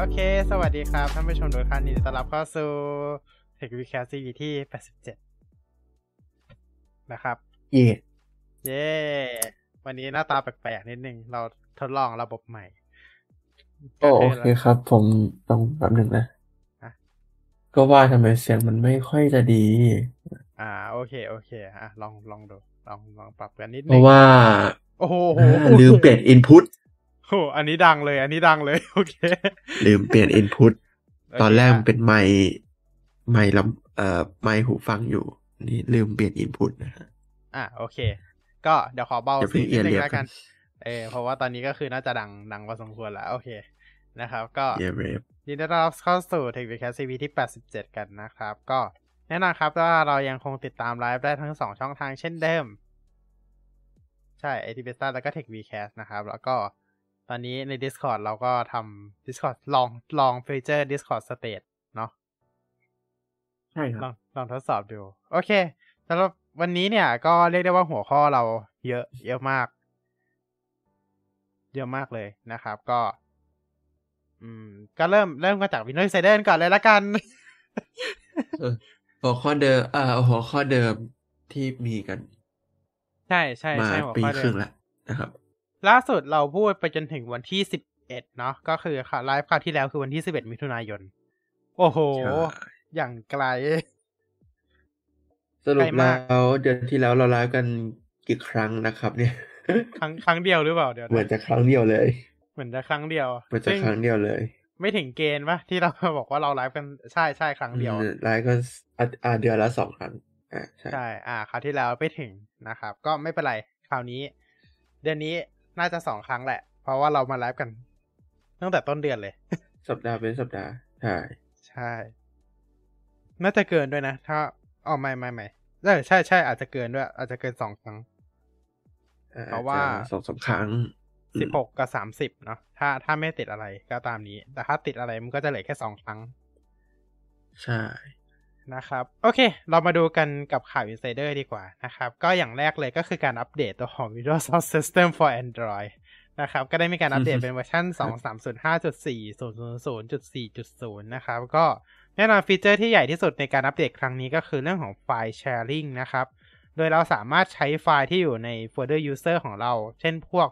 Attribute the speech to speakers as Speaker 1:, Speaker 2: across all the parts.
Speaker 1: โอเค สวัสดีครับ ท่านผู้ชมทุกท่านยินดีต้อนรับเข้าสู่ Tech w e e k c a s t ที่ 87 นะครับ
Speaker 2: เย่
Speaker 1: เย้วันนี้หน้าตาแปลกๆนิดนึง เราทดลองระบบใหม่
Speaker 2: โอโอเคครับ ผมต้องแป๊บหนึ่งนะ
Speaker 1: ฮะ
Speaker 2: ก็ว่าทำไมเสียงมันไม่ค่อยจะดี
Speaker 1: อ่า โอเค โอเค อะ ลองลองดู ลองลองปรับกันนิด
Speaker 2: เพ
Speaker 1: นึง
Speaker 2: ราะว่า
Speaker 1: โอ้โห
Speaker 2: อ่าลืมเปลี่ยนอินพุต
Speaker 1: โอ้โหอันนี้ดังเลย อันนี้ดังเลย โอเค
Speaker 2: ลืมเปลี่ยนอินพุต
Speaker 1: โเค
Speaker 2: ตอนแรกมันะเป็นไมค์ไมค์ลำเอ่อไมค์หูฟังอยู่ นี่ลืมเปลี่ยนอินพุตนะฮะ
Speaker 1: อะโอเค ก็เดี๋ยวขอเบา
Speaker 2: อย่าเพิ่
Speaker 1: เสีย
Speaker 2: ง
Speaker 1: งนิดนึ
Speaker 2: เอีย
Speaker 1: ง
Speaker 2: ด
Speaker 1: แล้วกัน
Speaker 2: เรียบ
Speaker 1: เออเพราะว่าตอนนี้ก็คือน่าจะดังดังพอสมควรแล้ว โอเคนะครับ ก็
Speaker 2: เย่เรฟ
Speaker 1: ยินดีต้อนรับเข้าสู่ Tech w e e k c a s t TV ที่ 87 กันนะครับ ก็แน่นอนครับว่าเรายังคงติดตามไลฟ์ได้ทั้ง 2 ช่องทางเช่นเดิม ใช่ a t b e s t a แล้วก็ Tech w e e k c a s t นะครับ แล้วก็ ตอนนี้ใน Discord เราก็ทำ Discord ลองลองฟีเจอร์ Discord State เนาะ
Speaker 2: ใช่ค
Speaker 1: ล
Speaker 2: รั
Speaker 1: อบงลองทดสอบดู โอเคสำหรับวันนี้เนี่ย ก็เรียกได้ว่าหัวข้อเราเยอะ เยอะมาก เยอะมากเลยนะครับ ก็ อืม ก็เริ่มเริ่มกันจาก Windows Insider ก่อนเลยละกัน
Speaker 2: เออหัวข้อเดิม เอ่อหัวข้อเดิมที่มีกัน
Speaker 1: ใช่ใช่
Speaker 2: มา
Speaker 1: ใช่หัว
Speaker 2: ปี
Speaker 1: ข้อ
Speaker 2: ค
Speaker 1: เดิ
Speaker 2: รึ่
Speaker 1: ม
Speaker 2: งแล้วนะครับ
Speaker 1: ล่าสุดเราพูดไปจนถึงวันที่สิบเอ็ดเนาะก็คือค่ะไลฟ์คราวที่แล้วคือวันที่สิบเอ็ดมิถุนายน โอ้โห
Speaker 2: ใช่
Speaker 1: อย่างไกล
Speaker 2: สรุ
Speaker 1: ไก
Speaker 2: ป
Speaker 1: ลมาก
Speaker 2: แล้วเดือนที่แล้วเราไลฟ์กันกี่ครั้งนะครับ เนี่ย
Speaker 1: ครั้งครั้งเดียวหรือเปล่าเดี๋ยวนะ
Speaker 2: เหมือนจะครั้งเดียวเลย
Speaker 1: เหมือนจะครั้งเดียว
Speaker 2: เหมือนจะ
Speaker 1: ซึ่ง
Speaker 2: ครั้งเดียวเลย
Speaker 1: ไม่ถึงเกณฑ์ปะที่เราบอกว่าเราไลฟ์กันใช่ใช่ครั้งเดียว
Speaker 2: อืมไลฟ์ก็อะอ่าเดือนละสองครั้งอ่าใช่
Speaker 1: ใช่ อ่าคราวที่แล้วไม่ถึงนะครับ ก็ไม่เป็นไรคราวนี้ เดือนนี้ น่าจะสองครั้งแหละ เพราะว่าเรามาไลฟ์กันตั้งแต่ต้นเดือนเลย
Speaker 2: สัปดาห์เป็นสัปดาห์ ใช่
Speaker 1: ใช่ น่าจะเกินด้วยนะ ถ้าอ๋อไม่ไม่ไม่เออใช่ใช่อาจจะเกินด้วย อาจจะเกินสองครั้ง
Speaker 2: อ่
Speaker 1: เพราะว่า
Speaker 2: อจจะสองสามครั้งอืม
Speaker 1: สิบหกกับสามสิบเนาะถ้าถ้าไม่ติดอะไรก็ตามนี้ แต่ถ้าติดอะไรมันก็จะเหลือแค่สองครั้ง
Speaker 2: ใช่
Speaker 1: นะครับ โอเค เรามาดูกันกับข่าว Insider ดีกว่านะครับ ก็อย่างแรกเลยก็คือการอัปเดตตัวของ Windows Subsystem for Android นะครับ ก็ได้มีการอัปเดตเป็นเวอร์ชัน2.305.4.0.0.4.0 นะครับ ก็แน่นอนฟีเจอร์ที่ใหญ่ที่สุดในการอัปเดตครั้งนี้ก็คือเรื่องของไฟล์ sharing นะครับ โดยเราสามารถใช้ไฟล์ที่อยู่ในโฟลเดอร์ user ของเรา เช่นพวก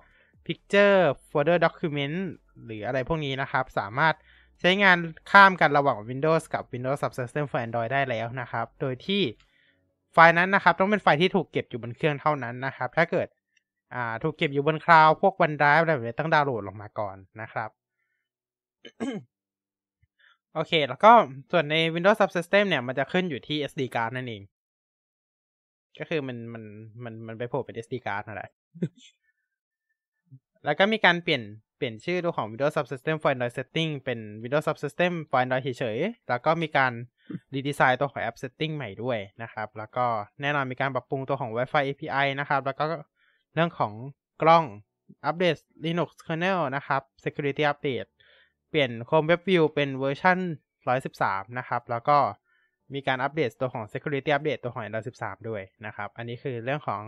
Speaker 1: picture folder document หรืออะไรพวกนี้นะครับ สามารถ ใช้งานข้ามกันระหว่าง Windows กับ Windows Subsystem for Android ได้แล้วนะครับ โดยที่ไฟล์นั้นนะครับ ต้องเป็นไฟล์ที่ถูกเก็บอยู่บนเครื่องเท่านั้นนะครับ ถ้าเกิดอ่าถูกเก็บอยู่บนคลาวพวก OneDrive อะไรแบบนี้ต้องดาวน์โหลดลงมาก่อนนะครับ โอเค แล้วก็ส่วนใน Windows Subsystem เนี่ย มันจะขึ้นอยู่ที่ SD card นั่นเอง ก็คือมันมันมันมันไปโผล่เป็น SD card นั่นแหละ แล้วก็มีการเปลี่ยนเปลี่ยนชื่อตัวของ Windows Subsystem for Android Setting เป็น Windows Subsystem for Android เฉยๆ แล้วก็มีการรีดีไซน์ตัวของ App Setting ใหม่ด้วยนะครับ แล้วก็แน่นอนมีการปรับปรุงตัวของ Wi-Fi API นะครับ แล้วก็เรื่องของกล้องอัปเดต Linux kernel นะครับ Security Update เปลี่ยน Chrome Web View เป็นเวอร์ชัน113 นะครับ แล้วก็มีการอัปเดตตัวของ Security Update ตัวของ Android 13 ด้วยนะครับ อันนี้คือเรื่องของ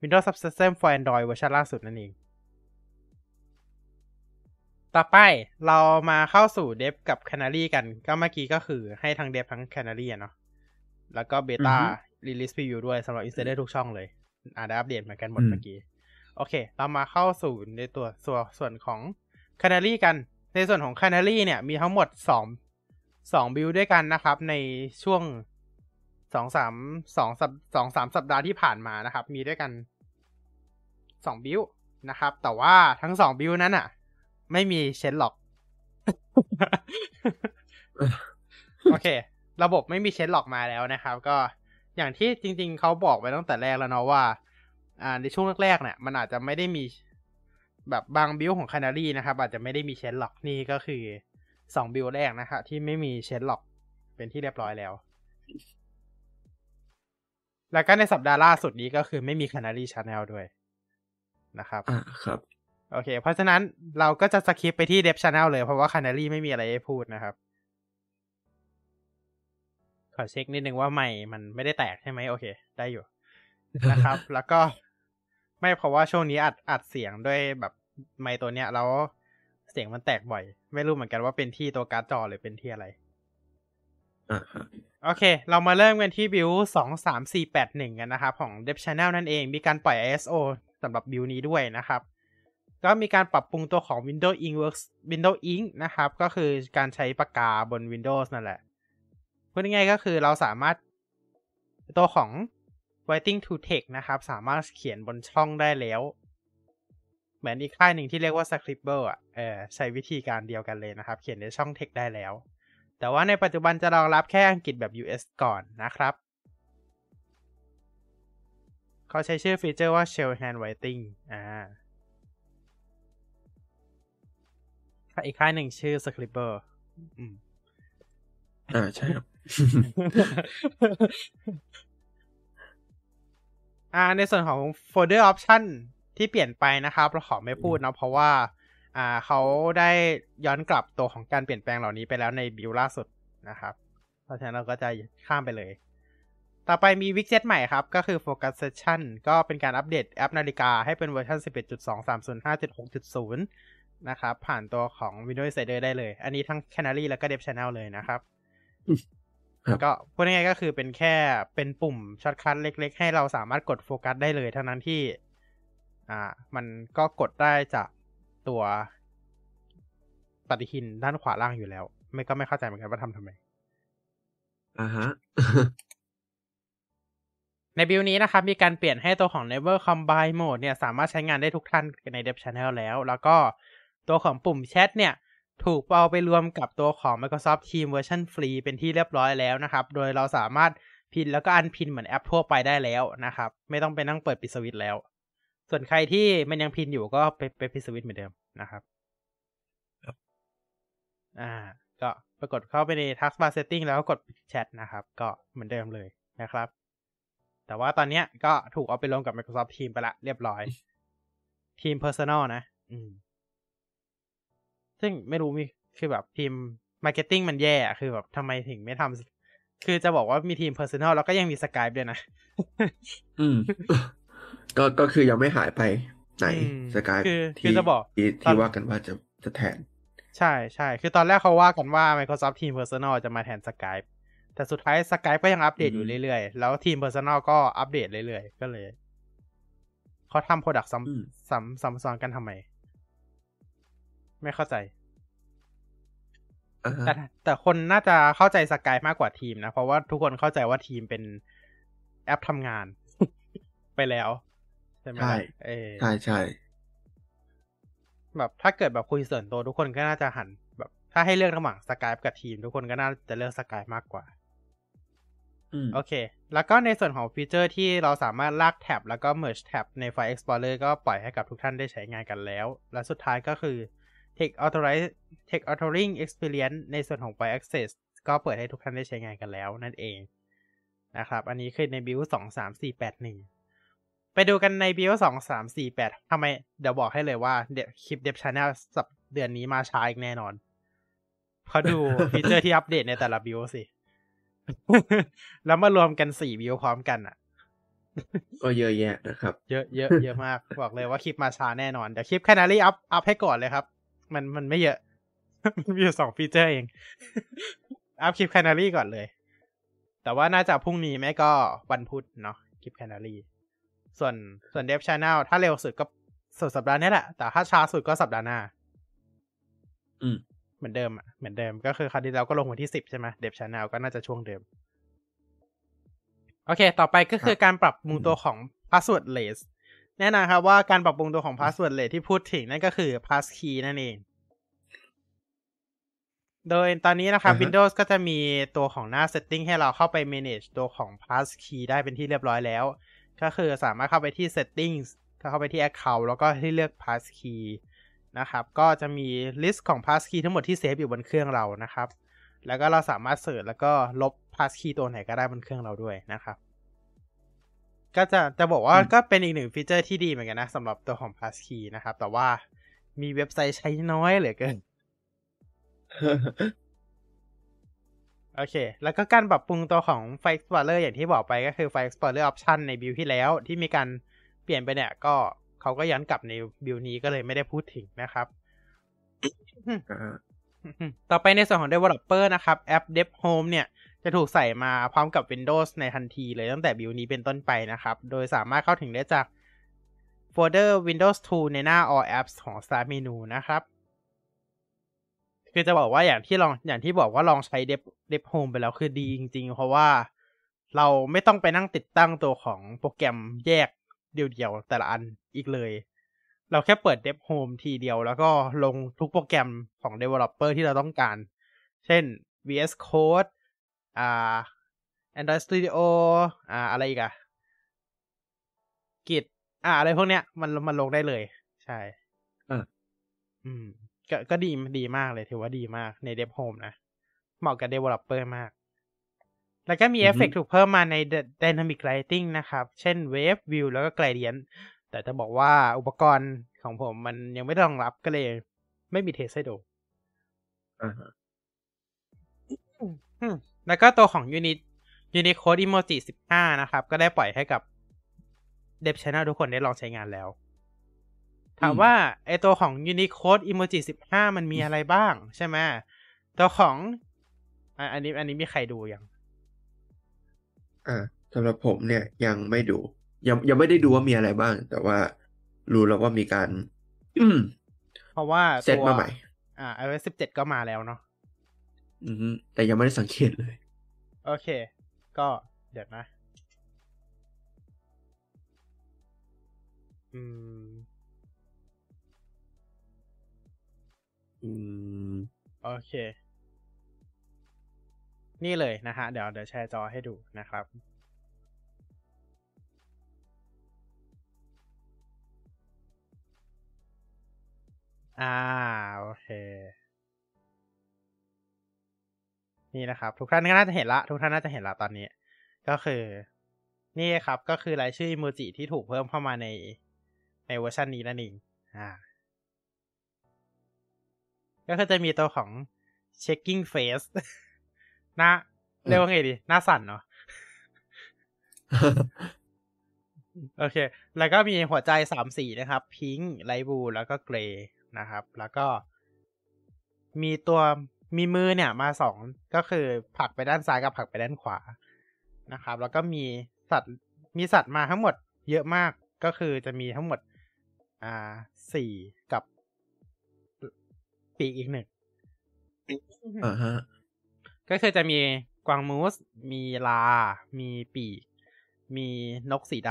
Speaker 1: Windows Subsystem for Android เวอร์ชันล่าสุดนั่นเอง ต่อไปเรามาเข้าสู่เดฟกับ Canary กัน ก็เมื่อกี้ก็คือให้ทั้งเดฟทั้ง Canary อะเนาะแล้วก็เบต้า Release Preview ด้วยสำหรับ Insider ทุกช่องเลย อ่าได้อัปเดตเหมือนกันหมดเมื่อกี้ โอเค เรามาเข้าสู่ในตัวส่วนส่วนของ Canary กัน ในส่วนของ Canary เนี่ย มีทั้งหมดสองสองบิลด้วยกันนะครับ ในช่วงสองสามสองสัปสองสามสัปดาห์ที่ผ่านมานะครับ มีด้วยกันสองบิลนะครับ แต่ว่าทั้งสองบิลนั้นอะ ไม่มีเชนหรอก โอเค ระบบไม่มีเชนหลอกมาแล้วนะครับ ก็อย่างที่จริง ๆเขาบอกไปตั้งแต่แรกแล้วเนาะว่า อ่าในช่วงแรกๆเนี่ย มันอาจจะไม่ได้มีแบบบางบิลของ Canary นะครับ อาจจะไม่ได้มีเชนหลอกนี่ก็คือสองบิลแรกนะครับที่ไม่มีเชนหลอกเป็นที่เรียบร้อยแล้ว แล้วก็ในสัปดาห์ล่าสุดนี้ก็คือไม่มี Canary Channel ด้วยนะครับ
Speaker 2: อ่าครับ
Speaker 1: โอเค เพราะฉะนั้นเราก็จะสคิปไปที่เดฟช Channel เลยเพราะว่า Canary ไม่มีอะไรให้พูดนะครับ ขอเช็คนิดนึงว่าไม่มันไม่ได้แตกใช่ไหมโอเค ได้อยู่นะครับ แล้วก็ไม่เพราะว่าช่วงนี้อัดอัดเสียงด้วยแบบไมค์ตัวเนี้ยแล้วเสียงมันแตกบ่อย ไม่รู้เหมือนกันว่าเป็นที่ตัวการ์ดจอหรือเป็นที่อะไร
Speaker 2: อ่าฮะ
Speaker 1: โอเค เรามาเริ่มกันที่บิวสองสามสี่แปดหนึ่งกันนะครับ ของ Dev Channel นั่นเอง มีการปล่อย ISO สำหรับบิวนี้ด้วยนะครับ ก็มีการปรับปรุงตัวของ Windows Ink Works Windows Ink นะครับ ก็คือการใช้ปากกาบน Windows นั่นแหละพูดง่ายๆก็คือเราสามารถตัวของ Writing to Text นะครับ สามารถเขียนบนช่องได้แล้ว เหมือนอีกค่ายหนึ่งที่เรียกว่า Scribble อะเออใช้วิธีการเดียวกันเลยนะครับ เขียนในช่อง text ได้แล้ว แต่ว่าในปัจจุบันจะรองรับแค่อังกฤษแบบ US ก่อนนะครับเขาใช้ชื่อฟีเจอร์ว่า Shell Handwriting อ่า อีกค่ายหนึ่งชื่อ Scribble อืม
Speaker 2: อ่าใช่ครับ
Speaker 1: อ่า ในส่วนของ folder option ที่เปลี่ยนไปนะครับ เราขอไม่พูดเนาะเพราะว่า อ่าเขาได้ย้อนกลับตัวของการเปลี่ยนแปลงเหล่านี้ไปแล้วใน build ล่าสุดนะครับ เพราะฉะนั้นเราก็จะข้ามไปเลย ต่อไปมีวิกเจ็ตใหม่ครับ ก็คือ Focus Session ก็เป็นการอัปเดตแอปนาฬิกาให้เป็นเวอร์ชัน11.230.5.6.0 นะครับ ผ่านตัวของ Windows Insider ได้เลย อันนี้ทั้ง Canary แล้วก็ Dev Channel เลยนะครับ
Speaker 2: ครับ
Speaker 1: ก็พูดง่ายๆก็คือเป็นแค่เป็นปุ่ม shortcut เล็กๆ ให้เราสามารถกดโฟกัสได้เลยเท่านั้นที่ อ่า มันก็กดได้จากตัวปฏิทินด้านขวาล่างอยู่แล้ว ไม่ก็ไม่เข้าใจเหมือนกันว่าทำทำไม
Speaker 2: อ่าฮะ
Speaker 1: ใน build นี้นะครับ มีการเปลี่ยนให้ตัวของ Never Combine Mode เนี่ย สามารถใช้งานได้ทุกท่านใน Dev Channel แล้ว แล้วก็ ตัวของปุ่มแชทเนี่ย ถูกเอาไปรวมกับตัวของ Microsoft Teams เวอร์ชันฟรีเป็นที่เรียบร้อยแล้วนะครับ โดยเราสามารถ pin แล้วก็ unpin เหมือนแอปทั่วไปได้แล้วนะครับ ไม่ต้องไปนั่งเปิดปิดสวิตช์แล้ว ส่วนใครที่มันยัง pin อยู่ก็ไปไปปิดสวิตช์เหมือนเดิมนะครับ
Speaker 2: ครับ
Speaker 1: อ่า ก็ปรากฏเข้าไปใน Taskbar Setting แล้วก็กดแชทนะครับ ก็เหมือนเดิมเลยนะครับ แต่ว่าตอนเนี้ยก็ถูกเอาไปลงกับ Microsoft Teams ไปละเรียบร้อยทีม Personal นะ อืม ซึ่งไม่รู้มีคือแบบทีม Marketing มันแย่อะคือแบบทำไมถึงไม่ทำคือจะบอกว่ามีทีม Personal แล้วก็ยังมี Skype ด้วยนะ
Speaker 2: อืม ก็ก็คือยังไม่หายไปไหน
Speaker 1: อืม
Speaker 2: สกาย
Speaker 1: คือคือ
Speaker 2: ที่
Speaker 1: จะบอก
Speaker 2: ที่
Speaker 1: ตอน
Speaker 2: ที่ว่ากันว่าจะจะแทน
Speaker 1: ใช่ใช่คือตอนแรกเขาว่ากันว่า Microsoft Team Personal จะมาแทน Skype แต่สุดท้าย Skype ก็ยังอัปเดตอยู่
Speaker 2: อืม
Speaker 1: เรื่อยๆ แล้วทีม Personal ก็อัปเดตเรื่อยๆ ก็เลยเขาทำ Product ซ้ำซ้ำซ้ำซ้อนกันทำไม ไม่เข้าใจ
Speaker 2: อ่าฮะ
Speaker 1: แต่แต่คนน่าจะเข้าใจสกายมากกว่าทีมนะ เพราะว่าทุกคนเข้าใจว่าทีมเป็นแอปทำงาน ไปแล้ว ใช่ไหมล่ะเออ
Speaker 2: ใช่ใช่
Speaker 1: แบบถ้าเกิดแบบคุยส่วนตัวทุกคนก็น่าจะหัน แบบ ถ้าให้เลือกระหว่างสกายกับทีม ทุกคนก็น่าจะเลือกสกายมากกว่า
Speaker 2: อืม
Speaker 1: โอเค แล้วก็ในส่วนของฟีเจอร์ที่เราสามารถลากแท็บแล้วก็ merge แท็บในไฟล์ Explorer ก็ปล่อยให้กับทุกท่านได้ใช้งานกันแล้ว และสุดท้ายก็คือ Text Authorize Text Authoring Experience ในส่วนของ File Access ก็เปิดให้ทุกท่านได้ใช้งานกันแล้วนั่นเองนะครับ อันนี้คือใน build สองสามสี่แปดหนึ่งไปดูกันใน build สองสามสี่แปดทำไม เดี๋ยวบอกให้เลยว่าเดี๋ยวคลิป Dev Channel สัปเดือนนี้มาช้าอีกแน่นอนเพราะดูฟีเจอร์ที่อัปเดตในแต่ละ build สิ แล้วมารวมกันสี่วิวพร้อมกันอะ
Speaker 2: ก็เยอะแยะนะครับ
Speaker 1: เยอะเยอะเยอะมาก บอกเลยว่าคลิปมาช้าแน่นอน เดี๋ยวคลิป Canary อัพอัพให้ก่อนเลยครับ มันมันไม่เยอะ มันมีอยู่สองฟีเจอร์เอง อัพคลิป Canary ก่อนเลย แต่ว่าน่าจะพรุ่งนี้ไม่ก็วันพุธเนาะคลิปแคนารีส่วนส่วนเดฟช n แนลถ้าเร็วสุดก็สุดสัปดาห์นี้แหละ แต่ถ้าช้าสุดก็สัปดาห์หน้า
Speaker 2: อืม
Speaker 1: เหมือนเดิมอะเหมือนเดิมก็คือคราวที่แล้วก็ลงวันที่สิบใช่ไหมเดฟช n แนลก็น่าจะช่วงเดิม โอเค ต่อไปก็คือการปรับปรุงตัวของ passwordless แน่นอนครับว่าการปรับปรุงตัวของ passwordless ที่พูดถึงนั่นก็คือ passkey นั่นเอง โดยตอนนี้นะครับ
Speaker 2: อ่าฮะ
Speaker 1: Windows ก็จะมีตัวของหน้า setting ให้เราเข้าไป manage ตัวของ passkey ได้เป็นที่เรียบร้อยแล้ว ก็คือสามารถเข้าไปที่ settings เข้าไปที่ account แล้วก็ที่เลือก passkey นะครับ ก็จะมี list ของ passkey ทั้งหมดที่เซฟอยู่บนเครื่องเรานะครับ แล้วก็เราสามารถเสิร์ชแล้วก็ลบ passkey ตัวไหนก็ได้บนเครื่องเราด้วยนะครับ ก็จะจะบอกว่า
Speaker 2: อืม
Speaker 1: ก็เป็นอีกหนึ่งฟีเจอร์ที่ดีเหมือนกันนะสำหรับตัวของ passkey นะครับ แต่ว่ามีเว็บไซต์ใช้น้อยเหลือเกิน โอเค แล้วก็การปรับปรุงตัวของ File Explorer อย่างที่บอกไปก็คือ File Explorer Option ในบิลที่แล้วที่มีการเปลี่ยนไปเนี่ยก็เขาก็ย้อนกลับในบิลนี้ก็เลยไม่ได้พูดถึงนะครับ
Speaker 2: อ่า
Speaker 1: ต่อไปในส่วนของ Developer นะครับ แอป Dev Home เนี่ย จะถูกใส่มาพร้อมกับ Windows ในทันทีเลยตั้งแต่บิวนี้เป็นต้นไปนะครับ โดยสามารถเข้าถึงได้จากโฟลเดอร์ Windows 2 ในหน้า All Apps ของ Start Menu นะครับ คือจะบอกว่าอย่างที่ลองอย่างที่บอกว่าลองใช้ Dev Dev Home ไปแล้วคือดีจริง ๆ เพราะว่าเราไม่ต้องไปนั่งติดตั้งตัวของโปรแกรมแยกเดียวๆแต่ละอันอีกเลย เราแค่เปิด Dev Home ทีเดียวแล้วก็ลงทุกโปรแกรมของ Developer ที่เราต้องการ เช่น VS Code อ่า Android Studio อ่า อะไรอีกอะกิจอ่า อะไรพวกเนี้ย มันมันลงได้เลย ใช่
Speaker 2: อ่า
Speaker 1: อืม ก็ก็ดีดีมากเลย ถือว่าดีมากใน Dev Home นะ เหมาะกับ Developer มาก แล้วก็มีเอฟเฟกต์ถูกเพิ่มมาใน Dynamic Lighting นะครับ เช่น Wave View แล้วก็ Gradient แต่จะบอกว่าอุปกรณ์ของผมมันยังไม่ได้รองรับก็เลย ไม่มีเทสให้ดู
Speaker 2: อ่าฮะ
Speaker 1: อืม แล้วก็ตัวของ Unit Unicode Emoji 15 นะครับ ก็ได้ปล่อยให้กับ Dev Channel ทุกคนได้ลองใช้งานแล้ว ถามว่าไอตัวของ Unicode Emoji 15 มันมีอะไรบ้างใช่ไหมตัวของอะอันนี้ อันนี้มีใครดูยัง
Speaker 2: อ่าสำหรับผมเนี่ยยังไม่ดู ยังยังไม่ได้ดูว่ามีอะไรบ้าง แต่ว่ารู้แล้วว่ามีการ อืม
Speaker 1: เพราะว่า
Speaker 2: เซต
Speaker 1: ตัว
Speaker 2: มาใหม่
Speaker 1: อ่า iOS 17 ก็มาแล้วเนาะ
Speaker 2: อืมแต่ยังไม่ได้สังเกตเลย
Speaker 1: โอเค ก็เดี๋ยวนะ อืม
Speaker 2: อืม
Speaker 1: โอเค นี่เลยนะฮะ เดี๋ยวเดี๋ยวแชร์จอให้ดูนะครับอ่า โอเค นี่นะครับ ทุกท่านก็น่าจะเห็นละ ทุกท่านน่าจะเห็นละตอนนี้ ก็คือ นี่ครับก็คือรายชื่ออิโมจิที่ถูกเพิ่มเข้ามาในในเวอร์ชันนี้นั่นเองอ่า ก็คือจะมีตัวของ checking face หน้าเรียกว่าไงดี หน้าสั่นเนาะโอเค แล้วก็มีหัวใจสามสีนะครับ พิงค์ไลท์บลูแล้วก็เกรย์นะครับ แล้วก็มีตัว มีมือเนี่ยมาสองก็คือผลักไปด้านซ้ายกับผลักไปด้านขวานะครับ แล้วก็มีสัตว์มีสัตว์มาทั้งหมดเยอะมากก็คือจะมีทั้งหมดอ่าสี่กับปีกอีกหนึ่ง
Speaker 2: อ่าฮะ
Speaker 1: ก็คือจะมีกวางมูส มีลา มีปีก มีนกสีด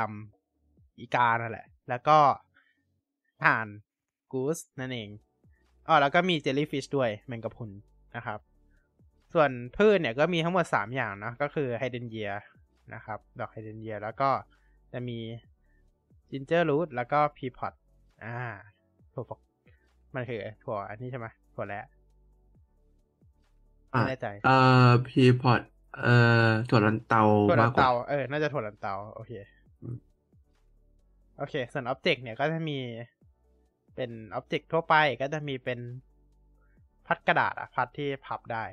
Speaker 1: ำอีกานั่นแหละ แล้วก็ห่านกูสนั่นเองอ๋อแล้วก็มี jellyfish ด้วยแมงกะพรุน นะครับ ส่วนพืชเนี่ยก็มีทั้งหมดสามอย่างเนอะก็คือไฮเดนเยียนะครับ ดอกไฮเดนเยียแล้วก็จะมี ginger root แล้วก็ pea pod อ่าถั่วฝักมันคือถั่วอันนี้ใช่ไหมถั่วแล้ว
Speaker 2: อ่า
Speaker 1: ไม่แน่ใจ
Speaker 2: เอ่อ pea pod เอ่อถั่วลันเตา
Speaker 1: ถั่วลั
Speaker 2: มาก
Speaker 1: น
Speaker 2: กว่า
Speaker 1: เตาเออน่าจะถั่วลันเตาโอเค
Speaker 2: อืม
Speaker 1: โอเค ส่วน object เนี่ยก็จะมีเป็น object ทั่วไปก็จะมีเป็น พัดกระดาษอะพัดที่พับได้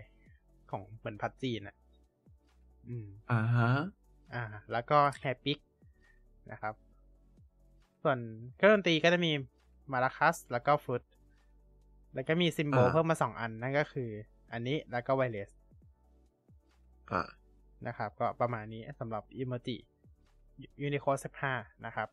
Speaker 1: ของเหมือนพัดจีนอะอืม
Speaker 2: อ่าฮะ
Speaker 1: อ่า แล้วก็ hair pick นะครับ ส่วนเครื่องดนตรีก็จะมี maracas แล้วก็ฟลุตแล้วก็มี symbol
Speaker 2: อ่า
Speaker 1: เพิ่มมาสองอันนั่นก็คือ อันนี้แล้วก็ wireless
Speaker 2: อ่า
Speaker 1: นะครับ ก็ประมาณนี้สำหรับ Emoji Unicode 15นะครับ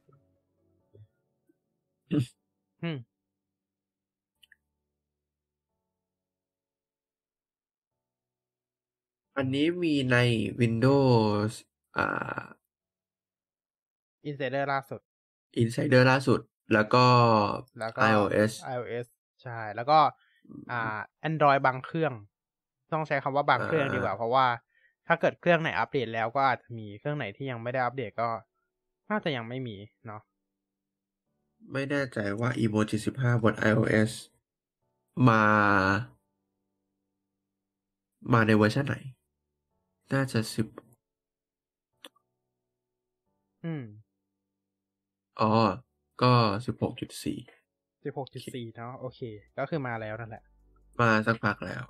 Speaker 1: อืม
Speaker 2: อันนี้มีใน Windows อ่า
Speaker 1: Insider ล่าสุด
Speaker 2: Insider ล่าสุด แล้วก็
Speaker 1: แล้วก็
Speaker 2: iOS
Speaker 1: iOS ใช่ แล้วก็อ่า Android บางเครื่อง ต้องใช้คำว่าบางเครื่องดีกว่า เพราะว่าถ้าเกิดเครื่องไหนอัปเดตแล้วก็อาจจะมีเครื่องไหนที่ยังไม่ได้อัปเดตก็ น่าจะยังไม่มีเนาะ
Speaker 2: ไม่แน่ใจว่า Emoji 15บน iOS มา มาในเวอร์ชันไหน น่าจะสิบ
Speaker 1: อืม
Speaker 2: อ๋อ ก็สิบหกจุดสี่
Speaker 1: 16.4เนาะโอเค ก็คือมาแล้วนั่นแหละ
Speaker 2: มาสักพักแล้ว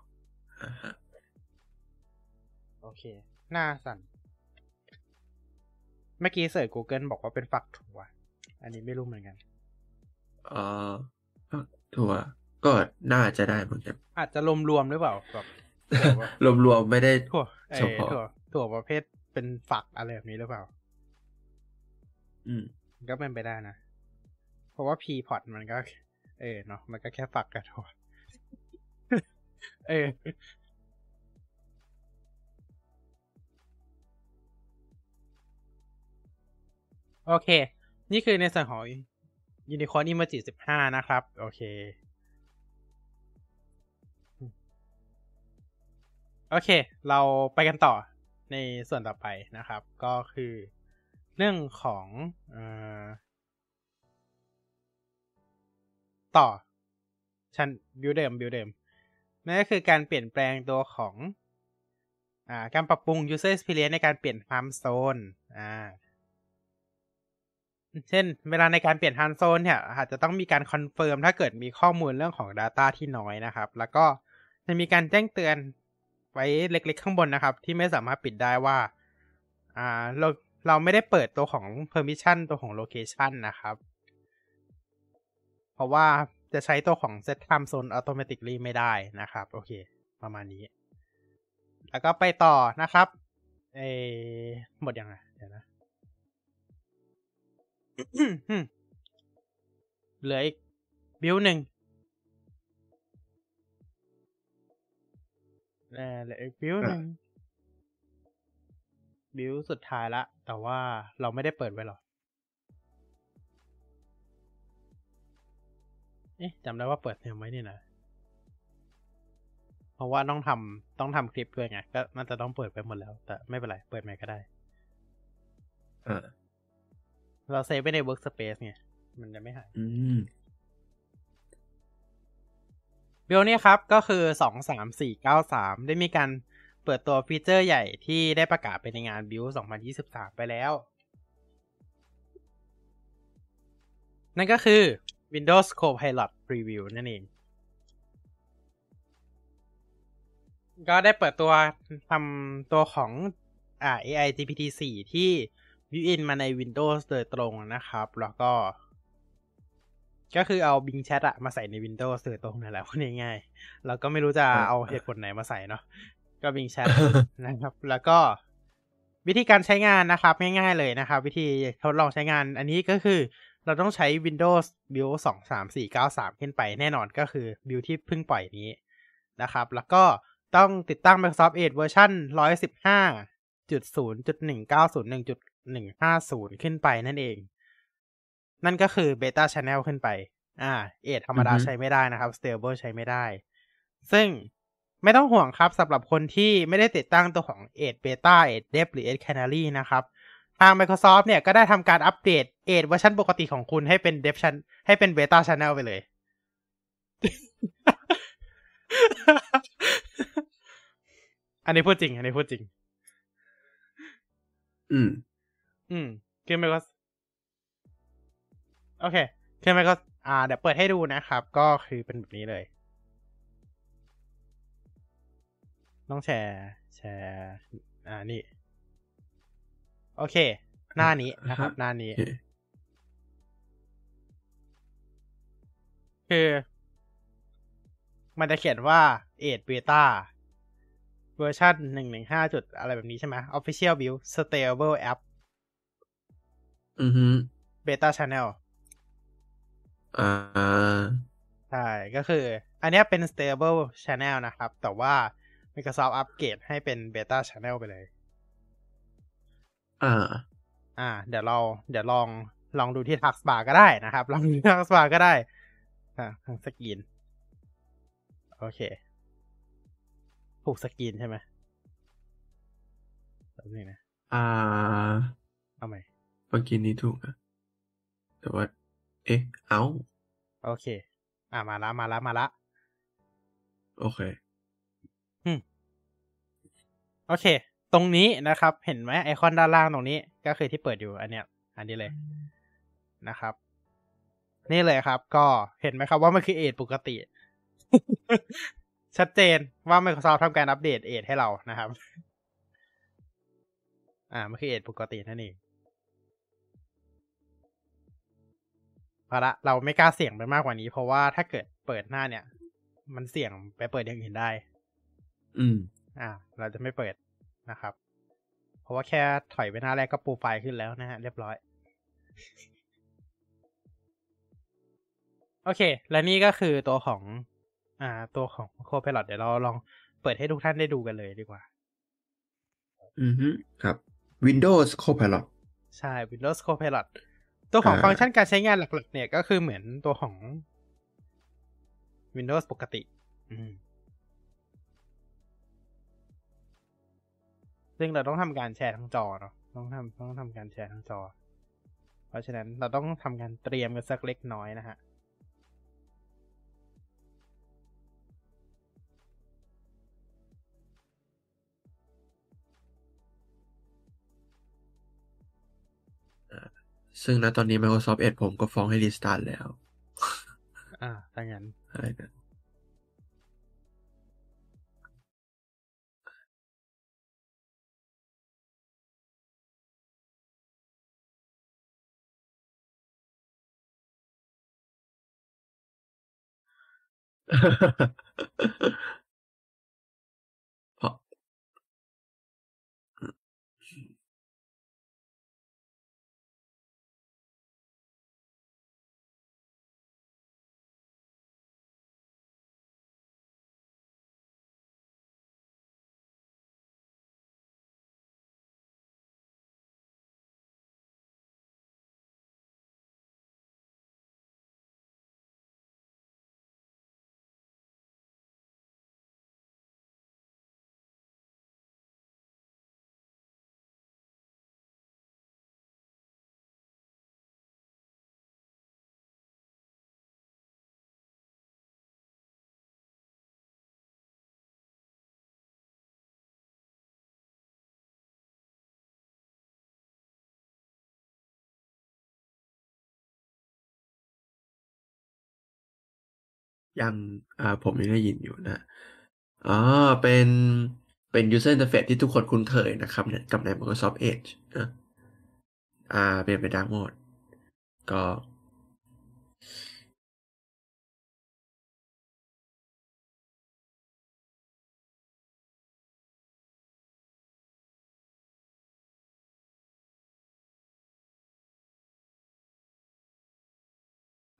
Speaker 2: อ่าฮะ
Speaker 1: โอเค หน้าสั่น เมื่อกี้เสิร์ช Google บอกว่าเป็นฝักถั่ว อันนี้ไม่รู้เหมือนกัน
Speaker 2: อ๋อถั่ว ก็น่าจะได้เหมือนกัน
Speaker 1: อาจจะรวมๆหรือเปล่าแบบ
Speaker 2: รวมๆไม่ได้
Speaker 1: ถั่วเอ
Speaker 2: เฉ
Speaker 1: อ
Speaker 2: พาะ
Speaker 1: ถั่วถั่วประเภทเป็นฝักอะไรแบบนี้หรือเปล่า
Speaker 2: อืม
Speaker 1: ก็เป็นไปได้นะ เพราะว่าพีพอตมันก็ เออเนาะมันก็แค่ฝักกระถั่วเออโอเค นี่คือในส่วนของ Unicorn Emoji 15 นะครับ โอเค โอเค เราไปกันต่อในส่วนต่อไปนะครับ ก็คือเรื่องของอต่อชั้นบิวเดิมบิวเดิมนั่นก็คือการเปลี่ยนแปลงตัวของอการปรับปรุง user experience ในการเปลี่ยน time zone อ่าเช่น เวลาในการเปลี่ยน time zone เนี่ยอาจจะต้องมีการ confirm ถ้าเกิดมีข้อมูลเรื่องของ data ที่น้อยนะครับ แล้วก็จะมีการแจ้งเตือน ไว้เล็กๆข้างบนนะครับ ที่ไม่สามารถปิดได้ว่า อ่าเราเราไม่ได้เปิดตัวของ permission ตัวของ location นะครับ เพราะว่าจะใช้ตัวของ set time zone automatically ไม่ได้นะครับ โอเค ประมาณนี้ แล้วก็ไปต่อนะครับเออหมดยังไงเดี๋ยวนะเหลืออีกบิวหนึ่ง ออเหลืออีกบิวหนึ่งบิวสุดท้ายละ แต่ว่าเราไม่ได้เปิดไว้หรอ เอ๊ะจำได้ว่าเปิดเทมไว้นี่นะ เพราะว่าต้องทำต้องทำคลิปด้วยไง ก็น่าจะต้องเปิดไปหมดแล้ว แต่ไม่เป็นไร เปิดใหม่ก็ได้
Speaker 2: อ่า
Speaker 1: เราเซฟไว้ใน workspace ไง มันจะไม่หาย
Speaker 2: อืม
Speaker 1: บิลเนี่ยครับ ก็คือสองสามสี่เก้าสามได้มีการเปิดตัวฟีเจอร์ใหญ่ที่ได้ประกาศไปในงานบิล2023 ไปแล้ว นั่นก็คือ Windows Copilot Preview นั่นเอง ก็ได้เปิดตัวทำตัวของอ่า AI GPT 4 ที่ built in มาใน Windows โดยตรงนะครับ แล้วก็ ก็คือเอา Bing Chat อะมาใส่ใน Windows โดยตรงนั่นแหละพูดง่ายๆแล้วก็ไม่รู้จะ
Speaker 2: อ่า
Speaker 1: เอาเหตุผลไหนมาใส่เนาะก็ Bing Chat นะครับ แล้วก็วิธีการใช้งานนะครับ ง่ายๆเลยนะครับ วิธีทดลองใช้งาน อันนี้ก็คือเราต้องใช้ Windows Build 2 3 4 9 3 ขึ้นไปแน่นอนก็คือ Build ที่เพิ่งปล่อยนี้นะครับ แล้วก็ต้องติดตั้ง Microsoft Edge เวอร์ชัน115.0.1901.150 ขึ้นไปนั่นเอง นั่นก็คือ Beta Channel ขึ้นไป อ่า เอทธรรมดา
Speaker 2: อือฮึ
Speaker 1: ใช้ไม่ได้นะครับ Stable ใช้ไม่ได้ ซึ่งไม่ต้องห่วงครับสำหรับคนที่ไม่ได้ติดตั้งตัวของ Edge Beta Edge Dev หรือ Edge Canary นะครับ ทาง Microsoft เนี่ยก็ได้ทำการอัปเดต Edge เวอร์ชันปกติของคุณให้เป็น Dev Chan ให้เป็น Beta Channel ไปเลย อันนี้พูดจริง อันนี้พูดจริง
Speaker 2: อืม
Speaker 1: อืมคือ Microsoft โอเคคือ Microsoft อ่าเดี๋ยวเปิดให้ดูนะครับ ก็คือเป็นแบบนี้เลย ต้องแชร์แชร์อ่านี่ โอเค หน้านี้นะครับ
Speaker 2: อ่าฮะ
Speaker 1: หน้านี้
Speaker 2: โอเค
Speaker 1: คือ มันจะเขียนว่า8 Beta เวอร์ชัน115จุดอะไรแบบนี้ใช่ไหม Official Build Stable App
Speaker 2: อือฮึ
Speaker 1: Beta Channel
Speaker 2: อ่า
Speaker 1: ใช่ก็คือ อันเนี้ยเป็น stable channel นะครับ แต่ว่า Microsoft อัปเกรดให้เป็น beta channel ไปเลย
Speaker 2: อ่า
Speaker 1: อ่า เดี๋ยวเรา เดี๋ยวลองลองดูที่ taskbar ก็ได้นะครับ ลองดูที่ taskbar ก็ได้ อ่าทางสกรีนโอเคผูกสกรีนใช่ไหมแป๊บนึงนะ
Speaker 2: อ่า
Speaker 1: เอาใหม่
Speaker 2: เมื่อกี้นี้ถูกนะแต่ว่าเอ๊ะ เอ้า
Speaker 1: โอเค อ่ามาละมาละมาละ
Speaker 2: โอเค
Speaker 1: โอเค ตรงนี้นะครับ เห็นไหมไอคอนด้านล่างตรงนี้ ก็คือที่เปิดอยู่อันเนี้ย อันนี้เลยนะครับ นี่เลยครับ ก็เห็นไหมครับว่ามันคือเอทปกติ ชัดเจนว่า Microsoft ทำการอัปเดตเอทให้เรานะครับ อ่ามันคือเอทปกตินั่นเอง พอละเราไม่กล้าเสี่ยงไปมากกว่านี้ เพราะว่าถ้าเกิดเปิดหน้าเนี่ย มันเสี่ยงไปเปิดอย่างอื่นได้
Speaker 2: อืม
Speaker 1: อ่า เราจะไม่เปิดนะครับ เพราะว่าแค่ถอยไปหน้าแรกก็ปูไฟล์ขึ้นแล้วนะฮะ เรียบร้อย โอเค และนี่ก็คือตัวของ อ่า ตัวของ Copilot เดี๋ยวเราลองเปิดให้ทุกท่านได้ดูกันเลยดีกว่า
Speaker 2: อือฮึครับ Windows Copilot
Speaker 1: ใช่ Windows Copilot ตัวของฟังก์ชันการใช้งานหลักๆ เนี่ยก็คือเหมือนตัวของ Windows ปกติซึ่งเราต้องทำการแชร์ทั้งจอเนาะต้องทำต้องทำการแชร์ทั้งจอ เพราะฉะนั้นเราต้องทำการเตรียมกันสักเล็กน้อยนะฮะ
Speaker 2: ซึ่งณตอนนี้ Microsoft Edge ผมก็ฟ้องให้รีสตาร์ทแล้ว
Speaker 1: อ่าถ้างั้น
Speaker 2: อะไรนะ ยังอ่าผมยังได้ยินอยู่นะอ๋อเป็นเป็น user interface ที่ทุกคนคุ้นเคยนะครับเนี่ยกับใน Microsoft Edge นะอ่าเป็นไป dark mode ก็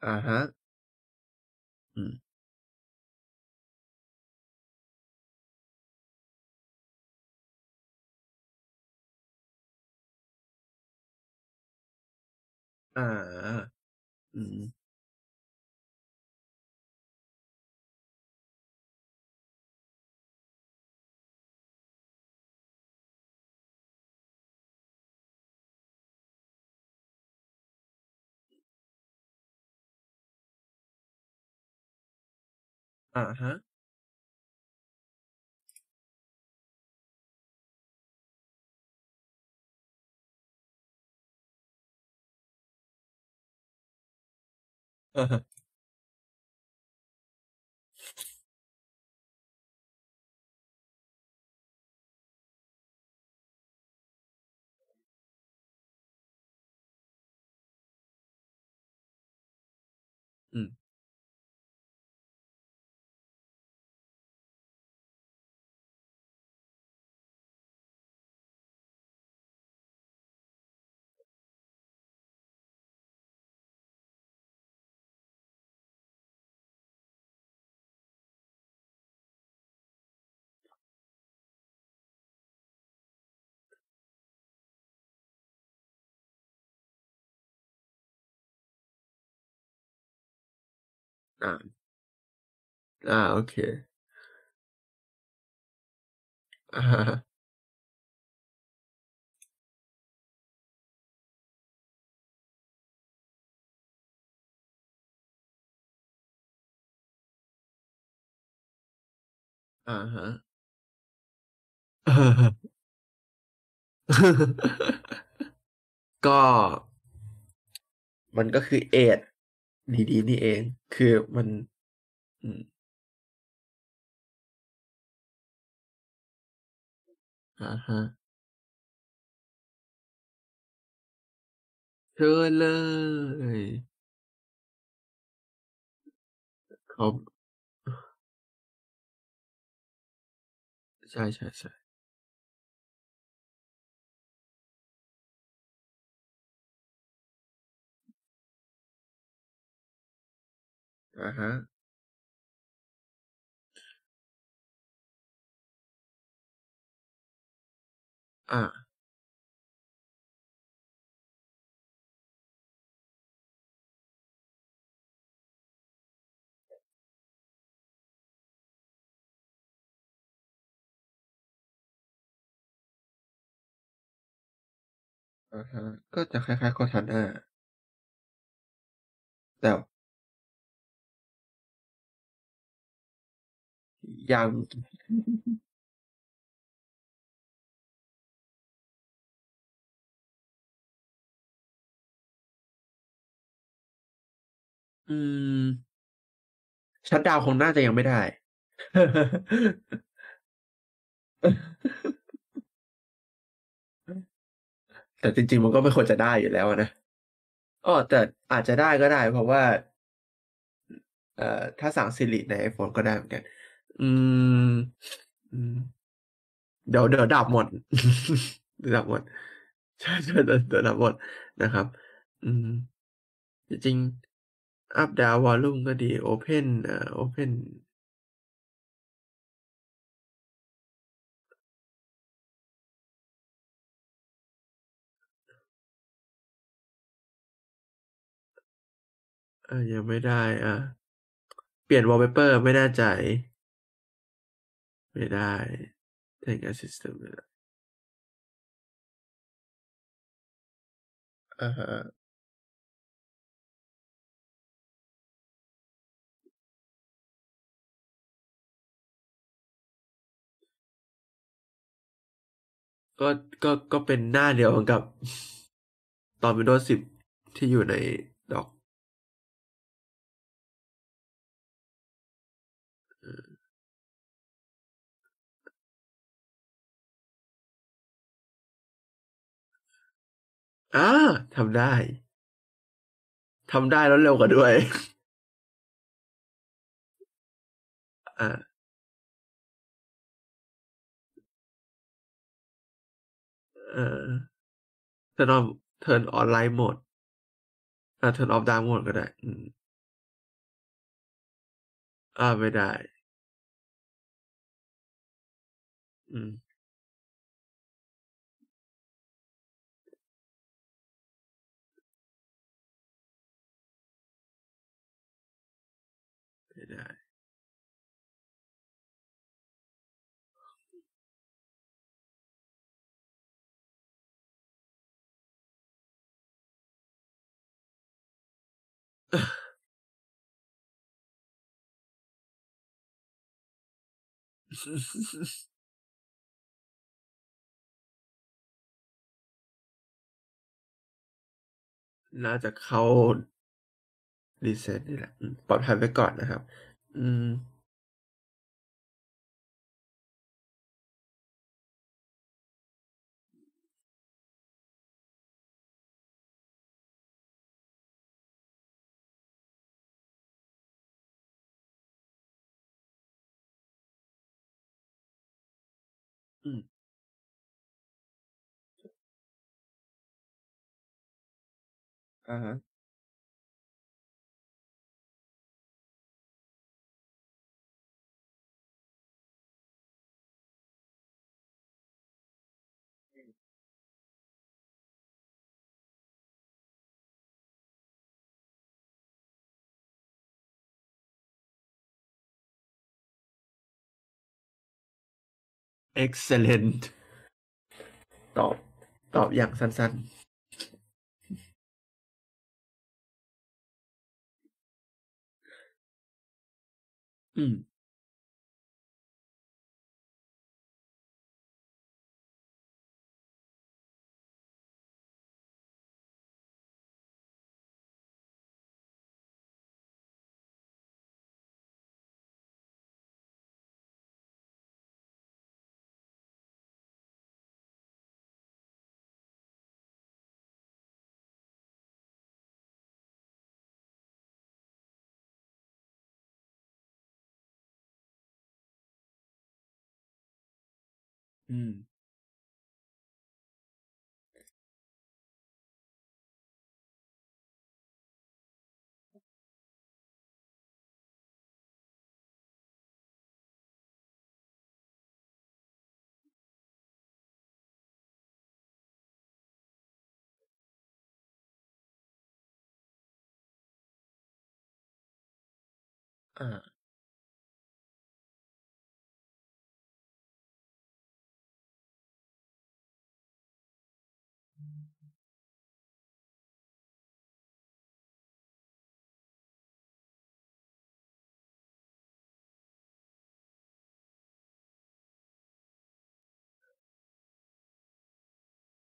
Speaker 2: อ่าฮะ อ่าฮะ อะฮะ อ่า อ่า โอเค อะฮะ อะฮะก็ มันก็คือ Edge ดีๆ นี่ดีนี่เอง คือมันอ่าฮะเชิญเลย ครับ ใช่ใช่ใช่ อ่าฮะ อ่าอ่าฮะ ก็จะคล้าย ๆ Cortana แต่ ยังอืม ชัตดาวน์คงน่าจะยังไม่ได้ แต่จริง ๆ มันก็ไม่ควรจะได้อยู่แล้วอะนะอ้อแต่อาจจะได้ก็ได้ เพราะว่า เอ่อถ้าสั่ง Siri ใน iPhone ก็ได้เหมือนกัน อืมเดี๋ยวเดี๋ยวดับหมดเดี๋ยวดับหมดใช่ๆเดี๋ยวเดี๋ยวดับหมดนะครับ อืม จริงๆ up down volume ก็ดี open เอ่อ open เออยังไม่ได้อาเปลี่ยน wallpaper ไม่แน่ใจ ไม่ได้ Take Assistant ไม่ได้อะฮะก็ก็ก็เป็นหน้าเดียวกันกับตอน Windows 10 ที่อยู่ใน Dock เอ อ่าทำได้ทำได้แล้วเร็วกว่าด้วยอาเออ turn on turn on light mode อ่า turn off dark mode ก็ได้ อืม อ่า ไม่ได้ อืม น่าจะเข้า รีเซ็ตนี่แหละ ปลอดภัยไว้ก่อนนะครับ อืม อะฮะ อืม excellent ตอบ ตอบอย่างสั้น ๆ อื มอื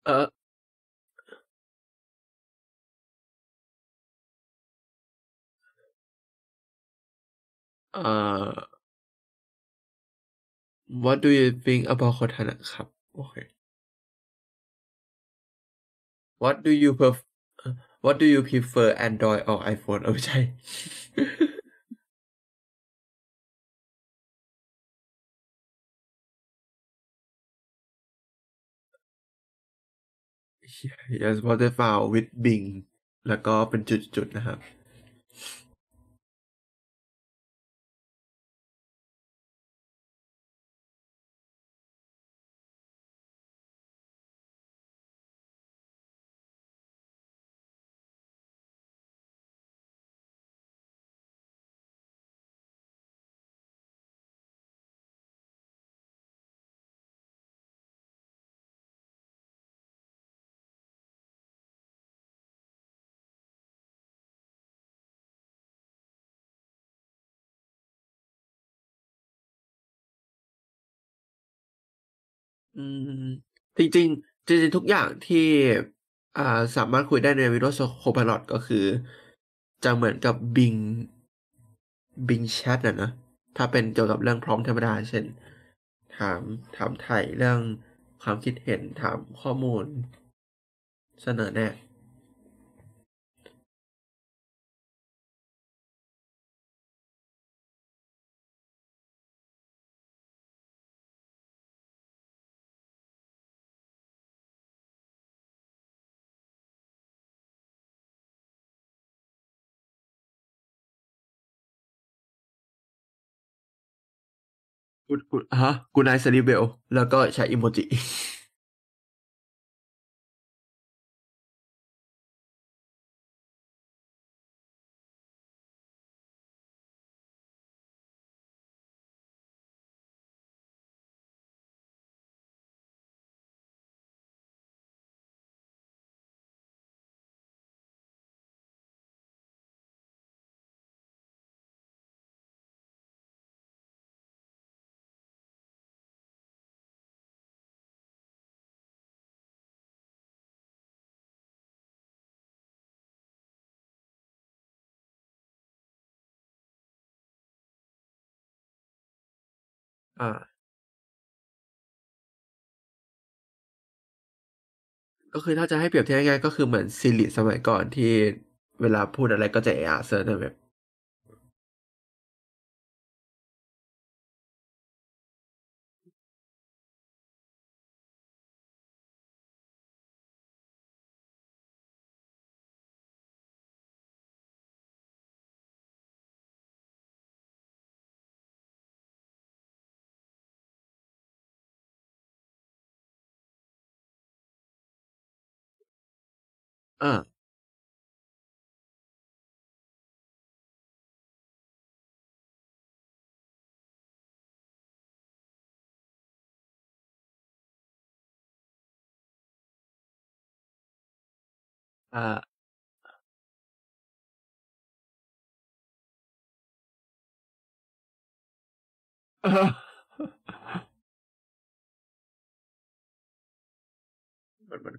Speaker 2: เออเอ่อ What do you think about Cortana ครับ โอเค What do you pref เอ่อ What do you prefer Android or iPhone เออ ไม่ใช่ Yes what they found with Bing แล้วก็เป็นจุด ๆ นะครับ อืม จริงๆจริงๆทุกอย่างที่อ่าสามารถคุยได้ใน Windows Copilot ก็คือ จะเหมือนกับ Bing Bing Chat อะนะ ถ้าเป็นเกี่ยวกับเรื่องพร้อมธรรมดา เช่น ถามถามไถ่เรื่องความคิดเห็นถามข้อมูล เสนอแนะ กูกูฮะกูนายซาริเบลแล้วก็ใช้อิโมจิ อาก็คือถ้าจะให้เปรียบเทียบง่ายๆก็คือเหมือนซีรีสมัยก่อนที่เวลาพูดอะไรก็จะเออาเซอร์ชในเว็บ อาอาเออมัน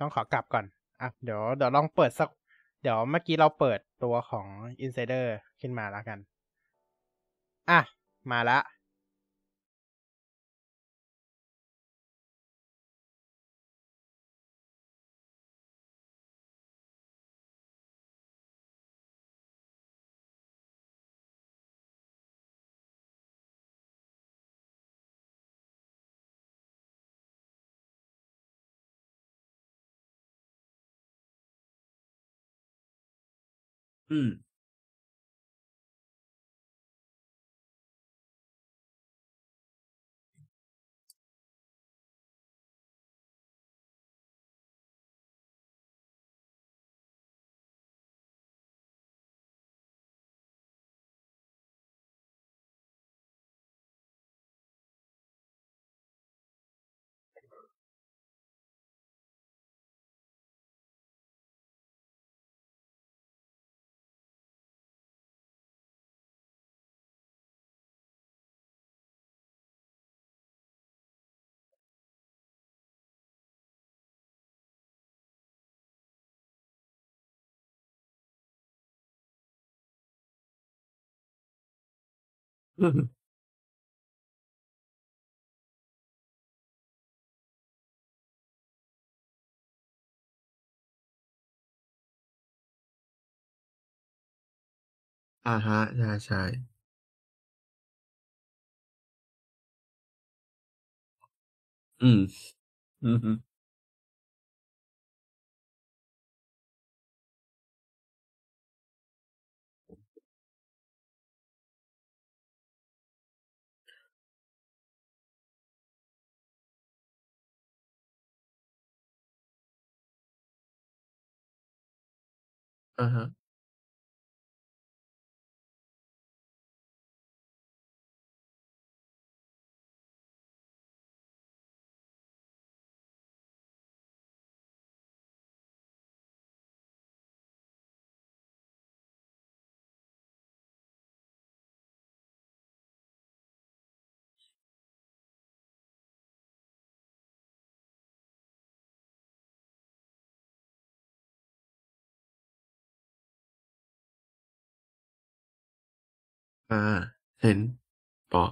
Speaker 2: ต้อ
Speaker 1: งขอกลับก่อน อะ เดี๋ยวเดี๋ยวลองเปิดสัก เดี๋ยวเมื่อกี้เราเปิดตัวของ Insider ขึ้นมาแล้วกัน อะ มาละ
Speaker 2: อื มอ่าฮะ ใช่ๆอืม อือฮึ อะฮะอาเห็นปอ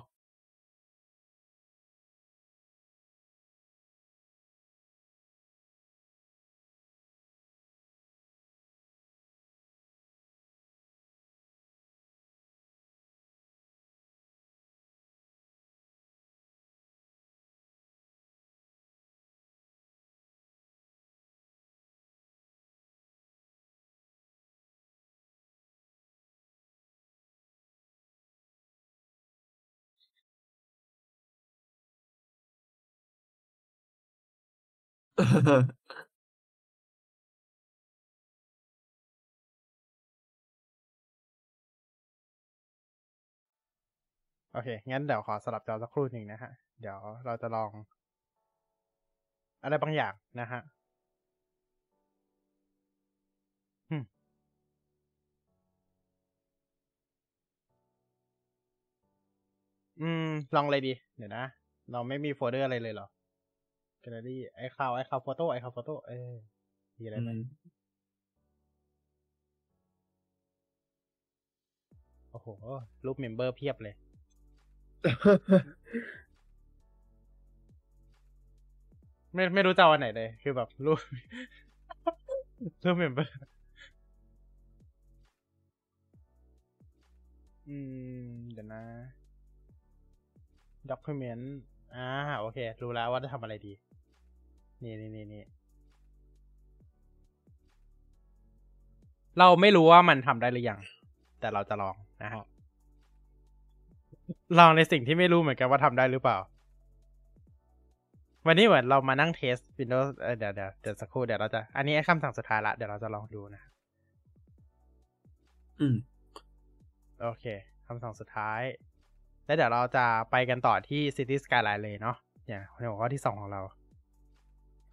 Speaker 1: โอเค งั้นเดี๋ยวขอสลับจอสักครู่หนึ่งนะครับเดี๋ยวเราจะลอง อะไรบางอย่างนะครับอืมอืม ลองอะไรดี เดี๋ยวนะ เราไม่มีโฟลเดอร์อะไรเลยเหรอ Gallery iCloud iCloud Photo iCloud Photo เออมีอะไร
Speaker 2: อื
Speaker 1: ไหม
Speaker 2: ม
Speaker 1: โอ้โห รูป member เพียบเลย ไม่ไม่รู้จะเอาอันไหนเลย คือแบบรูปรูป member อืม เดี๋ยวนะ document อ่า โอเค รู้แล้วว่าจะทำอะไรดี นี่นี่นี่นี่เราไม่รู้ว่ามันทำได้หรือยัง แต่เราจะลองนะฮะลองในสิ่งที่ไม่รู้เหมือนกันว่าทำได้หรือเปล่า วันนี้เหมือนเรามานั่งเทส Windows เอ่อเดี๋ยวเดี๋ยวเดี๋ยวสักครู่เดี๋ยวเราจะ อันนี้ไอ้คำสั่งสุดท้ายละ เดี๋ยวเราจะลองดูนะ
Speaker 2: อืม
Speaker 1: โอเคคำสั่งสุดท้าย แล้วเดี๋ยวเราจะไปกันต่อที่ City Skyline เลยเนาะอย่างในหัวข้อที่สองของเรา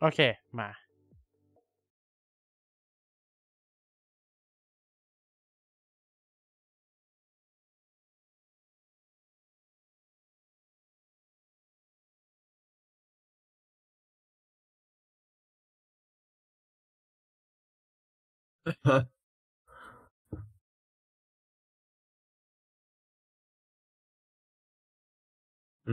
Speaker 1: โอเค มา
Speaker 2: อื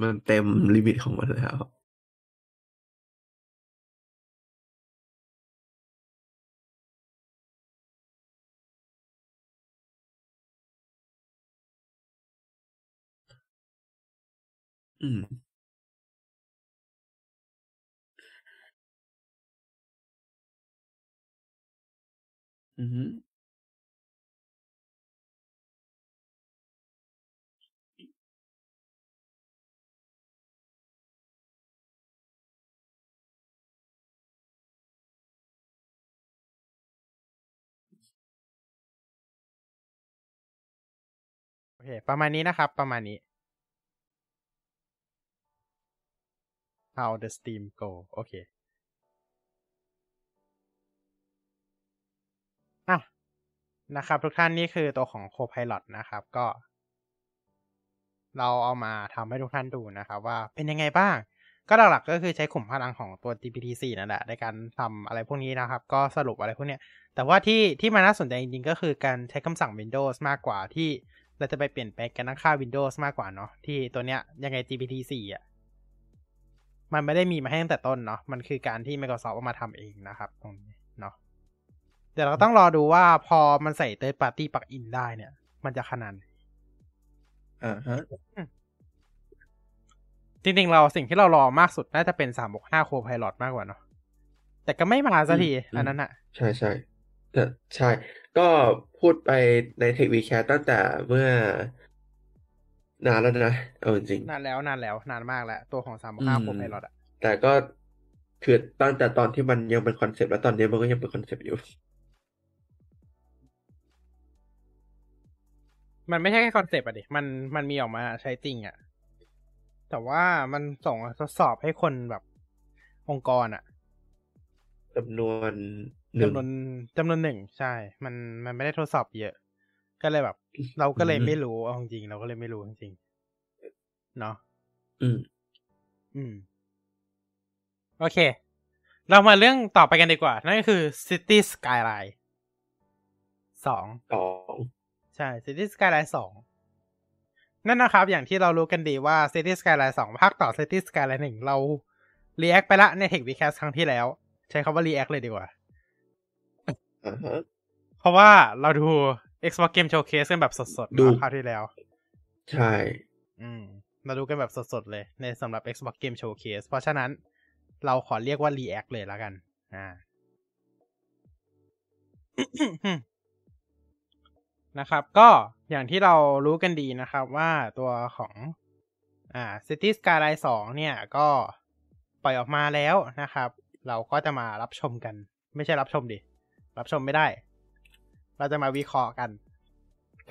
Speaker 2: มันเต็มลิมิตของมันแล้ว อืม อือฮึ
Speaker 1: โอ เค ประมาณนี้นะครับ ประมาณนี้ how the steam go โอเคอะนะครับทุกท่านนี่คือตัวของ Copilot นะครับก็ เราเอามาทำให้ทุกท่านดูนะครับ ว่าเป็นยังไงบ้าง ก็หลักๆก็คือใช้ขุมพลังของตัว GPT-4 นั่นแหละในการทำอะไรพวกนี้นะครับ ก็สรุปอะไรพวกเนี้ยแต่ว่าที่ที่มันน่าสนใจจริงๆ ก็คือการใช้คำสั่ง Windows มากกว่าที่ เราจะไปเปลี่ยนแปลงการตั้งค่า Windows มากกว่าเนาะที่ตัวเนี้ยยังไง GPT-4 อะมันไม่ได้มีมาให้ตั้งแต่ต้นเนาะมันคือการที่ Microsoft เอามาทำเองนะครับ ตรงนี้เนาะเดี๋ยวเราต้องรอดูว่าพอมันใส่ third party plugin ได้เนี่ย มันจะขนาดไหน
Speaker 2: อ่าฮะ
Speaker 1: จริงๆ เราสิ่งที่เรารอมากสุดน่าจะเป็น3 6 5 Copilot มากกว่าเนาะแต่ก็ไม่มาสักที
Speaker 2: อืม
Speaker 1: อันนั้นอะ
Speaker 2: ใช่ใช่แต่ใช่ ก็พูดไปในเทควีแคตั้งแต่เมื่อนานแล้วนะ เอาจริง
Speaker 1: นานแล้วนานแล้วนานมากแล้ว ตัวของ3 6
Speaker 2: อืม
Speaker 1: 5 Copilot อะ
Speaker 2: ๆแต่ก็คือตั้งแต่ตอนที่มันยังเป็นคอนเซปต์แล้วตอนนี้มันก็ยังเป็นคอนเซปต์อยู่
Speaker 1: มันไม่ใช่แค่คอนเซปต์อะดิ มันมันมีออกมาใช้จริงอะแต่ว่ามันส่งทดสอบให้คนแบบองค์กรอะ
Speaker 2: จำนวนหนึ่ง
Speaker 1: จำนวนจำนวนหนึ่งใช่ มันมันไม่ได้ทดสอบเยอะ ก็เลยแบบ เราก็เลย
Speaker 2: อืม
Speaker 1: ไม่รู้เอาจริงๆเราก็เลยไม่รู้จริงๆเนาะ
Speaker 2: อืม
Speaker 1: อืม โอเค เรามาเรื่องต่อไปกันดีกว่า นั่นก็คือ City Skyline สอง
Speaker 2: สอง
Speaker 1: ใช่ City Skyline สองนั่นนะครับ อย่างที่เรารู้กันดีว่า City Skyline สองภาคต่อ City Skyline หนึ่งเรา react ไปละใน Tech Vcast ครั้งที่แล้ว ใช้คำว่า react เลยดีกว่า
Speaker 2: อ่าฮะ
Speaker 1: เพราะว่าเราดู Xbox Game Showcase กันแบบสดๆ
Speaker 2: ดู
Speaker 1: มาคราวที่แล้ว
Speaker 2: ใช่
Speaker 1: อืมเราดูกันแบบสดๆเลย ในสำหรับ Xbox Game Showcase เพราะฉะนั้นเราขอเรียกว่า React เลยแล้วกัน อ่า นะครับ ก็อย่างที่เรารู้กันดีนะครับว่าตัวของ อ่า City Skyline 2 เนี่ย ก็ปล่อยออกมาแล้วนะครับ เราก็จะมารับชมกัน ไม่ใช่รับชมดิ รับชมไม่ได้ เราจะมาวิเคราะห์กัน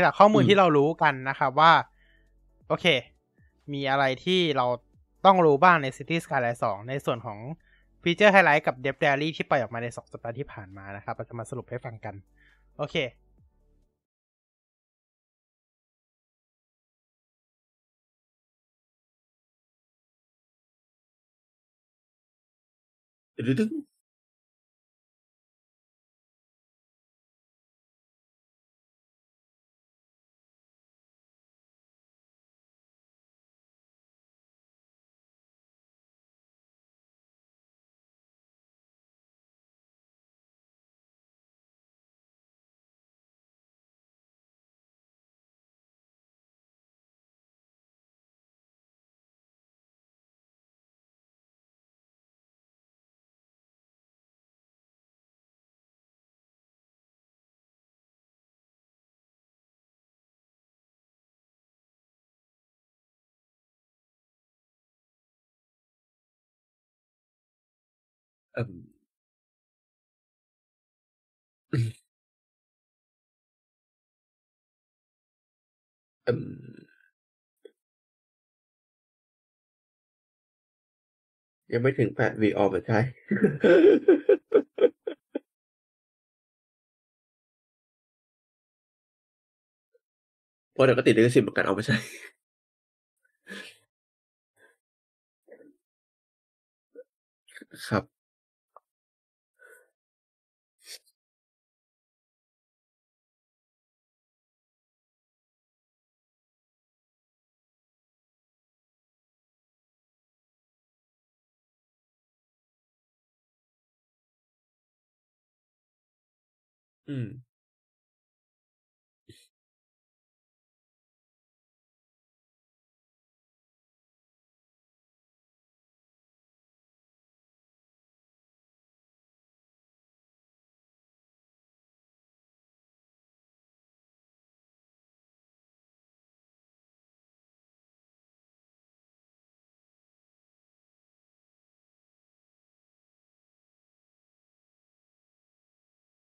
Speaker 1: จากข้อมูล
Speaker 2: อืม
Speaker 1: ที่เรารู้กันนะครับว่า โอเค มีอะไรที่เราต้องรู้บ้างใน City Skyline 2 ในส่วนของฟีเจอร์ไฮไลท์กับ Dev Diary ที่ปล่อยออกมาใน2สัปดาห์ที่ผ่านมานะครับ เราจะมาสรุปให้ฟังกัน โอเค
Speaker 2: ดึง เอิ่มเอิ่มยังไม่ถึงแปดวีออกมใช้ เพราะเดี๋ยวก็ติดลิขสิทธิ์เหมือนกันเอามาใช้ ครับ อืม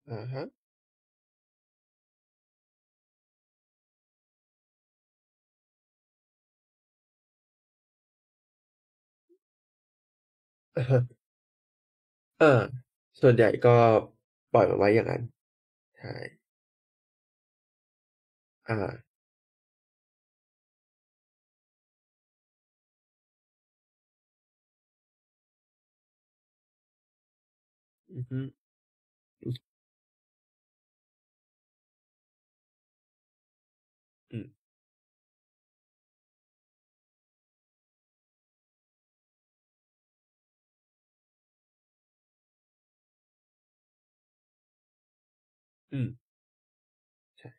Speaker 2: อ่ อะฮะเออส่วนใหญ่ก็ปล่อยมันไว้อย่างนั้น ใช่ อา อือฮึ อืม ใช่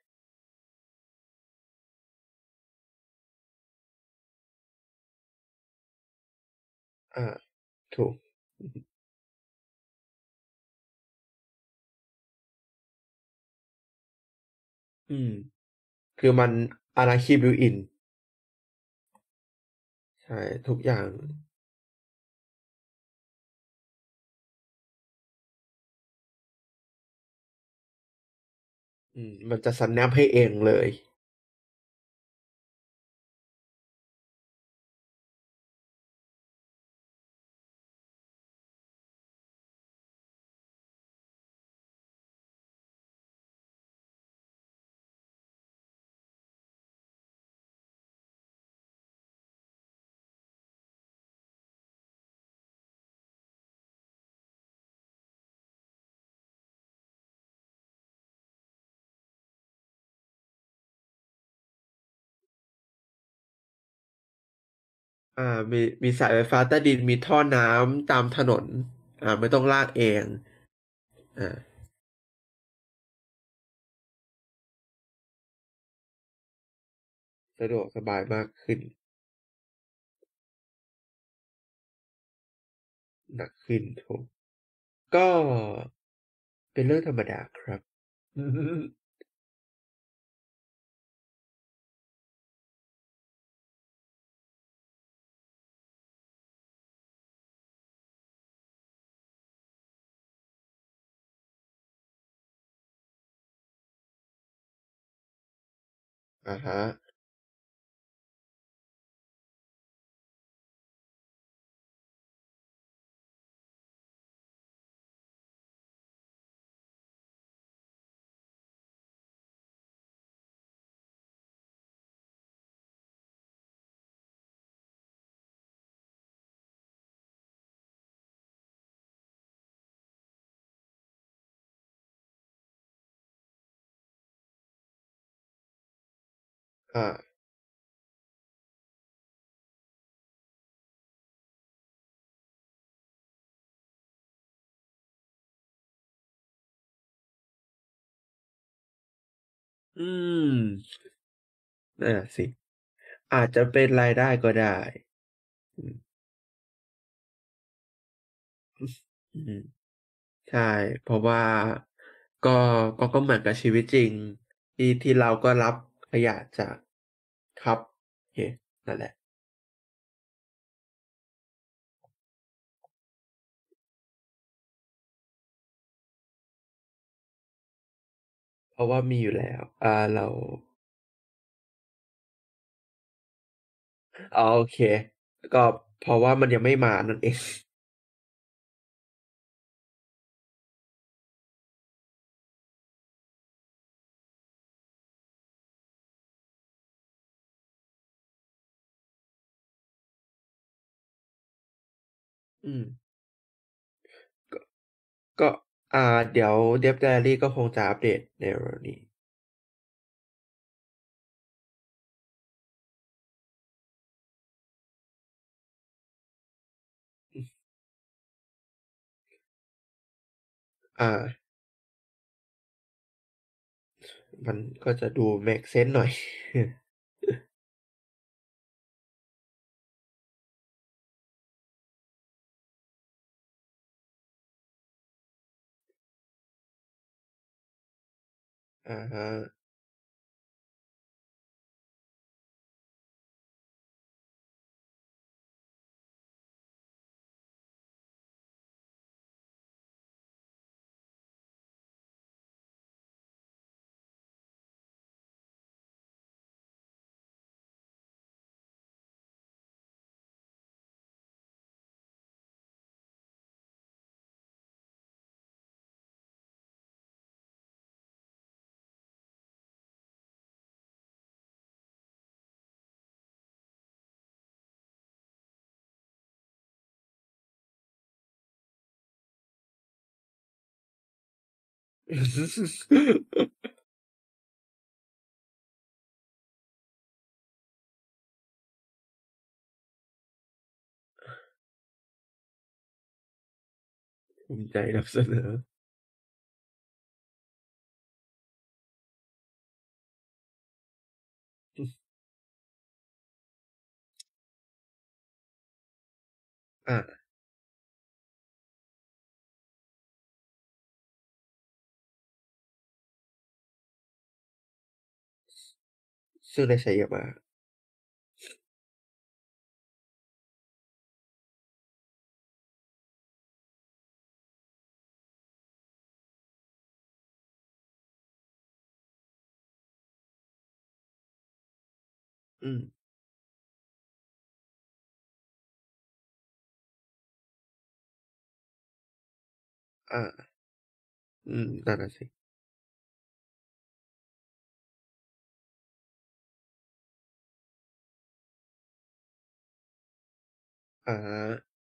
Speaker 2: อา ถูก อือฮึ อืม คือมัน Anarchy built in ใช่ ทุกอย่าง มันจะสแนปให้เองเลย อามีมีสายไฟฟ้าใต้ดินมีท่อน้ำตามถนน อ่า ไม่ต้องลากเองอาสะดวกสบายมากขึ้น หนักขึ้นถูกก็เป็นเรื่องธรรมดาครับ อืม อะฮะอาอืม นั่นน่ะสิ อาจจะเป็นรายได้ก็ได้ อืม อืม ใช่ เพราะว่าก็ ก็ ก็เหมือนกับชีวิตจริงที่ ที่เราก็รับขยะจาก ครับโอเคนั่นแหละเพราะว่ามีอยู่แล้ว อ่า เรา อ๋อโอเค ก็เพราะว่ามันยังไม่มานั่นเอง อืม ก็ ก็ อ่า เดี๋ยว Death Diary ก็คงจะอัปเดตในเร็วๆนี้ อืออามันก็จะดูเมกเซนหน่อย อะฮะภูมิใจนำเสนออืออ อ่า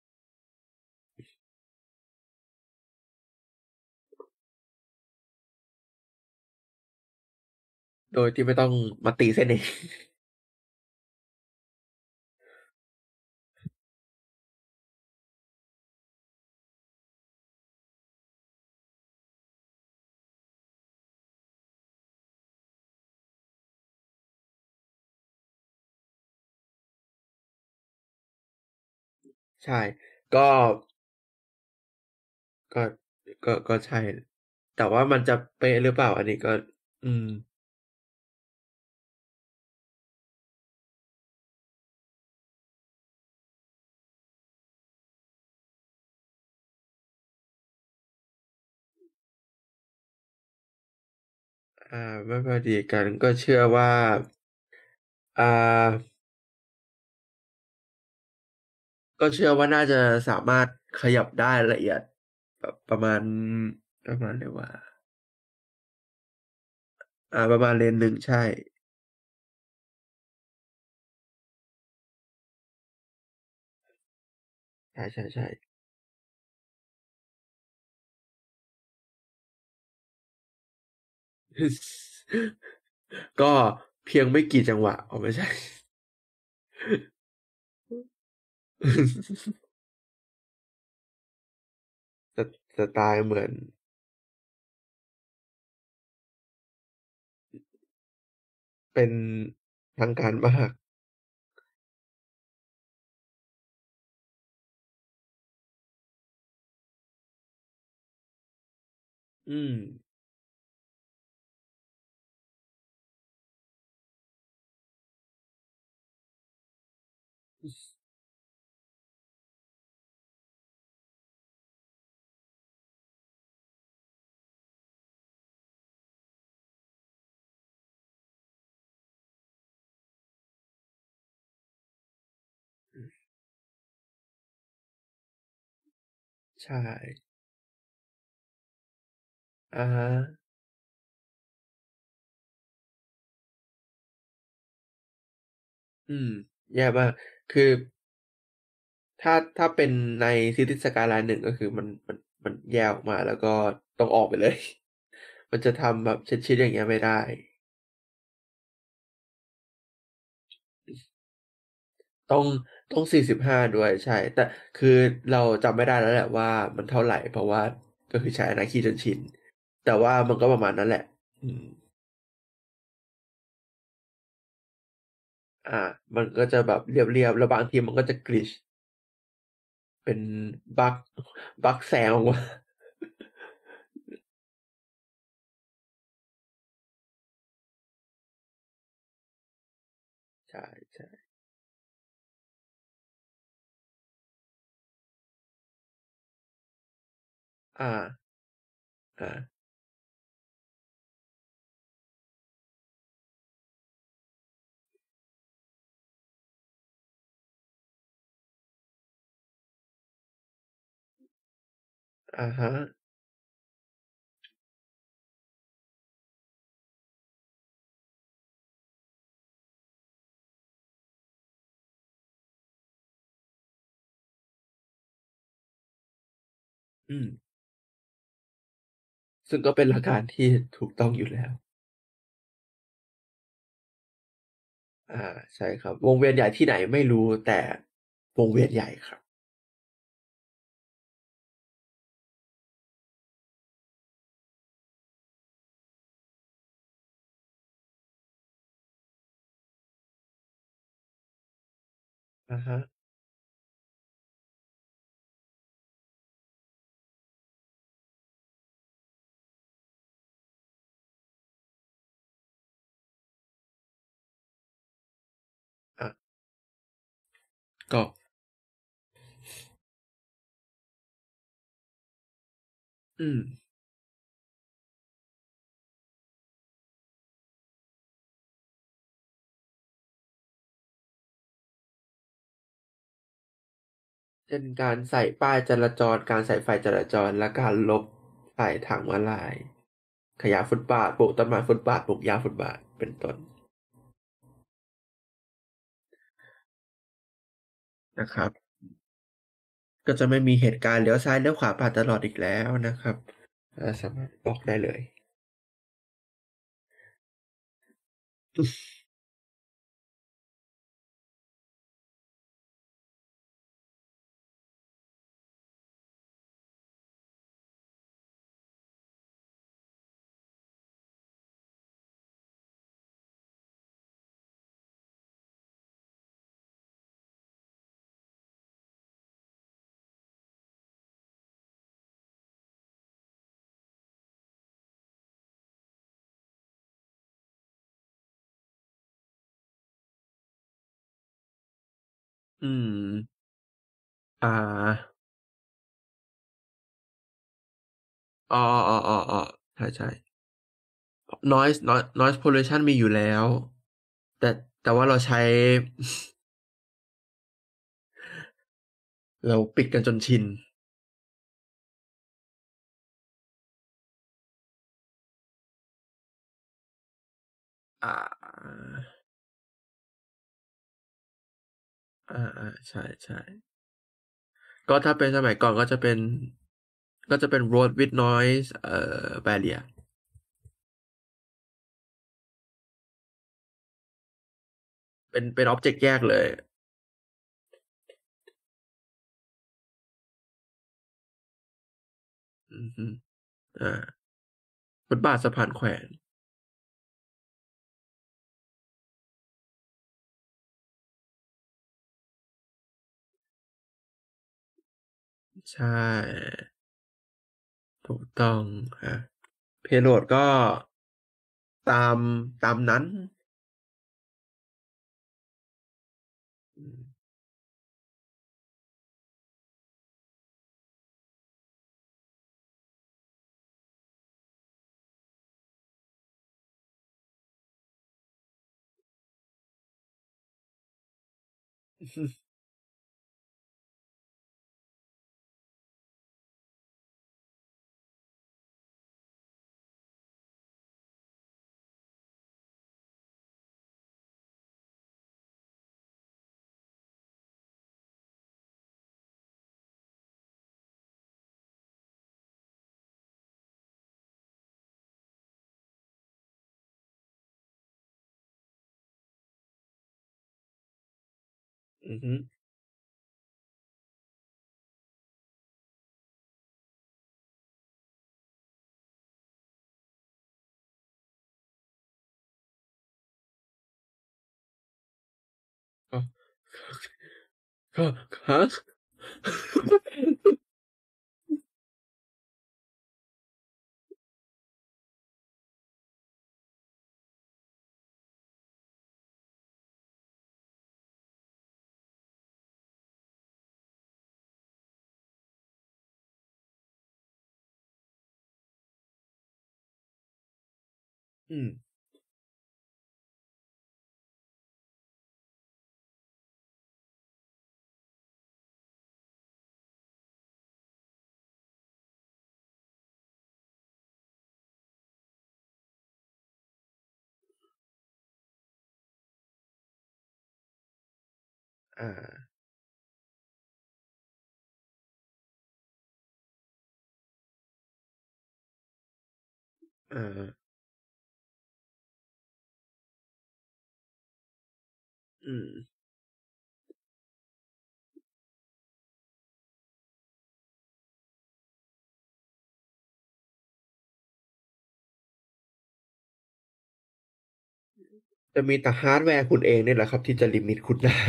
Speaker 2: โดยที่ไม่ต้องมาตีเส้นเอง ใช่ ก็ ก็ ก็ ก็ใช่ แต่ว่ามันจะเป๊ะหรือเปล่า อันนี้ก็ อืม อ่า ไม่พอดีกัน ก็เชื่อว่า อ่า ก็เชื่อว่าน่าจะสามารถขยับได้ละเอียดแบบประมาณประมาณเรียว่า อ่าประมาณเลนหนึ่งใช่ ใช่ๆๆก็เพียงไม่กี่จังหวะอ๋อไม่ใช่ ส สไตล์เหมือน เป็นทางการมาก อืม ใช่ อะฮะ อืม แย่มาก คือ ถ้า ถ้าเป็นใน Cities Skyline 1ก็คือมัน มัน มันแยกออกมา แล้วก็ต้องออกไปเลย มันจะทำแบบชิด ๆ อย่างเงี้ยไม่ได้ ต้อง ต้อง45ด้วยใช่ แต่คือเราจำไม่ได้แล้วแหละว่ามันเท่าไหร่ เพราะว่าก็คือใช้ Anarchy จนชิน แต่ว่ามันก็ประมาณนั้นแหละ อืมอามันก็จะแบบเรียบๆแล้วบางทีมันก็จะ Glitch เป็นบักบักแสงออกมาใช่ ๆอาอาอะฮะอืม ซึ่งก็เป็นหลักการที่ถูกต้องอยู่แล้ว อ่า ใช่ครับ วงเวียนใหญ่ที่ไหนไม่รู้แต่วงเวียนใหญ่ครับอะฮะ ก็อืมเช่นการใส่ป้ายจราจร การใส่ไฟจราจร และการลบใส่ทางม้าลาย ขยายฟุตบาท ปลูกต้นไม้ฟุตบาท ปลูกหญ้าฟุตบาท เป็นต้น นะครับ ก็จะไม่มีเหตุการณ์เลี้ยวซ้ายเลี้ยวขวาปาดตลอดอีกแล้วนะครับสามารถบอกได้เลย อืมอ่าอ๋ออ๋ออ๋ออ๋อใช่ใช่ noise noise noise pollution มีอยู่แล้ว แต่ แต่ว่าเราใช้ เราปิดกันจนชินอ่า อ่าอ่าใช่ใช่ก็ถ้าเป็นสมัยก่อนก็จะเป็น ก็จะเป็น road with noise เอ่อ barrier เป็น เป็น object แยกเลย อือฮึอ่าฟุตบาทสะพานแขวน ใช่ ถูกต้องครับ payload ก็ตามตามนั้น อืมอือ ฮึอือ อ้าวฮะฮะ?อืมอาอาอืม จะมีแต่ฮาร์ดแวร์คุณเองเนี่ยแหละครับ ที่จะ limit คุณได้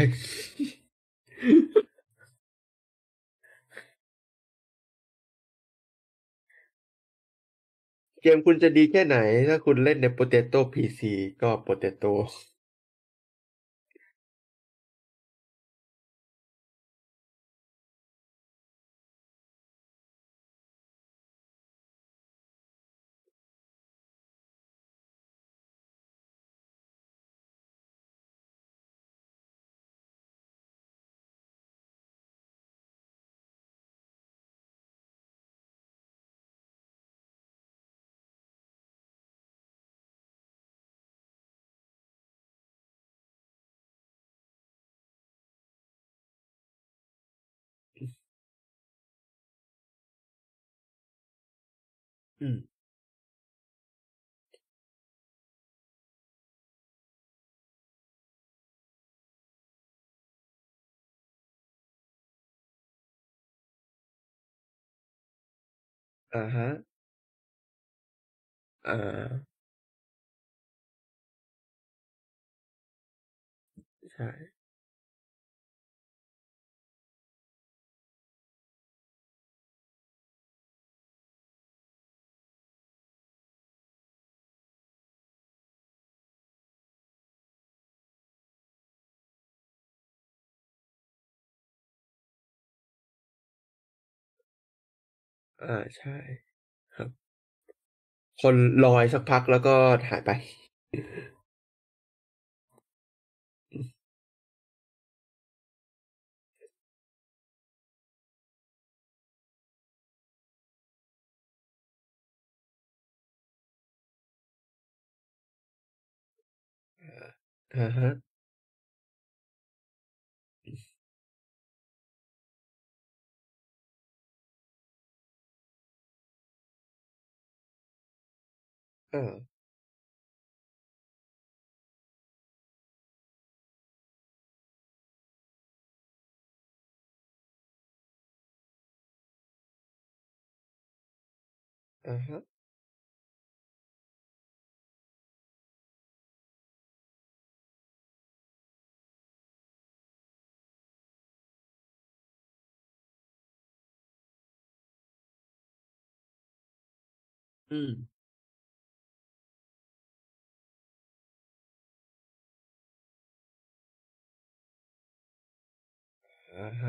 Speaker 2: เกมคุณจะดีแค่ไหน ถ้าคุณเล่นใน Potato PC ก็ Potato อืมอะฮ อ่าใช่ครับ คนลอยสักพักแล้วก็หายไปอืมอาอะฮะ เออ อะฮ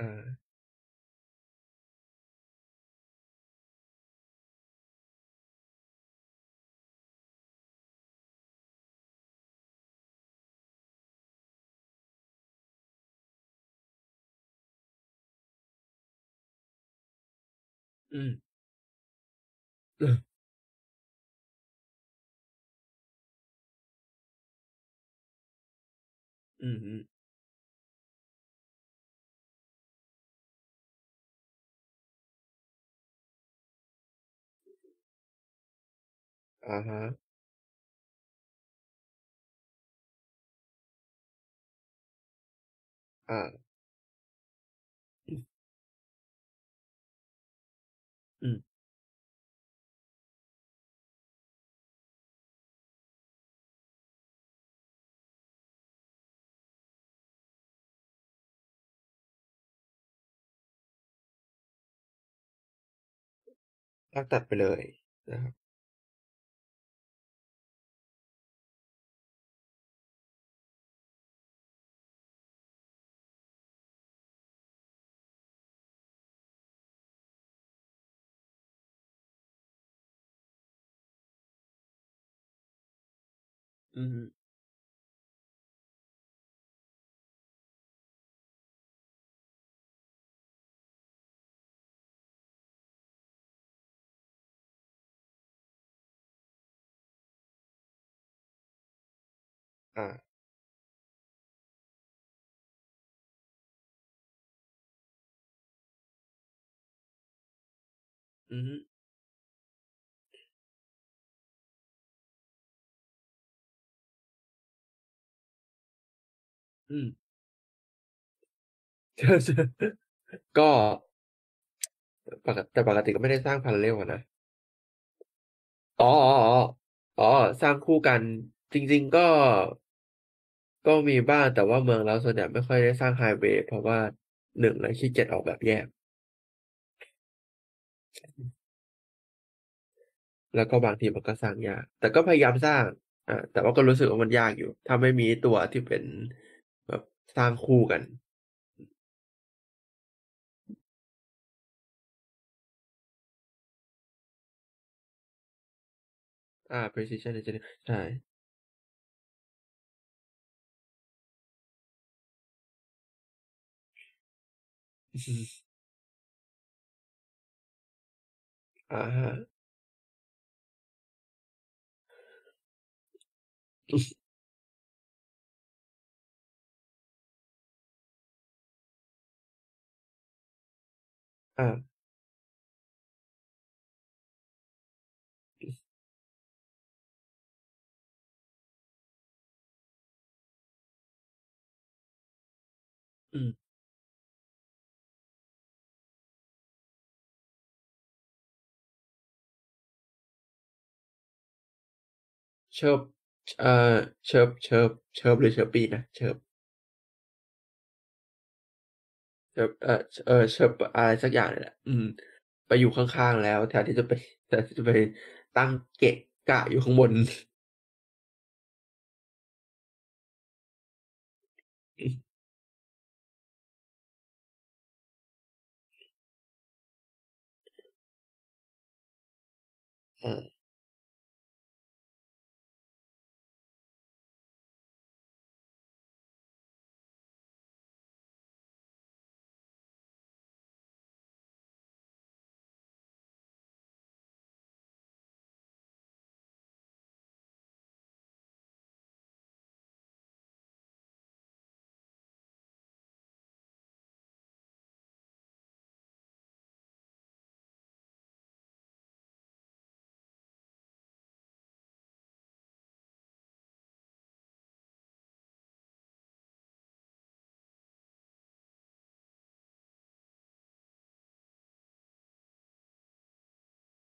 Speaker 2: ะอืมอะ อือฮึอะฮะ อา อืม อืม ลากตัดไปเลยนะครับ อือฮึ อาอือฮึอืมใช่ก็ปกแต่ปกติก็ไม่ได้สร้าง parallel อะนะ อ๋อๆๆอ๋อ สร้างคู่กัน จริง ๆ ก็ ก็มีบ้างแต่ว่าเมืองเราส่วนใหญ่ไม่ค่อยได้สร้างไฮเวย์เพราะว่า1เลยขี้เกียจออกแบบแยก แล้วก็บางทีมันก็สร้างยาก แต่ก็พยายามสร้าง อ่าแต่ว่าก็รู้สึกว่ามันยากอยู่ ถ้าไม่มีตัวที่เป็น สร้างคู่กันอ่า Precision Engineering ใช่อือฮึอะ ครัอืม เชิบ เอ่อ เชิบ เชิบ เชิบ หรือเชิบปีนะ เชิบ เชิบเออเออเชิบอะไรสักอย่างนี่แหละอืม ไปอยู่ข้างๆแล้วแทนที่จะไปแทนที่จะไปตั้งเกะกะอยู่ข้างบนอือ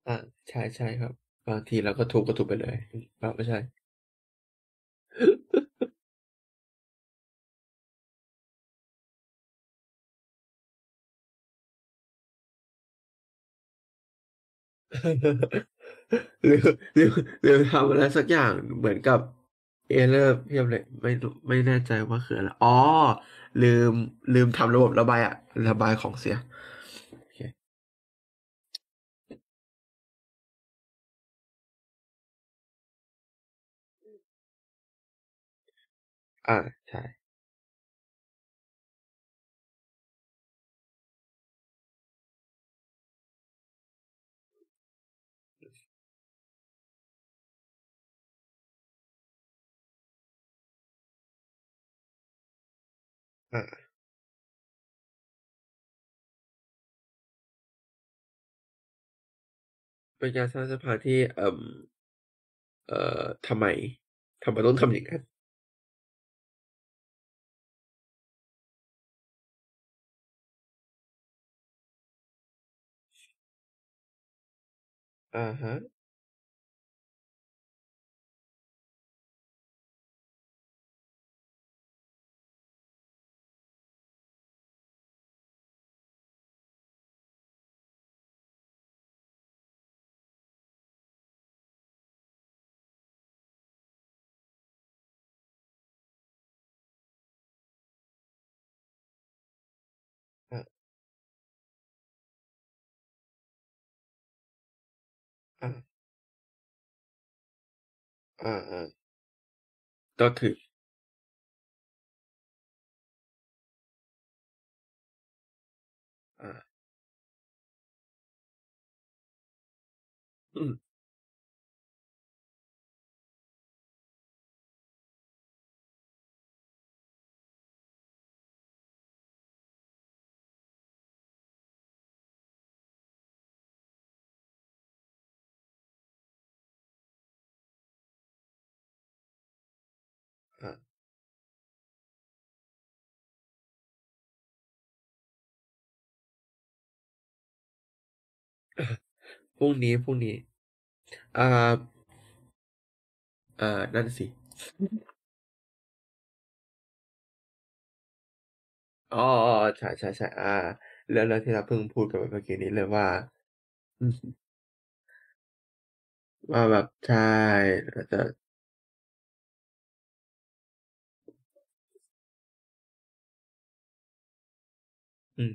Speaker 2: อาอาใช่ครับ บางทีเราก็ทุบ ก็ทุบไปเลย อืออ้าว ไม่ใช่หรือหรือหรือทำอะไรสักอย่าง เหมือนกับ Error เพียบเลย ไม่รู้ ไม่แน่ใจว่าคืออะไร อ๋อ ลืม ลืมทำระบบระบาย อะ ระบายของเสีย อ่า ใช่อาเป็นการสร้างสะพาที่ เอ่อ เอ่อ ทำไม ทำไมต้องทำอย่างงั้น? อะ อา อา ๆ ก็คือ พรุ่งนี้พรุ่งนี้ อ่าเอ่อนั่นสิ อ๋อๆๆใช่ๆๆอาเรื่องเรื่องที่เราเพิ่งพูดกันไปเมื่อกี้นี้เลยว่าอือฮึว่าแบบใช่อาจจะ อืม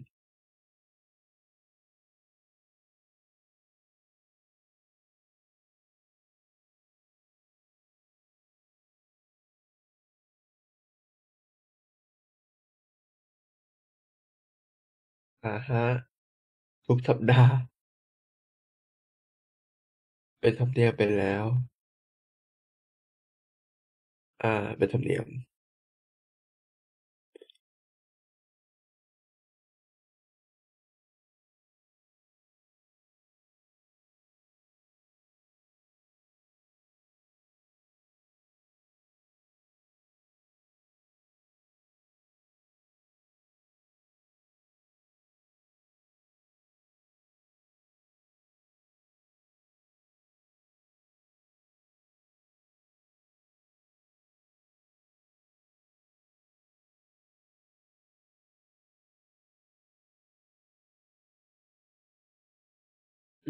Speaker 2: อะฮะ ทุกสัปดาห์ เป็นธรรมเนียมไปแล้ว อา เป็นธรรมเนียม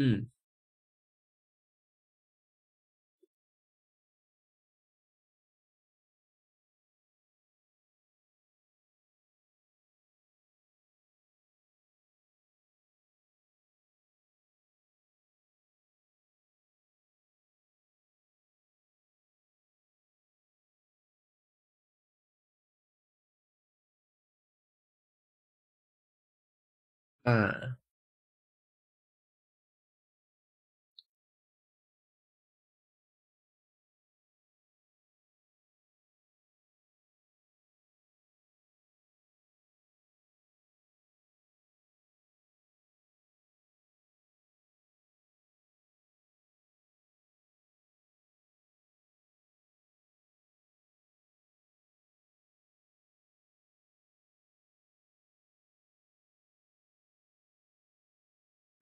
Speaker 2: อืม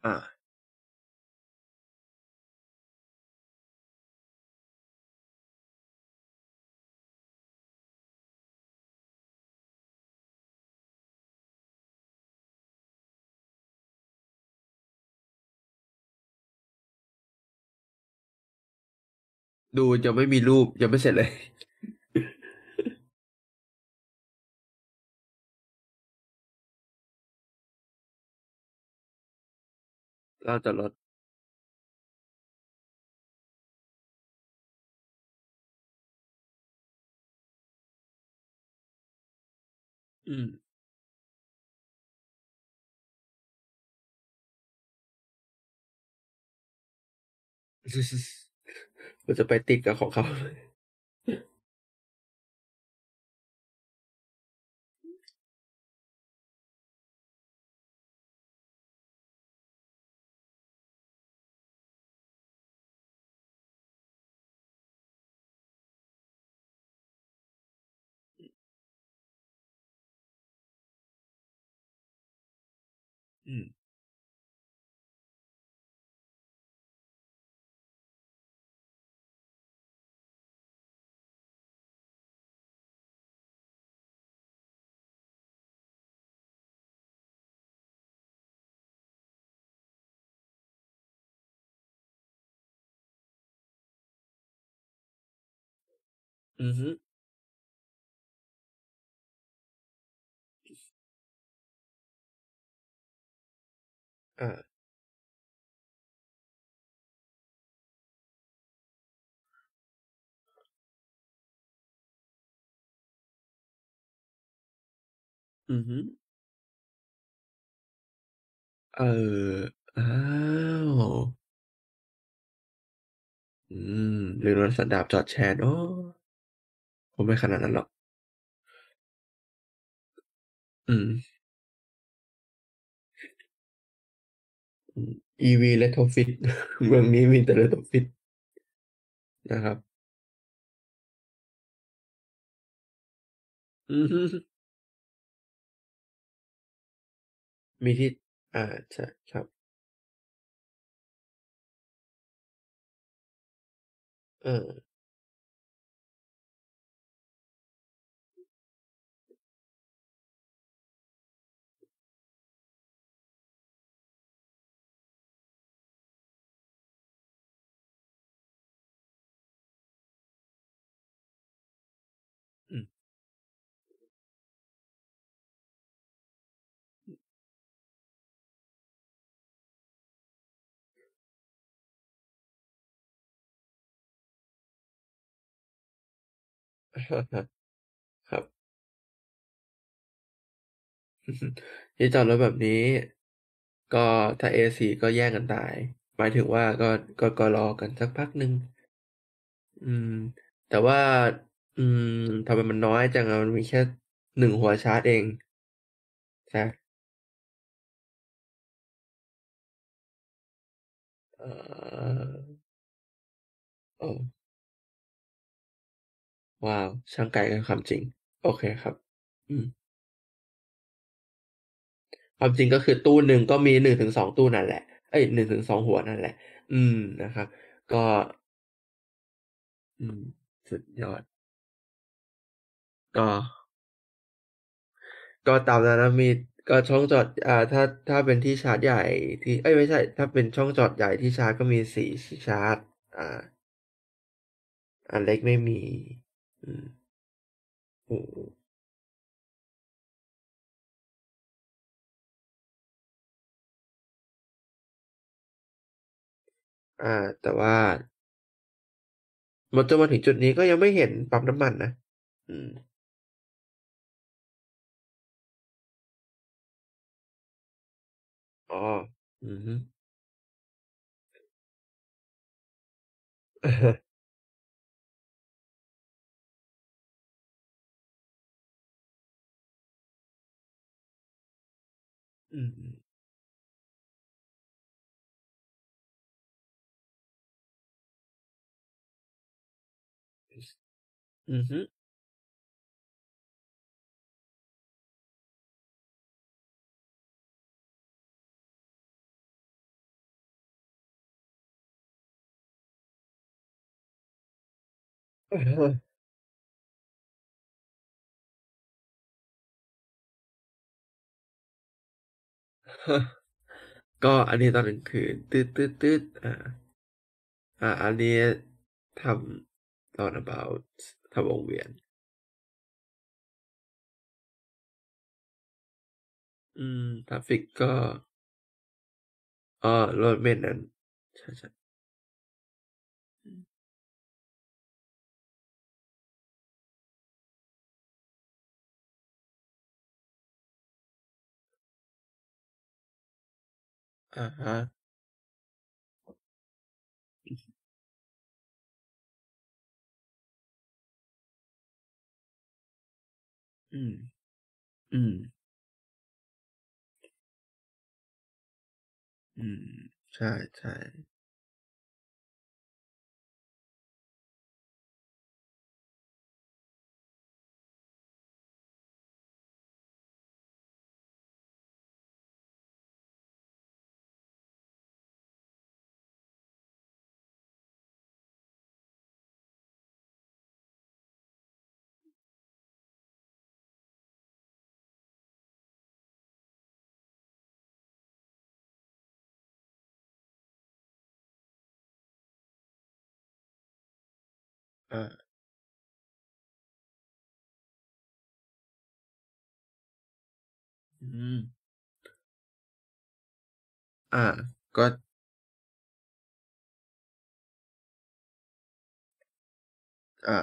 Speaker 2: อ่า ดูยังไม่มีรูป ยังไม่เสร็จเลย ลานจอดอืมมันจะไปติดกับของเขา อืมอื อฮึอาอือฮึ เออ อ้าว อืม เรือรถสันดาปจอดแช่อ๋อ คงไม่ขนาดนั้นหรอก อืม อืม EV retrofit เมืองนี้มีแต่ retrofit นะครับ อือฮึมีที่อาใช่ครับ เอออื ครับ ที่จอดรถแบบนี้ ก็ถ้า A4 ก็แย่งกันตาย หมายถึงว่าก็ ก็ ก็รอกันสักพักหนึ่ง อืม แต่ว่า อืม ทำไมมันน้อยจังอะมันมีแค่ 1 หัวชาร์จเอง ใช่อ๋อเออ ว้าว ช่างไกลกันความจริง โอเคครับ อืมความจริงก็คือตู้หนึ่งก็มี1-2ตู้นั่นแหละ เอ๊ย1-2หัวนั่นแหละ อืมนะครับ ก็ อืม สุดยอด ก็ ก็ตามนั้นนะมีก็ช่องจอด อ่า ถ้าถ้าเป็นที่ชาร์จใหญ่ที่เอ้ยไม่ใช่ ถ้าเป็นช่องจอดใหญ่ที่ชาร์จก็มีสี่ชาร์จ อ่า อันเล็กไม่มี อืมอ่าแต่ว่ามันจนมาถึงจุดนี้ก็ยังไม่เห็นปั๊มน้ำมันนะ อืม อ๋อ อือฮึ อะฮ ก็อันนี้ตอนกลางคืนตืดตืดตืดอ่าอ่า อันนี้ทำตอน about ทำวงเวียน อืมทราฟิกก็อ๋อรถเมล์นั้นใช่ใช่ อะฮะอือ ฮึอืมอืมอืมใช่ๆอาอืม อา ก็ อา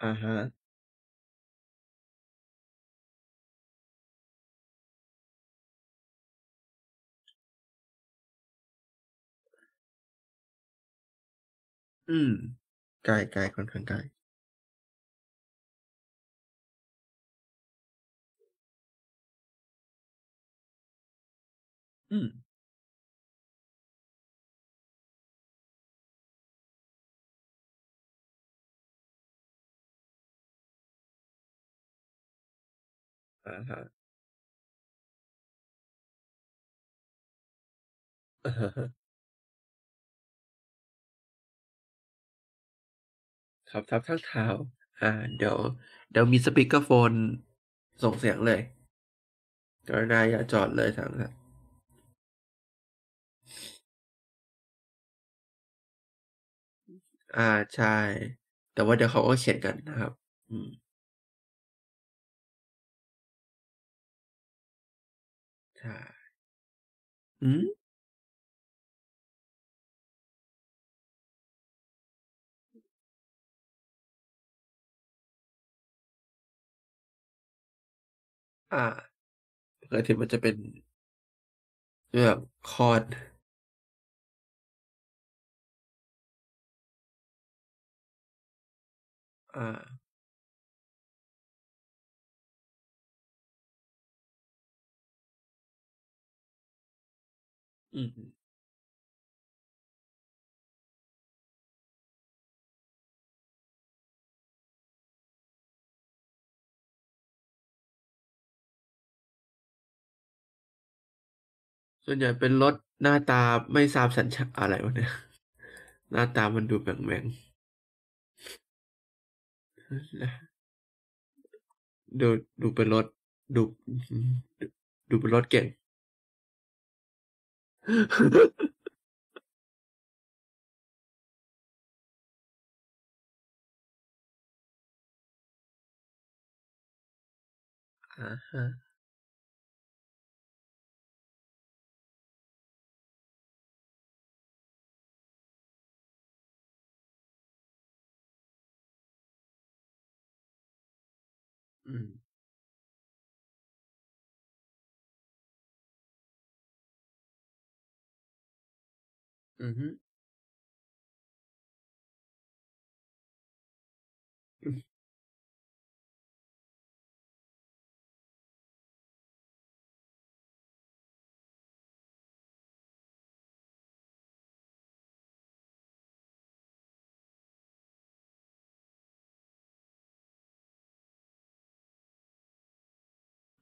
Speaker 2: อะฮะ อืมไกลๆค่อนข้างไกลอืม อะฮะ อะฮะ ขับทับข้างทางอาเดี๋ยว เดี๋ยวมีสปีกเกอร์โฟน ส่งเสียงเลยกรณาอย่าจอดเลยทางนั้นอาใช่ แต่ว่าเดี๋ยวเขาก็เขียนกันนะครับ อืมใช่หือ? อ่าปกติมันจะเป็นแบบคอร์ดอาอืม ส่วนใหญ่เป็นรถหน้าตาไม่ทราบสัญชาติอะไรวะเนี่ย หน้าตามันดูแปลกๆดูดูเป็นรถดูดูเป็นรถเก่งอะฮะ อืม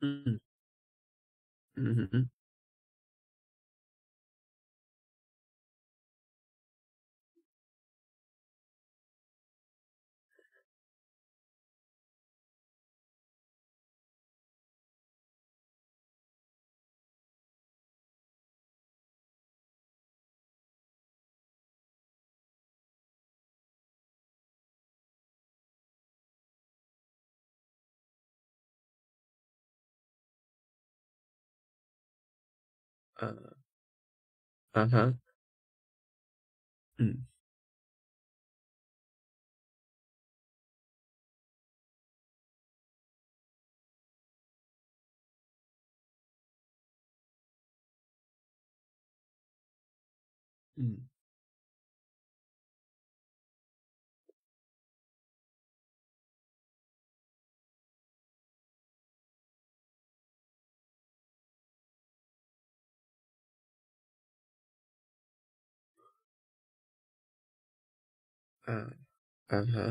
Speaker 2: อื มอือฮึอาอะ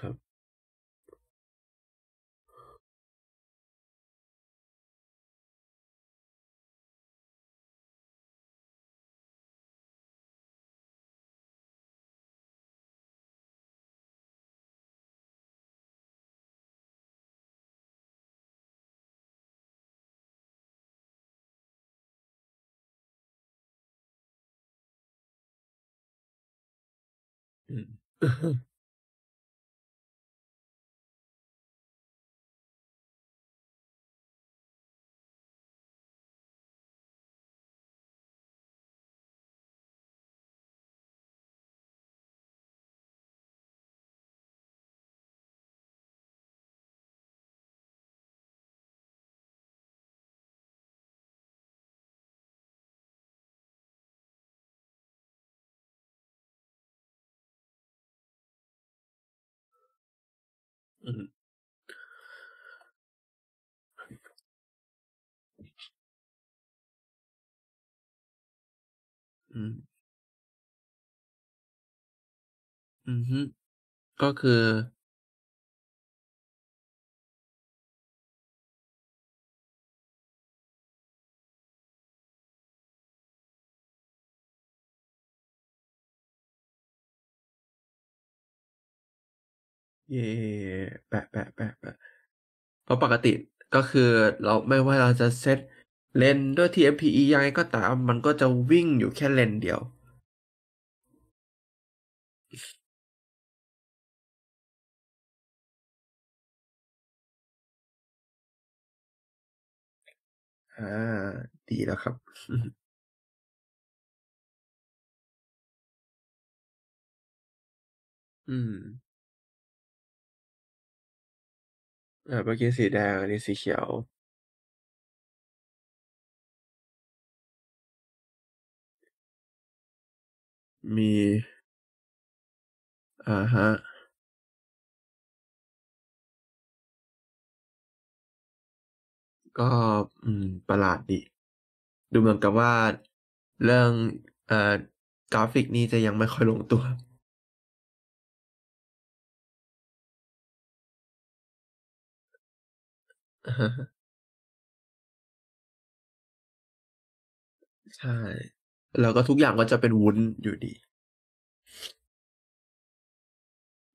Speaker 2: ฮะอื มอืมอาอะฮะครับอื มครับอืมอืมอืมอือฮึก็คือเย่แปะเพราะปกติก็คือเราไม่ว่าเราจะเซตเลนด้วย TFPE ยังไงก็ตาม มันก็จะวิ่งอยู่แค่เลนเดียว อ่า ดีแล้วครับอืม อ่า เมื่อกี้สีแดง อันนี้สีเขียวมี อ่าฮะ ก็ อืม ประหลาดดี ดูเหมือนกับว่า เรื่อง เอ่อ กราฟิกนี่จะยังไม่ค่อยลงตัว อะฮะ ใช่ แล้วก็ทุกอย่างก็จะเป็นวุ้นอยู่ดี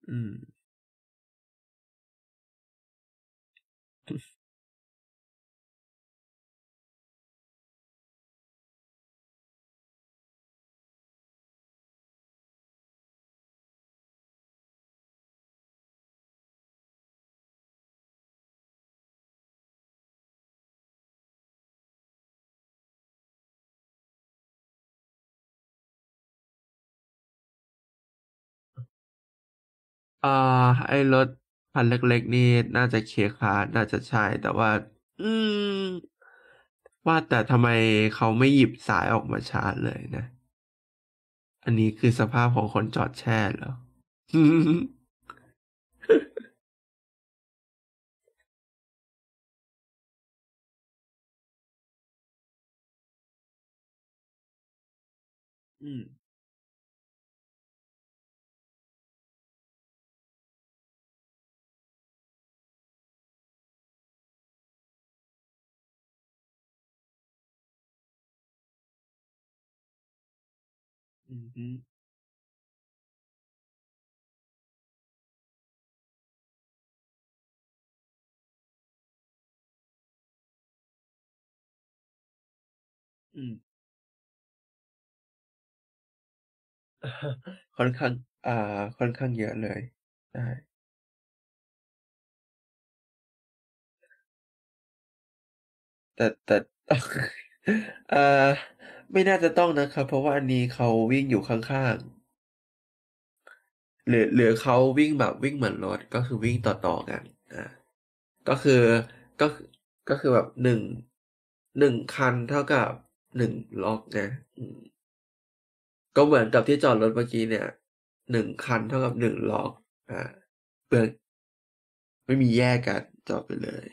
Speaker 2: อืม อ่า ไอ้รถคันเล็กๆ นี่น่าจะ K-Class น่าจะใช่ แต่ว่า อืม ว่าแต่ทำไมเขาไม่หยิบสายออกมาชาร์จเลยนะ อันนี้คือสภาพของคนจอดแช่เหรอ?อืม อือฮึอืม ค่อนข้าง อ่า ค่อนข้างเยอะเลย ใช่ แต่ แต่ เอ่อ ไม่น่าจะต้องนะครับ เพราะว่าอันนี้เขาวิ่งอยู่ข้างๆหรือหรือเขาวิ่งแบบวิ่งเหมือนรถก็คือวิ่งต่อๆกันอ่าก็คือก็คือก็คือแบบ 1- 1คันเท่ากับ1ล็อกนะก็เหมือนกับที่จอดรถเมื่อกี้เนี่ย1คันเท่ากับ1ล็อก อ่าเพื่อไม่มีแยกกันจอดไปเลย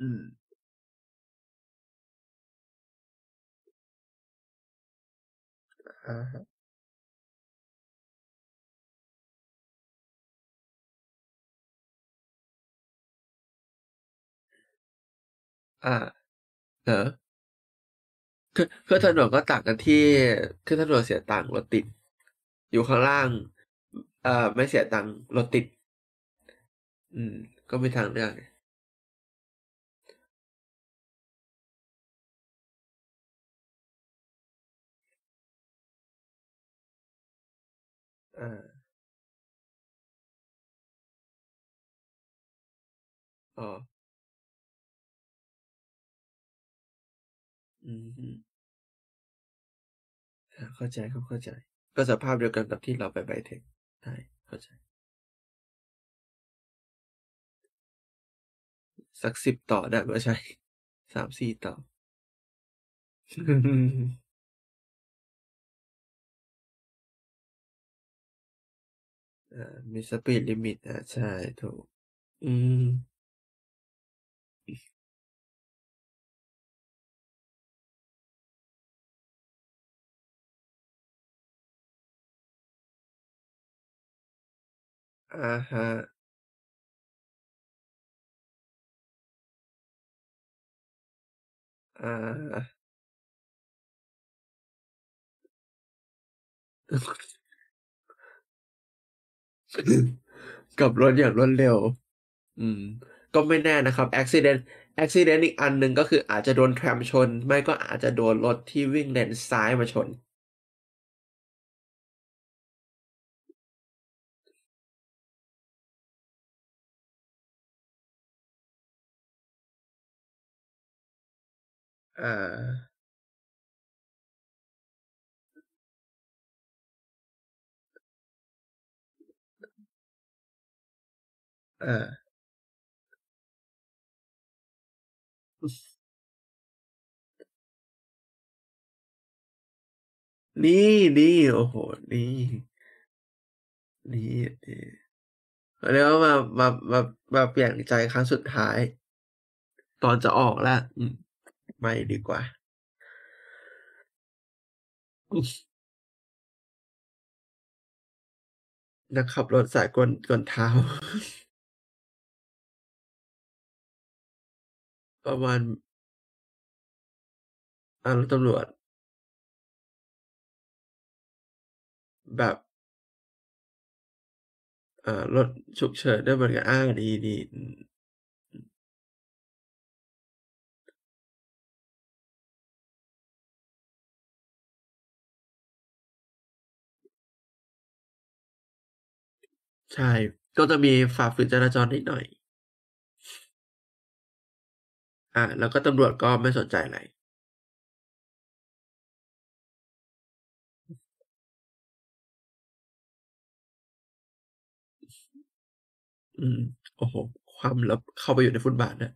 Speaker 2: อืม อะฮะ อา เหรอ?ขึ้นขึ้นนก็ต่างกันที่ ขึ้นทางด่วนเสียตังค์ รถติด อยู่ข้างล่าง เอ่อ ไม่เสียตังค์ รถติด อืม ก็มีทางเลือกไง อาอ๋อ อือฮึ อา เข้าใจครับ เข้าใจ ก็สภาพเดียวกันกับที่เราไปไบเทคใช่ เข้าใจ สัก 10 ต่อได้ไหม?ใช่ 3-4 ต่อ อามี speed limit อาใช่ ถูก อืม อะฮะ อา กับรถอย่างรวดเร็ว อืม ก็ไม่แน่นะครับอุบิเหตุอุบิเหตุอีกอันหนึ่งก็คืออาจจะโดนแทรมชน ไม่ก็อาจจะโดนรถที่วิ่งเลนซ้ายมาชน อ่า อ่านี่นี่โอ้โหนี่นี่นี่เขาเรียกว่ามา มา มา มาเปลี่ยนใจครั้งสุดท้าย ตอนจะออกแล้ว อืม ไม่ดีกว่านักขับรถสายกวน กวนเท้า ประมาณ อ่ารถตำรวจ แบบ อ่ารถฉุกเฉินด้วยเหมือนกันอางดีดีใช่ ก็จะมีฝ่าฝืนจราจรนิดหน่อย อาแล้วก็ตำรวจก็ไม่สนใจอะไรอืม โอ้โฮคว่ำแล้วเข้าไปอยู่ในฟุตบาทด้วย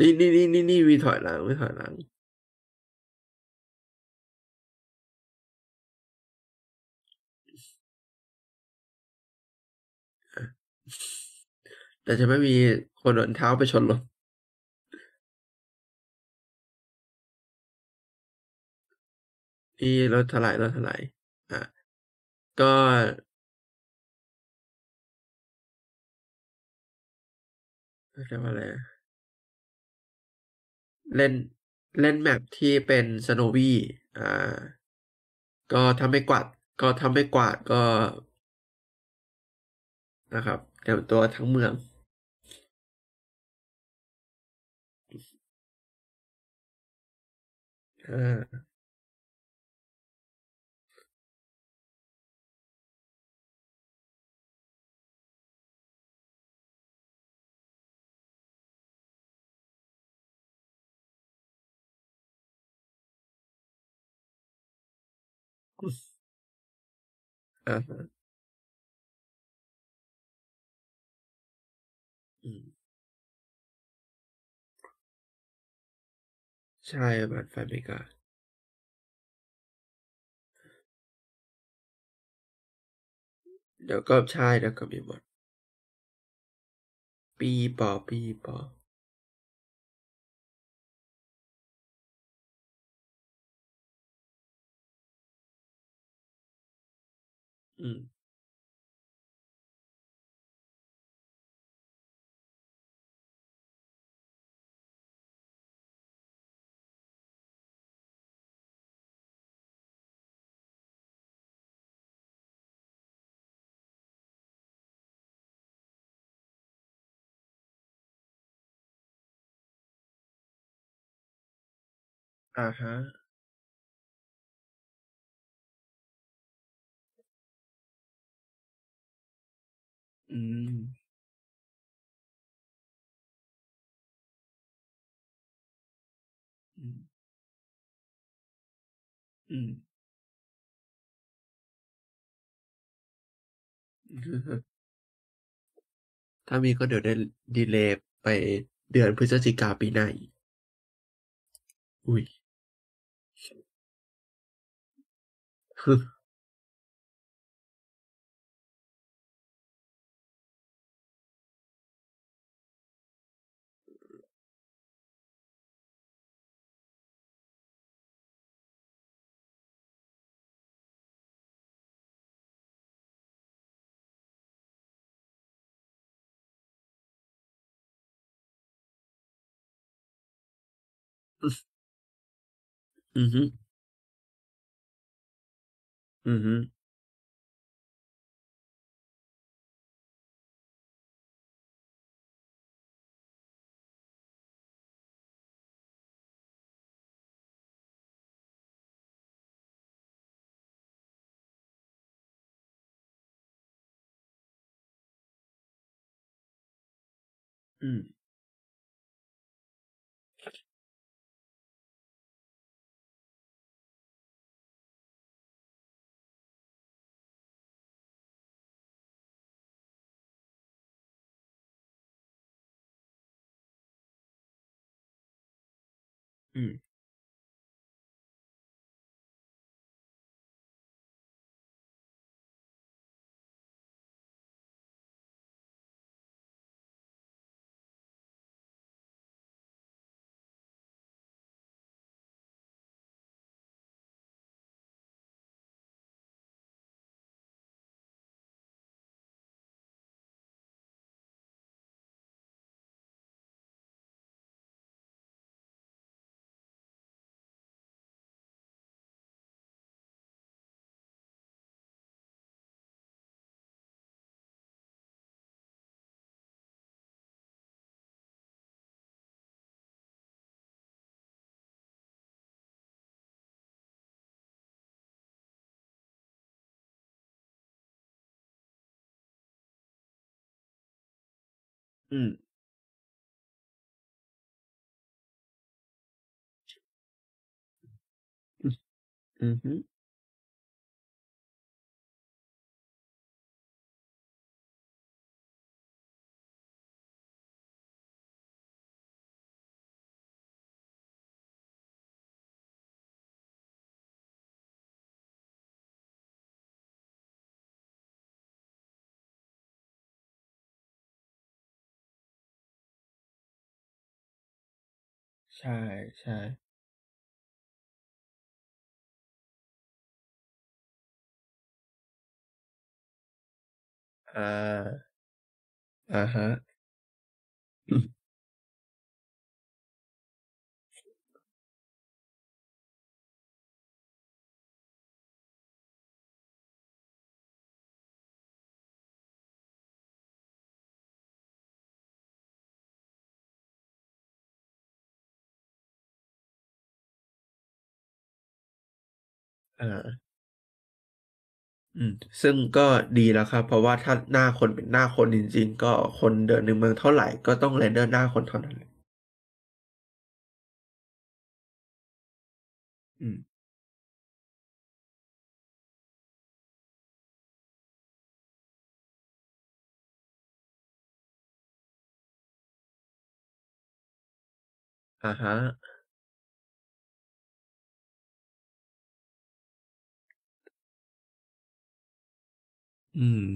Speaker 2: นี่นี่นี่นี่มีถอยหลังมีถอยหลัง แต่จะไม่มีคนเอาเท้าไปชนรถนี่รถถลายรถถลายอาก็เรียกว่าอะไรเล่นเล่น map ที่เป็น Snowy อ่า ก็ถ้าไม่กวาด ก็ถ้าไม่กวาดก็ นะครับเตรียมตัวทั้งเมือง อ ใช่บัตรไฟเมริกาเดี๋ยวก็ใช่เดี๋ยวก็มีหมด ปีปอปีปออืม อะฮะ อืม อืม อืมถ้ามีก็เดี๋ยวได้ ดีเลย์ไปเดือนพฤศจิกาปีหน้าอีก อุ๊ย ฮึอือ 嗯哼。嗯。 อื อฮึอืม อืมอืมอืออือฮึใช่ๆอา อะฮะ อืม อา อืม ซึ่งก็ดีแล้วครับ เพราะว่าถ้าหน้าคนเป็นหน้าคนจริง ๆ ก็คนเดินในเมืองเท่าไร ก็ต้อง render หน้าคนเท่านั้น อืม อะฮะ อืม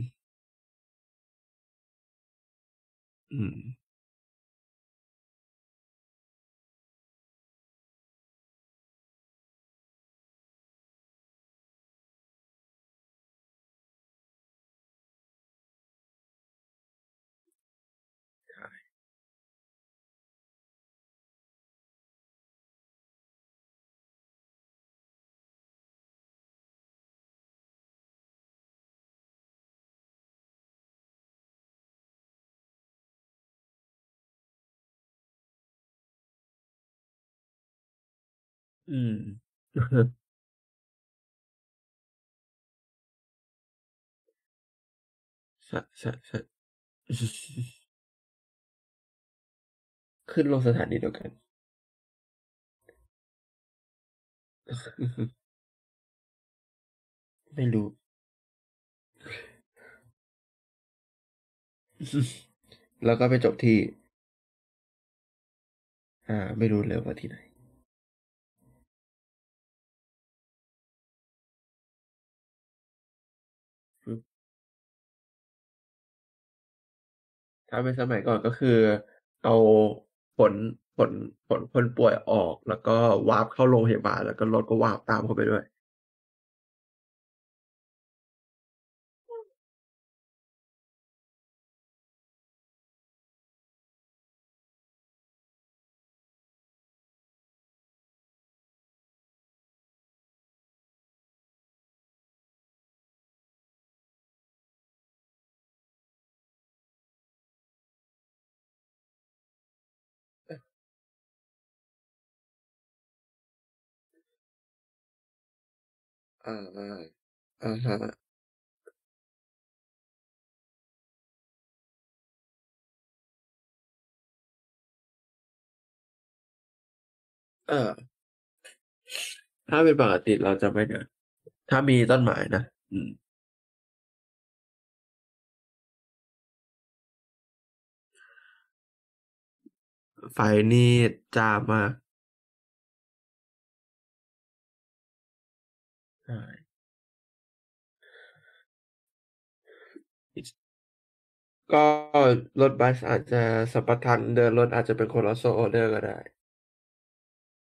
Speaker 2: อืม อือฮึ ใช่ ๆ ๆ ขึ้นลงสถานีเดียวกัน อือฮึ ไม่รู้ แล้วก็ไปจบที่ อา ไม่รู้เลยว่าที่ไหน ถ้าเป็นสมัยก่อนก็คือ เอาผลผลผลคนป่วยออก แล้วก็วาร์ปเข้าโรงพยาบาล แล้วก็รถก็วาร์ปตามเข้าไปด้วย อ่าอ่าอ่าฮะ เออ ถ้าเป็นปกติเราจะไม่เดิน ถ้ามีต้นไม้นะ อืม ไฟนี่จ้ามาก ก็รถบัสอาจจะสัมปทานเดินรถอาจจะเป็นคนละโซออเดอร์ก็ได้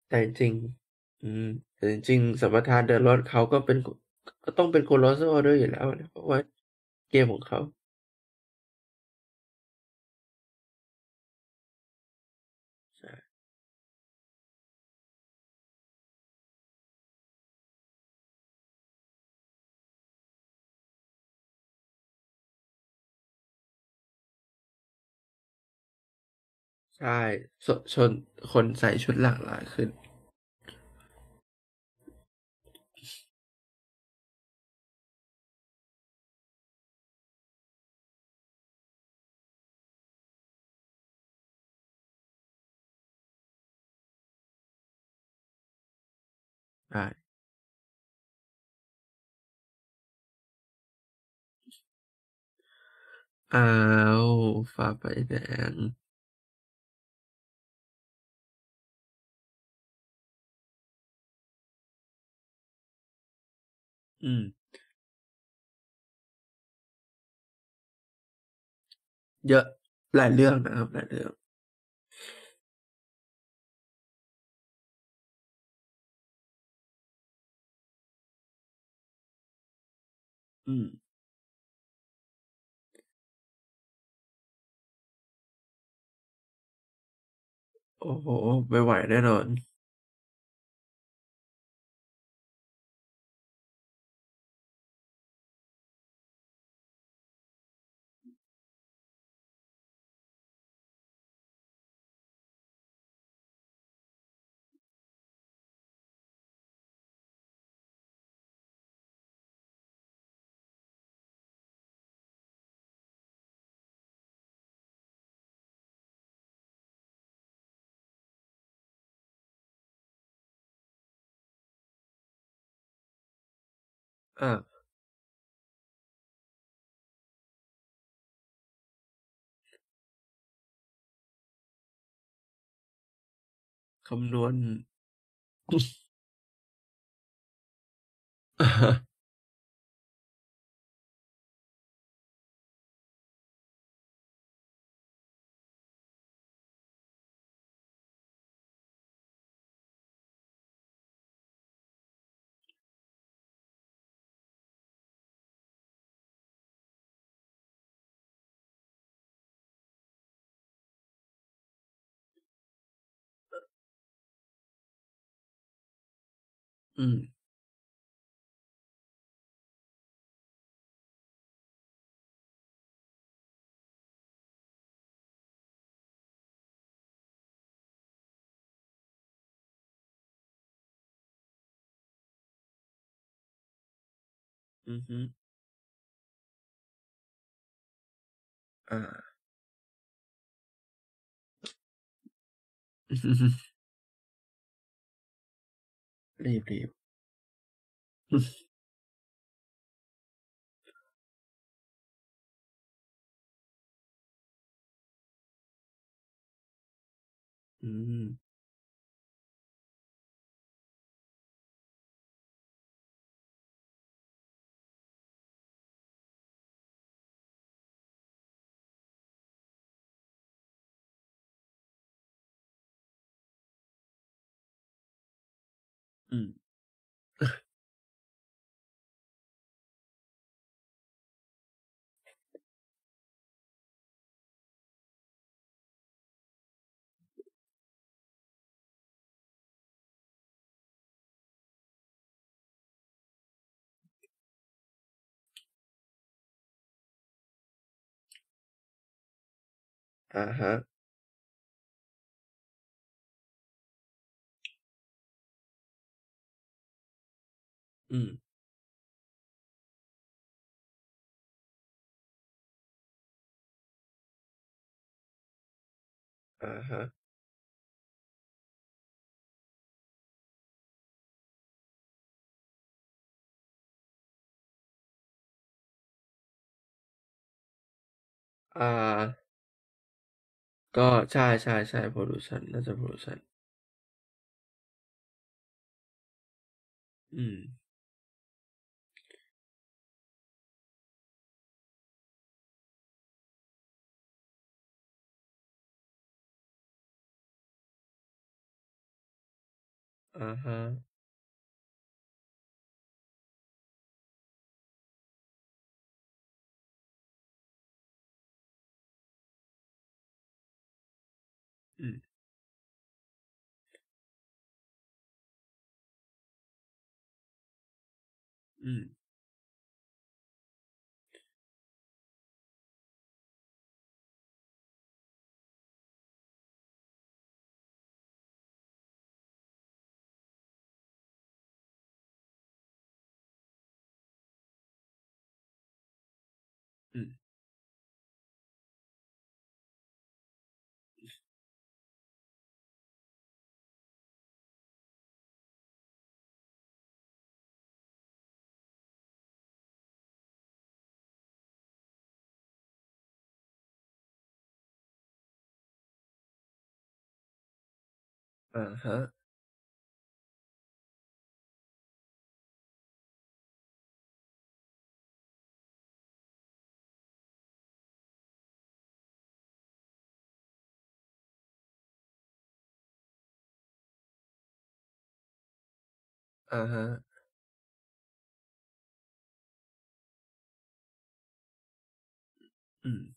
Speaker 2: แต่จริง อืมแต่จริงสัมปทานเดินรถเขาก็เป็นก็ต้องเป็นคนละโซออเดอร์อยู่แล้วนะเพราะว่าเกมของเขา ใช่ชชนคนใส่ชุดหลากหลายขึ้น ใช่ อ้าวฝ่าไฟแดง อืม เยอะหลายเรื่องนะครับหลายเรื่อง อืม โอ้โฮไม่ไหวแน่นอน อา คำนวณอะฮะ อืมอือฮึอา รีบๆอือ อืม อืม อะฮะ อา ก็ ใช่ ๆ ๆ Production น่าจะ Production อืม 嗯哼。嗯。嗯。嗯哼。嗯哼。嗯。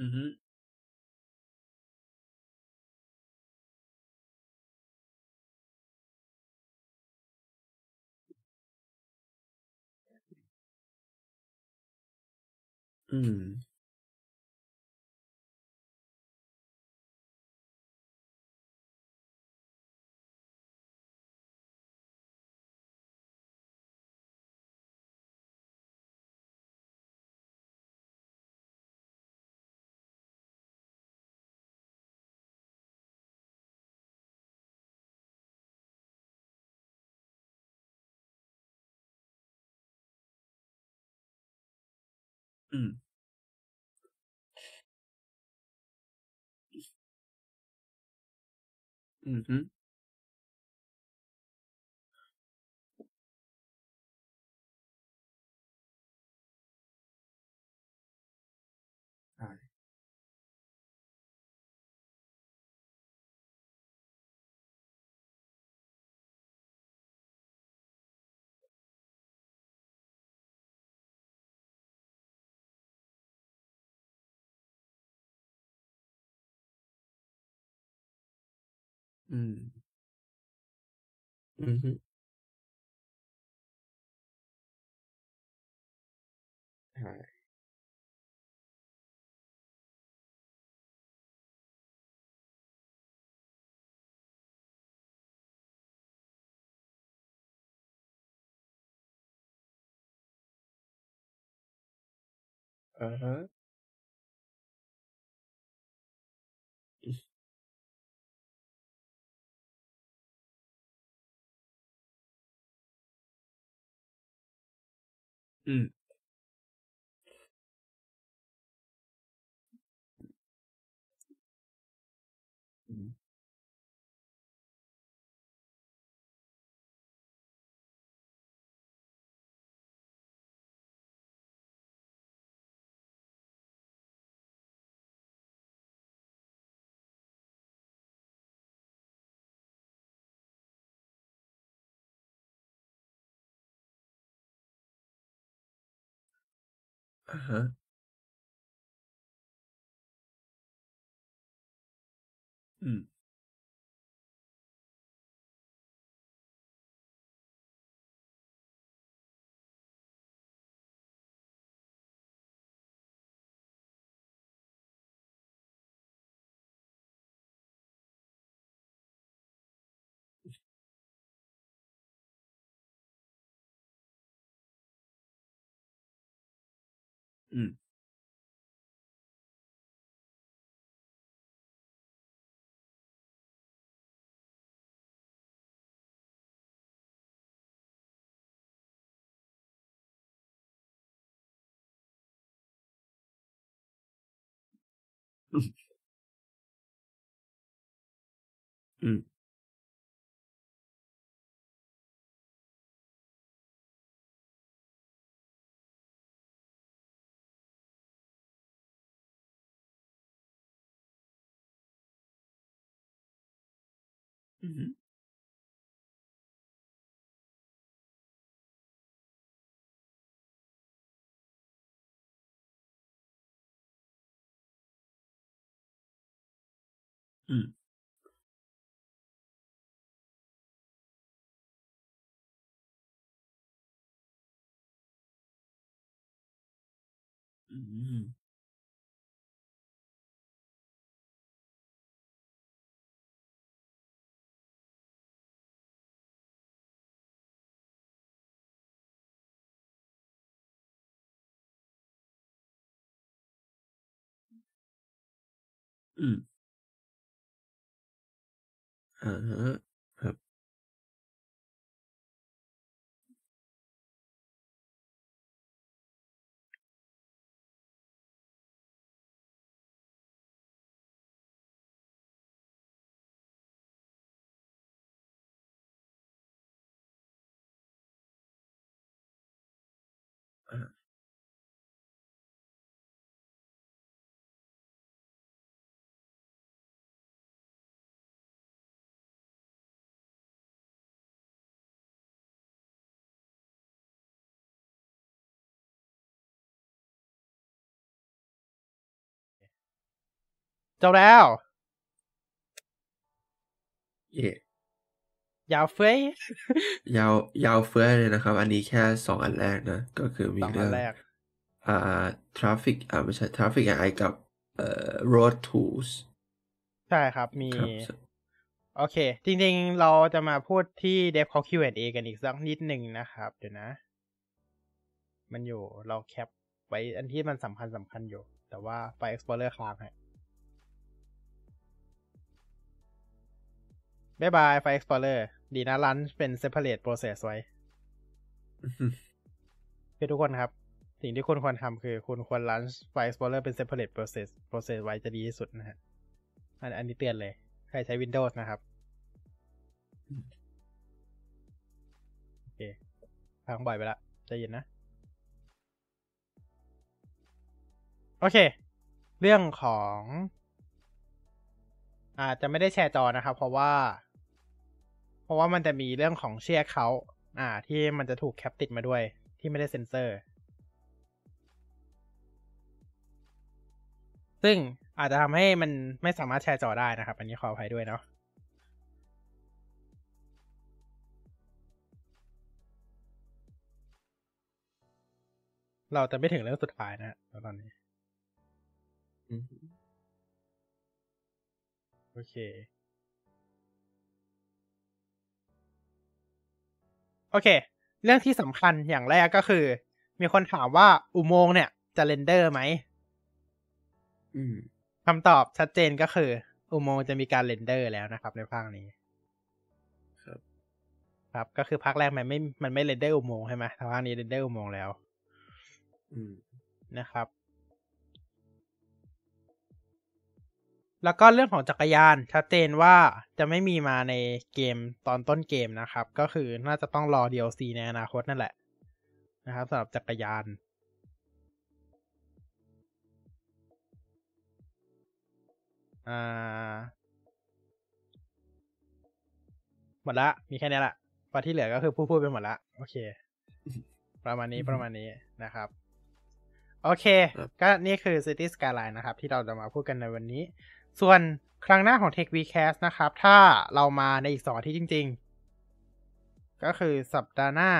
Speaker 2: Mm-hmm. Mm. 嗯。嗯哼。Mm. Mhm. Uh-huh. Mm. 嗯嗯。嗯。嗯。嗯 อืมอืม อืม อะฮะ ครับ อา
Speaker 1: จบแล้ว
Speaker 2: เย่
Speaker 1: ยาวเฟ้ย
Speaker 2: ยาวยาวเฟ้ยเลยนะครับ อันนี้แค่2อันแรกนะ ก็คือมี
Speaker 1: 2
Speaker 2: เร
Speaker 1: อัื่น
Speaker 2: อง
Speaker 1: แรก
Speaker 2: อ่า Traffic อ่าไม่ใช่ Traffic AI กับเอ่อ Road Tools
Speaker 1: ใช่ครับมี
Speaker 2: ครับส
Speaker 1: โอเค จริงๆ เราจะมาพูดที่ Dev เขา Q&A กันอีกสักนิดหนึ่งนะครับ เดี๋ยวนะ มันอยู่เราแคปไว้อันที่มันสำคัญๆอยู่ แต่ว่า File Explorer ค้างให้ บ๊ายบาย File Explorer ดีนะรันเป็น separate process ไว้
Speaker 2: อือฮึ
Speaker 1: คือทุกคนครับ สิ่งที่คุณควรทำคือคุณควร launch File Explorer เป็น separate process process ไว้จะดีที่สุดนะฮะอันอันนี้เตือนเลย ใครใช้ Windows นะครับ
Speaker 2: อืม
Speaker 1: โอเคพังบ่อยไปละใจเย็นนะ โอเค เรื่องของ อาจจะไม่ได้แชร์จอนะครับ เพราะว่า เพราะว่ามันจะมีเรื่องของเชื่อ account อ่า ที่มันจะถูกแคปติดมาด้วย ที่ไม่ได้เซ็นเซอร์ ซึ่งอาจจะทำให้มันไม่สามารถแชร์จอได้นะครับ อันนี้ขออภัยด้วยเนาะเราจะไม่ถึงเรื่องสุดท้ายนะฮะตอนนี้ โอเค โอเค เรื่องที่สำคัญอย่างแรกก็คือ มีคนถามว่าอุโมงค์เนี่ย จะ render ไหม
Speaker 2: อืม
Speaker 1: คำตอบชัดเจนก็คือ อุโมงค์จะมีการ render แล้วนะครับ ในภาคนี้
Speaker 2: ครับ
Speaker 1: ครับก็คือภาคแรกมันไม่ มันไม่ render อุโมงค์ใช่ไหมแต่ภาคนี้ render อุโมงค์แล้ว
Speaker 2: อืม
Speaker 1: นะครับ แล้วก็เรื่องของจักรยานชัดเจนว่าจะไม่มีมาในเกมตอนต้นเกมนะครับ ก็คือน่าจะต้องรอ DLC ในอนาคตนั่นแหละนะครับสำหรับจักรยาน อ่า หมดละ มีแค่นี้ละพอที่เหลือก็คือพูดพูดไปหมดละ โอเค ประมาณนี้
Speaker 2: อือฮึ
Speaker 1: ประมาณนี้นะครับโอเค
Speaker 2: ครับ
Speaker 1: ก็นี่คือ City Skyline นะครับ ที่เราจะมาพูดกันในวันนี้ ส่วนครั้งหน้าของ Tech Vcast นะครับ ถ้าเรามาในอีกสองอาที่จริง ๆ ก็คือสัปดาห์หน้า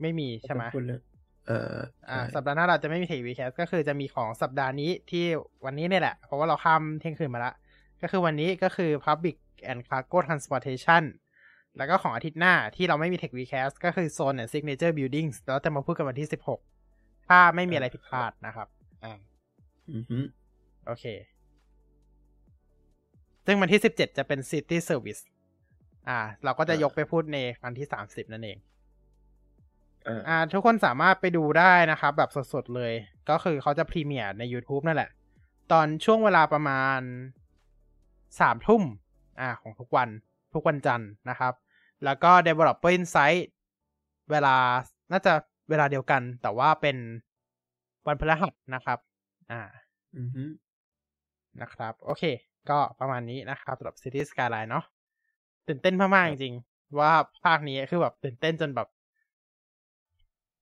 Speaker 1: ไม่มีใช่ไหม
Speaker 2: ต้องพูดเรื่องเอ่อ
Speaker 1: อ่า
Speaker 2: ใช่
Speaker 1: สัปดาห์หน้าเราจะไม่มี Tech Vcast ก็คือจะมีของสัปดาห์นี้ที่วันนี้เนี่ยแหละ เพราะว่าเราข้ามเที่ยงคืนมาละ ก็คือวันนี้ก็คือ Public and Cargo Transportation แล้วก็ของอาทิตย์หน้าที่เราไม่มี Tech Vcast ก็คือ Zone and Signature Buildings แล้วจะมาพูดกันวันที่16ถ้าไม่มีอะไรผิดพลาดนะครับ อ่า
Speaker 2: อือฮึ
Speaker 1: โอเค ซึ่งวันที่17จะเป็น City Service อ่า เราก็จะยกไปพูดในวันที่30นั่นเอง
Speaker 2: อ่า
Speaker 1: อ่า ทุกคนสามารถไปดูได้นะครับ แบบสดๆเลย ก็คือเขาจะพรีเมียร์ใน YouTube นั่นแหละ ตอนช่วงเวลาประมาณสามทุ่มอ่า ของทุกวันทุกวันจันทร์นะครับ แล้วก็ Developer Insight เวลาน่าจะเวลาเดียวกัน แต่ว่าเป็นวันพฤหัสนะครับ อ่า
Speaker 2: อือฮึ
Speaker 1: นะครับ โอเค ก็ประมาณนี้นะครับสำหรับ City Skyline เนาะตื่นเต้นมากๆจริงๆว่าภาคนี้คือแบบตื่นเต้นจนแบบ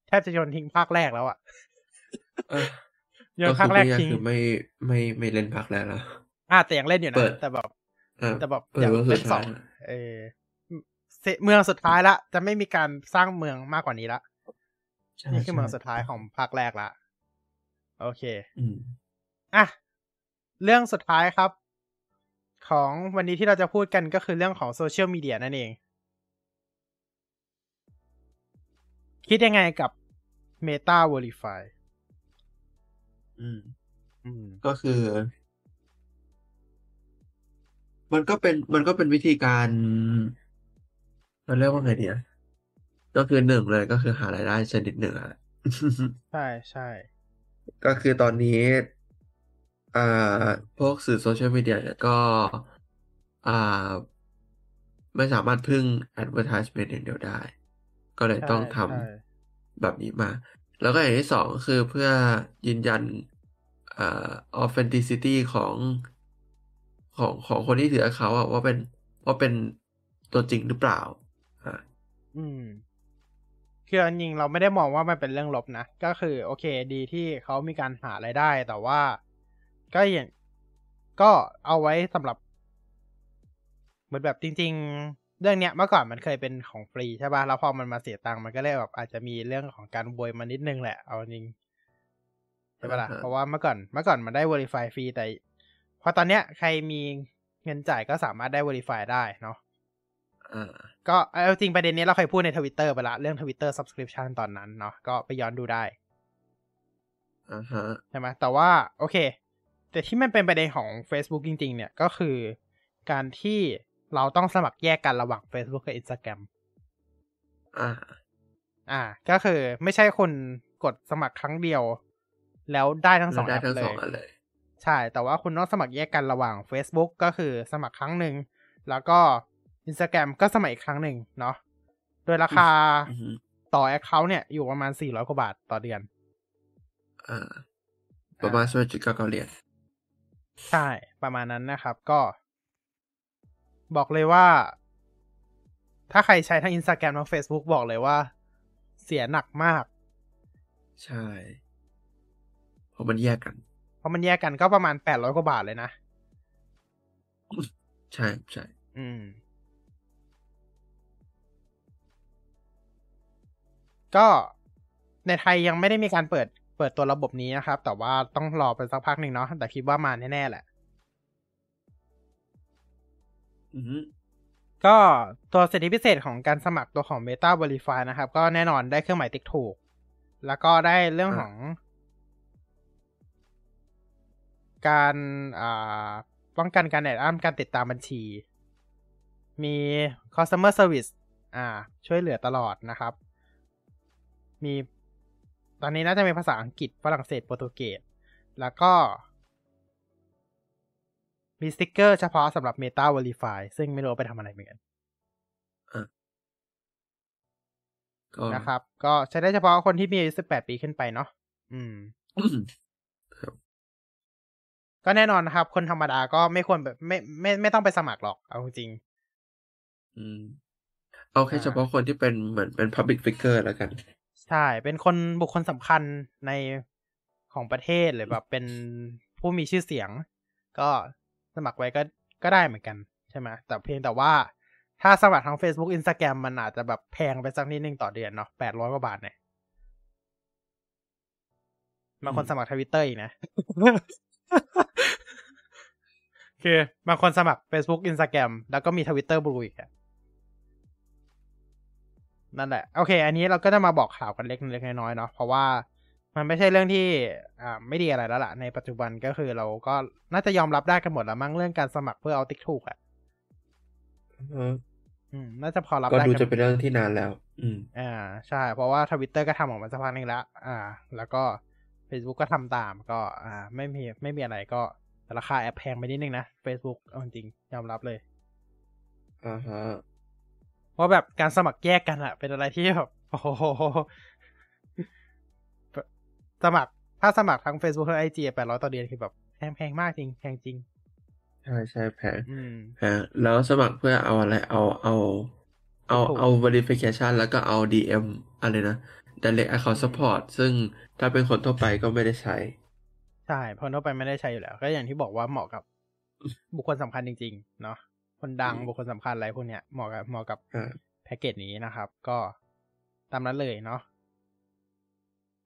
Speaker 1: แทบจะโยนทิ้งภาคแรกแล้วอะ
Speaker 2: เออ
Speaker 1: โยนภาคแรก
Speaker 2: ก็
Speaker 1: ทิ้ง
Speaker 2: คือไม่ไม่ไม่เล่นภาคแรกแล้ว
Speaker 1: อะแต่ยังเล่นอยู่
Speaker 2: เปิ
Speaker 1: นะ
Speaker 2: ด
Speaker 1: แต่แบบ
Speaker 2: อ่า
Speaker 1: แต่แบบ
Speaker 2: เปิด
Speaker 1: อยาก
Speaker 2: ว่าสุ
Speaker 1: เล่
Speaker 2: ด
Speaker 1: นส
Speaker 2: ท้า
Speaker 1: อยง
Speaker 2: อะ
Speaker 1: เออเสเมืองสุดท้ายละ จะไม่มีการสร้างเมืองมากกว่านี้ละ
Speaker 2: ใช่
Speaker 1: นี่คือเมือง
Speaker 2: ใช่
Speaker 1: สุดท้ายของภาคแรกละ โอเค
Speaker 2: อืม
Speaker 1: อะ เรื่องสุดท้ายครับ ของวันนี้ที่เราจะพูดกันก็คือเรื่องของโซเชียลมีเดียนั่นเอง คิดยังไงกับ Meta Verify
Speaker 2: อืม
Speaker 1: อืม
Speaker 2: ก็คือ มันก็เป็นมันก็เป็นวิธีการเราเรียกว่าไงดีอะก็คือหนึ่งเลยก็คือหารายได้ชนิดหนึ่งอะ
Speaker 1: ใช่ใช่
Speaker 2: ก็คือตอนนี้ อ่าพวกสื่อโซเชียลมีเดียเนี่ยก็อ่าไม่สามารถพึ่ง advertisement อย่างเดียวได้ ก็เลยต้องทำแบบนี้มา แล้วก็อย่างที่สองคือเพื่อยืนยันอ่า authenticity ของของของคนที่ถือเขาอะว่าเป็นว่าเป็นตัวจริงหรือเปล่าอ่า
Speaker 1: อืมคือจริงๆเราไม่ได้มองว่ามันเป็นเรื่องลบนะ ก็คือโอเคดีที่เขามีการหารายได้ แต่ว่า ก็อย่างก็เอาไว้สำหรับ เหมือนแบบจริง ๆ เรื่องเนี้ยเมื่อก่อนมันเคยเป็นของฟรีใช่ป่ะแล้วพอมันมาเสียตังค์มันก็เลยแบบอาจจะมีเรื่องของการบวยมานิดนึงแหละเอาจริงใช่ปะล่ะ
Speaker 2: อ่าฮะ
Speaker 1: เพราะว่าเมื่อก่อนเมื่อก่อนมันได้ Verify ฟรีแต่พอตอนเนี้ยใครมีเงินจ่ายก็สามารถได้ Verify ได้เนาะ
Speaker 2: อ่า
Speaker 1: ก็เอาจริงประเด็นนี้เราเคยพูดในทวิตเตอร์ไปละเรื่องทวิตเตอร์ subscription ตอนนั้นเนาะก็ไปย้อนดูได้
Speaker 2: อ่าฮะ
Speaker 1: ใช่ไหมแต่ว่า โอเค แต่ที่มันเป็นประเด็นของ Facebook จริง ๆ เนี่ยก็คือการที่เราต้องสมัครแยกกันระหว่าง Facebook กับ Instagram
Speaker 2: อ่า
Speaker 1: อ่า ก็คือไม่ใช่คนกดสมัครครั้งเดียว แล้วได้ทั้งสอง
Speaker 2: ได้
Speaker 1: แอป
Speaker 2: ทั้ง
Speaker 1: เล
Speaker 2: สอง
Speaker 1: ย
Speaker 2: อันเลย
Speaker 1: ใช่ แต่ว่าคุณต้องสมัครแยกกันระหว่าง Facebook ก็คือสมัครครั้งหนึ่ง แล้วก็ Instagram ก็สมัครอีกครั้งหนึ่งเนาะ โดยราคา
Speaker 2: อือฮึ
Speaker 1: ต่อ Account เนี่ย อยู่ประมาณ400กว่าบาทต่อเดือน
Speaker 2: อ่า ประมาณสิบเอ็ดจุดเก้าเก้าเหรียญ
Speaker 1: ใช่ประมาณนั้นนะครับ ก็ บอกเลยว่า ถ้าใครใช้ทั้ง Instagram ทั้ง Facebook บอกเลยว่า เสียหนักมาก
Speaker 2: ใช่ เพราะมันแยกกัน
Speaker 1: เพราะมันแยกกันก็ประมาณ800กว่าบาทเลยนะ
Speaker 2: ใช่ใช่
Speaker 1: อืม ก็ในไทยยังไม่ได้มีการเปิด เปิดตัวระบบนี้นะครับ แต่ว่าต้องรอไปสักพักหนึ่งเนาะแต่คิดว่ามาแน่ๆแหละ
Speaker 2: อือฮึ
Speaker 1: ก็ตัวสิทธิพิเศษของการสมัครตัวของ Meta Verify นะครับ ก็แน่นอนได้เครื่องหมายติ๊กถูก แล้วก็ได้เรื่องของ การอ่าป้องกันการแอบอ้างการติดตามบัญชี มี customer service อ่า ช่วยเหลือตลอดนะครับ มี ตอนนี้น่าจะมีภาษาอังกฤษฝรั่งเศสโปรตุเกสแล้วก็ มีสติกเกอร์เฉพาะสำหรับ Meta Verify ซึ่งไม่รู้เอาไปทำอะไรเหมือนกัน
Speaker 2: ก็
Speaker 1: นะครับ ก็ใช้ได้เฉพาะคนที่มีอายุ18 ปีขึ้นไปเนาะอืม
Speaker 2: อืม
Speaker 1: ก็แน่นอนนะครับ คนธรรมดาก็ไม่ควรแบบไม่ไม่ไม่ต้องไปสมัครหรอก เอาจริง
Speaker 2: อืม เอาแค่
Speaker 1: อ่า
Speaker 2: เฉพาะคนที่เป็นเหมือนเป็น public figure แล้วกัน
Speaker 1: ใช่ เป็นคนบุคคลสำคัญในของประเทศหรือแบบเป็นผู้มีชื่อเสียง ก็สมัครไว้ก็ก็ได้เหมือนกันใช่ไหมแต่เพียงแต่ว่าถ้าสมัครทาง Facebook Instagram มันอาจจะแบบแพงไปสักนิดนึงต่อเดือนเนาะแปดร้อยกว่าบาทเนี่ยบางคน
Speaker 2: อืม
Speaker 1: สมัครทวิตเตอร์อีกนะคือบางคนสมัคร Facebook Instagram แล้วก็มี Twitter Blue อีกอะ นั่นแหละ โอเค อันนี้เราก็จะมาบอกข่าวกันเล็กเล็กน้อยๆเนาะเพราะว่ามันไม่ใช่เรื่องที่อ่าไม่ดีอะไรแล้วล่ะ ในปัจจุบันก็คือเราก็น่าจะยอมรับได้กันหมดแล้วมั้งเรื่องการสมัครเพื่อเอาติ๊กถูกอะ
Speaker 2: เออ
Speaker 1: อืมน่าจะพอรับ
Speaker 2: ก็
Speaker 1: ได้
Speaker 2: ดู
Speaker 1: กัน
Speaker 2: จะเป็นเรื่องที่นานแล้ว อืม
Speaker 1: อ่า ใช่ เพราะว่าทวิตเตอร์ก็ทำออกมาสักพักหนึงแล้ว อ่า แล้วก็ Facebook ก็ทำตามก็ อ่า ไม่มีไม่มีอะไรก็แต่ราคาแอบแพงไปนิดนึงนะ Facebook เอาจริงยอมรับเลย
Speaker 2: อ่าฮะ
Speaker 1: ว่าแบบการสมัครแยกกันอะเป็นอะไรที่แบบโอ้โหสมัครถ้าสมัครทั้ง Facebook ทั้งไอจีแปดร้อยต่อเดือนคือแบบแพงแพงมากจริงแพงจริง
Speaker 2: ใช่ใช่แพง
Speaker 1: อืม
Speaker 2: แพงแล้วสมัครเพื่อเอาอะไร เอาเอา เอา
Speaker 1: ถูก
Speaker 2: เอา verification แล้วก็เอา DM อะไรนะ direct account support ซึ่งถ้าเป็นคนทั่วไปก็ไม่ได้ใช้
Speaker 1: ใช่เพราะทั่วไปไม่ได้ใช้อยู่แล้ว ก็อย่างที่บอกว่าเหมาะกับบุคคลสำคัญจริง ๆ เนาะ คนดัง
Speaker 2: อืม
Speaker 1: บุคคลสำคัญอะไรพวกเนี้ยเหมาะกับเหมาะกับ
Speaker 2: อ่า
Speaker 1: แพ็กเกจนี้นะครับ ก็ตามนั้นเลยเนาะ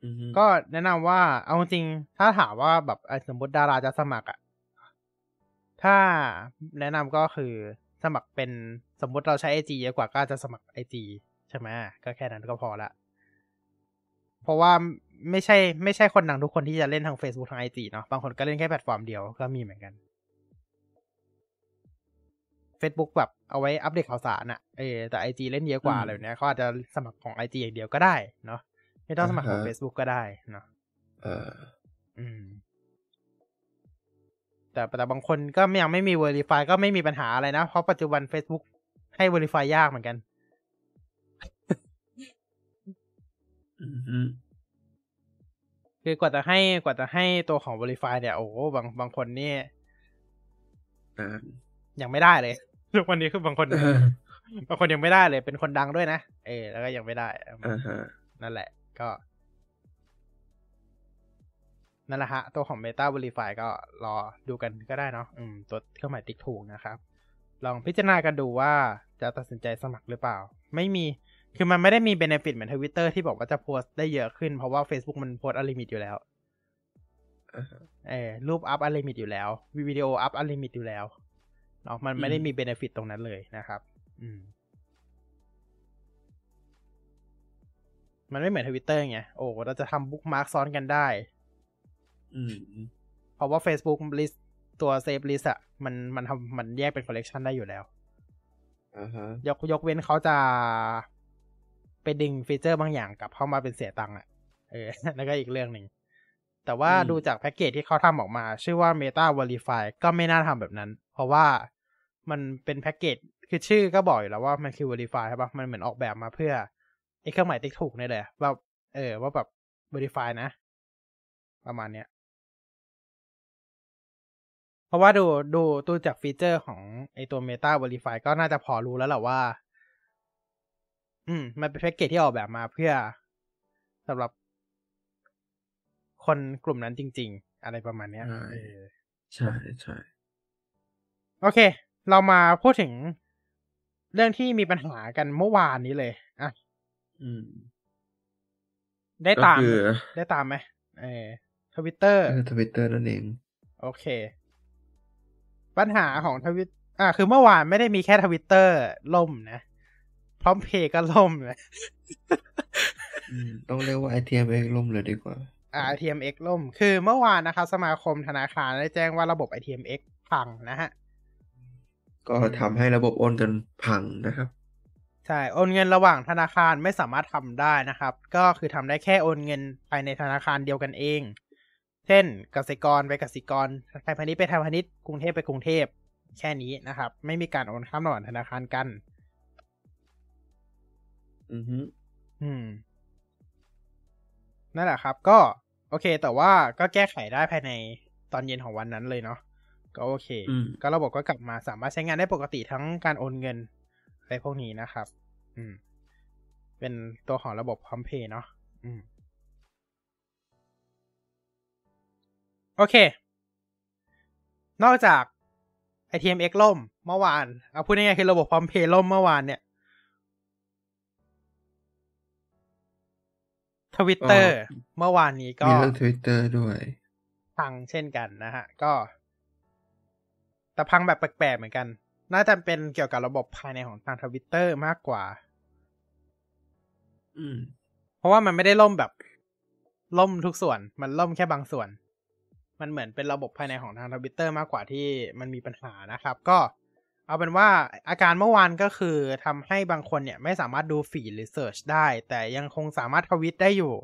Speaker 2: อือฮึ
Speaker 1: ก็แนะนำว่าเอาจริงๆถ้าถามว่าแบบเอ่อสมมติดาราจะสมัครอะถ้าแนะนำก็คือสมัครเป็นสมมติเราใช้ไอจีเยอะกว่าก็อาจจะสมัครไอจีใช่ไหมก็แค่นั้นก็พอละ เพราะว่าไม่ใช่ไม่ใช่คนดังทุกคนที่จะเล่นทาง Facebook ทางไอจีเนาะบางคนก็เล่นแค่แพลตฟอร์มเดียวก็มีเหมือนกัน Facebook แบบเอาไว้อัปเดตข่าวสารอะเออแต่ไอจีเล่นเยอะกว่าอะไรแบบเนี้ยเขาอาจจะสมัครของไอจีอย่างเดียวก็ได้เนาะไม่ต้องสมัครของ Facebook ก็ได้เนาะ
Speaker 2: เอ่อ
Speaker 1: อืม แต่แต่บางคนก็ยังไม่มี Verify ก็ไม่มีปัญหาอะไรนะ เพราะปัจจุบัน Facebook ให้ Verify ยากเหมือนกัน
Speaker 2: อือฮึ
Speaker 1: คือกว่าจะให้กว่าจะให้ตัวของ Verify เนี่ย โอ้โหบางบางคนนี่
Speaker 2: อ่า
Speaker 1: ยังไม่ได้เลย ทุกวันนี้คือบางคนบางคนยังไม่ได้เลย เป็นคนดังด้วยนะเออแล้วก็ยังไม่ได้
Speaker 2: อ่าฮะ
Speaker 1: นั่นแหละ ก็นั่นแหละฮะ ตัวของ Meta Verify ก็รอดูกันก็ได้เนาะอืม ตัวเครื่องหมายติ๊กถูกนะครับ ลองพิจารณากันดูว่าจะตัดสินใจสมัครหรือเปล่า ไม่มี คือมันไม่ได้มี benefit เหมือนทวิตเตอร์ที่บอกว่าจะโพสต์ได้เยอะขึ้น เพราะว่า Facebook มันโพสต์ unlimit อยู่แล้ว
Speaker 2: อ่าฮะ
Speaker 1: เออรูปอัพ unlimit อยู่แล้ววิดีโออัพ unlimit อยู่แล้ว เนาะมันไม่ได้
Speaker 2: อืม
Speaker 1: มี benefit ตรงนั้นเลยนะครับ อืม มันไม่เหมือนทวิตเตอร์ไงโอ้เราจะทำ bookmark ซ้อนกันได้
Speaker 2: อืม
Speaker 1: เพราะว่า Facebook list ตัว save list อะมันมันทำมันแยกเป็น collection ได้อยู่แล้ว
Speaker 2: อ่าฮะ
Speaker 1: ยกยกเว้นเขาจะไปดึงฟีเจอร์บางอย่างกลับเข้ามาเป็นเสียตังค์อะเออนั่นก็อีกเรื่องหนึ่ง แต่ว่าดูจากแพ็กเกจที่เขาทำออกมา ชื่อว่า Meta Verify ก็ไม่น่าทำแบบนั้น เพราะว่ามันเป็นแพ็กเกจคือชื่อก็บอกอยู่แล้วว่ามันคือ Verify ใช่ปะมันเหมือนออกแบบมาเพื่อไอ้เครื่องหมายติ๊กถูกนี่เลยว่าเออว่าแบบ Verify นะ ประมาณเนี้ยเพราะว่าดูดูดูจากฟีเจอร์ของไอตัว Meta Verify ก็น่าจะพอรู้แล้วแหละว่า อืม มันเป็นแพ็กเกจที่ออกแบบมาเพื่อสำหรับ คนกลุ่มนั้นจริง ๆ อะไรประมาณเนี้ย
Speaker 2: ใช่
Speaker 1: เออ
Speaker 2: ใช่ใช่
Speaker 1: โอเค เรามาพูดถึงเรื่องที่มีปัญหากันเมื่อวานนี้เลยอะ
Speaker 2: อืม
Speaker 1: ได้ตาม
Speaker 2: ก็คือ
Speaker 1: ได้ตามไหมเออทวิตเตอร์
Speaker 2: ทวิตเตอร์นั่นเอง
Speaker 1: โอเค ปัญหาของทวิตอ่าคือเมื่อวานไม่ได้มีแค่ทวิตเตอร์ล่มนะ พร้อมเพย์ก็ล่มนะ
Speaker 2: อืมต้องเรียกว่า ITMX ล่มเลยดีกว่า
Speaker 1: อ่า ITMX ล่ม คือเมื่อวานนะครับ สมาคมธนาคารได้แจ้งว่าระบบ ITMX พังนะฮะ
Speaker 2: ก็ทำให้ระบบโอนกันพังนะครับ
Speaker 1: ใช่ โอนเงินระหว่างธนาคารไม่สามารถทำได้นะครับ ก็คือทำได้แค่โอนเงินภายในธนาคารเดียวกันเอง เช่นกสิกรไปกสิกรไทยพาณิชย์ไปไทยพาณิชย์กรุงเทพไปกรุงเทพแค่นี้นะครับ ไม่มีการโอนข้ามระหว่างธนาคารกัน
Speaker 2: อือฮึ
Speaker 1: อืมนั่นแหละครับ ก็ โอเค แต่ว่าก็แก้ไขได้ภายในตอนเย็นของวันนั้นเลยเนาะก็โอเค
Speaker 2: อืม
Speaker 1: ก็ระบบก็กลับมาสามารถใช้งานได้ปกติทั้งการโอนเงินอะไรพวกนี้นะครับ อืม เป็นตัวของระบบพร้อมเพย์เนาะอืม โอเค นอกจาก ITMX ล่มเมื่อวาน เอาพูดง่ายๆคือระบบพร้อมเพย์ล่มเมื่อวานเนี่ย ทวิตเตอร์เมื่อวานนี้ก็
Speaker 2: มีเรื่อง Twitter ด้วย
Speaker 1: พังเช่นกันนะฮะ ก็ แต่พังแบบแปลกๆเหมือนกัน น่าจะเป็นเกี่ยวกับระบบภายในของทางทวิตเตอร์มากกว่า
Speaker 2: อืม
Speaker 1: เพราะว่ามันไม่ได้ล่มแบบ ล่มทุกส่วน มันล่มแค่บางส่วน มันเหมือนเป็นระบบภายในของทางทวิตเตอร์มากกว่าที่มันมีปัญหานะครับ ก็ เอาเป็นว่าอาการเมื่อวานก็คือทำให้บางคนเนี่ยไม่สามารถดูฟีดหรือเสิร์ชได้ แต่ยังคงสามารถทวิตได้อยู่